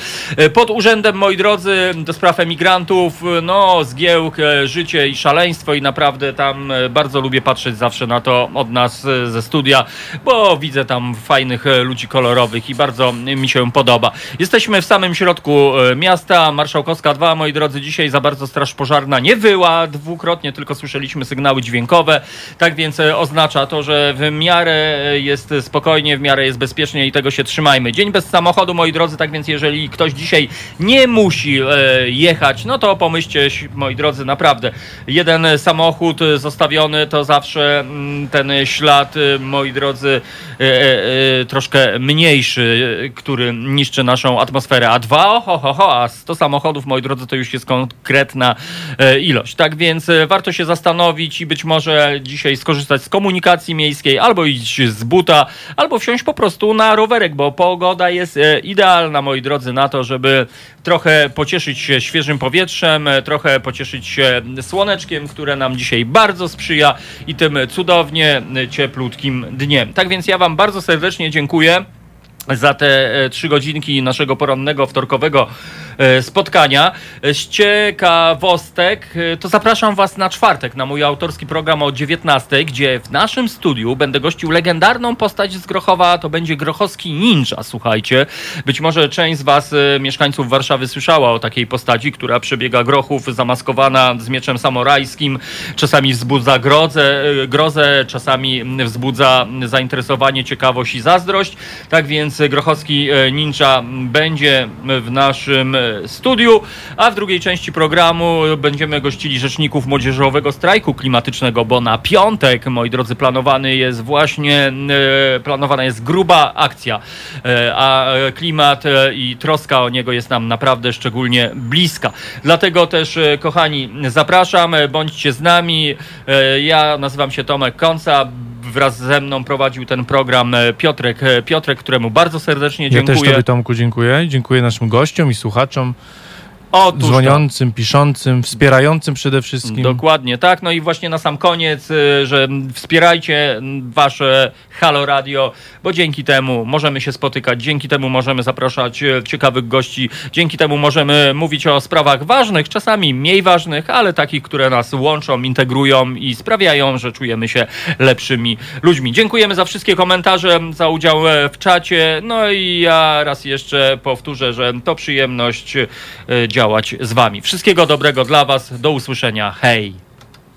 Pod urzędem, moi drodzy, do spraw emigrantów, no, zgiełk, e, życie i szaleństwo i naprawdę tam e, bardzo lubię patrzeć zawsze na to od nas e, ze studia, bo widzę tam fajnych e, ludzi kolorowych i bardzo mi się podoba. Jesteśmy w samym środku e, miasta, Marszałkowska 2, moi drodzy, dzisiaj za bardzo straż pożarna nie wyła dwukrotnie, tylko słyszeliśmy sygnały dźwiękowe, tak więc e, oznacza to, że w miarę e, jest spokojnie, w miarę jest bezpiecznie i tego się trzymajmy. Dzień bez samochodu, moi drodzy, tak więc jeżeli ktoś dzisiaj nie musi e, jechać, no to pomyślcie, moi drodzy, naprawdę. Jeden samochód e, zostawiony to zawsze mm, ten ślad, e, moi drodzy, e, e, e, troszkę mniejszy, e, który niszczy naszą atmosferę. A dwa, oho, ho, ho, a 100 samochodów, moi drodzy, to już jest konkretna e, ilość. Tak więc e, warto się zastanowić i być może dzisiaj skorzystać z komunikacji miejskiej, albo iść z buta, albo wsiąść po prostu na rowerek, bo pogoda jest e, idealna, moi drodzy, na to, żeby trochę pocieszyć się świeżym powietrzem, e, trochę pocieszyć się słoneczkiem, które nam dzisiaj bardzo sprzyja i tym cudownie e, cieplutkim dniem. Tak więc ja Wam bardzo serdecznie dziękuję za te e, trzy godzinki naszego porannego, wtorkowego spotkania. E, Z ciekawostek e, to zapraszam Was na czwartek na mój autorski program o 19, gdzie w naszym studiu będę gościł legendarną postać z Grochowa, to będzie Grochowski Ninja, słuchajcie. Być może część z Was, e, mieszkańców Warszawy, słyszała o takiej postaci, która przebiega Grochów zamaskowana z mieczem samurajskim, czasami wzbudza grozę, grozę czasami wzbudza zainteresowanie, ciekawość i zazdrość. Tak więc Grochowski Ninja będzie w naszym studiu, a w drugiej części programu będziemy gościli rzeczników młodzieżowego strajku klimatycznego, bo na piątek, moi drodzy, planowany jest właśnie, e, planowana jest gruba akcja, e, a klimat e, i troska o niego jest nam naprawdę szczególnie bliska. Dlatego też, kochani, zapraszam, bądźcie z nami. Ja nazywam się Tomek Konca. Wraz ze mną prowadził ten program e, Piotrek, e, Piotrek, któremu bardzo serdecznie Ja też dziękuję. Tobie, Tomku, dziękuję. Dziękuję naszym gościom i słuchaczom, Otóż to. dzwoniącym, piszącym, wspierającym przede wszystkim. Dokładnie tak. No i właśnie na sam koniec, y, że wspierajcie wasze Halo Radio, bo dzięki temu możemy się spotykać, dzięki temu możemy zapraszać e, ciekawych gości, dzięki temu możemy mówić o sprawach ważnych, czasami mniej ważnych, ale takich, które nas łączą, integrują i sprawiają, że czujemy się lepszymi ludźmi. Dziękujemy za wszystkie komentarze, za udział e, w czacie. No i ja raz jeszcze powtórzę, że to przyjemność e, działać z wami. Wszystkiego dobrego dla was. Do usłyszenia. Hej!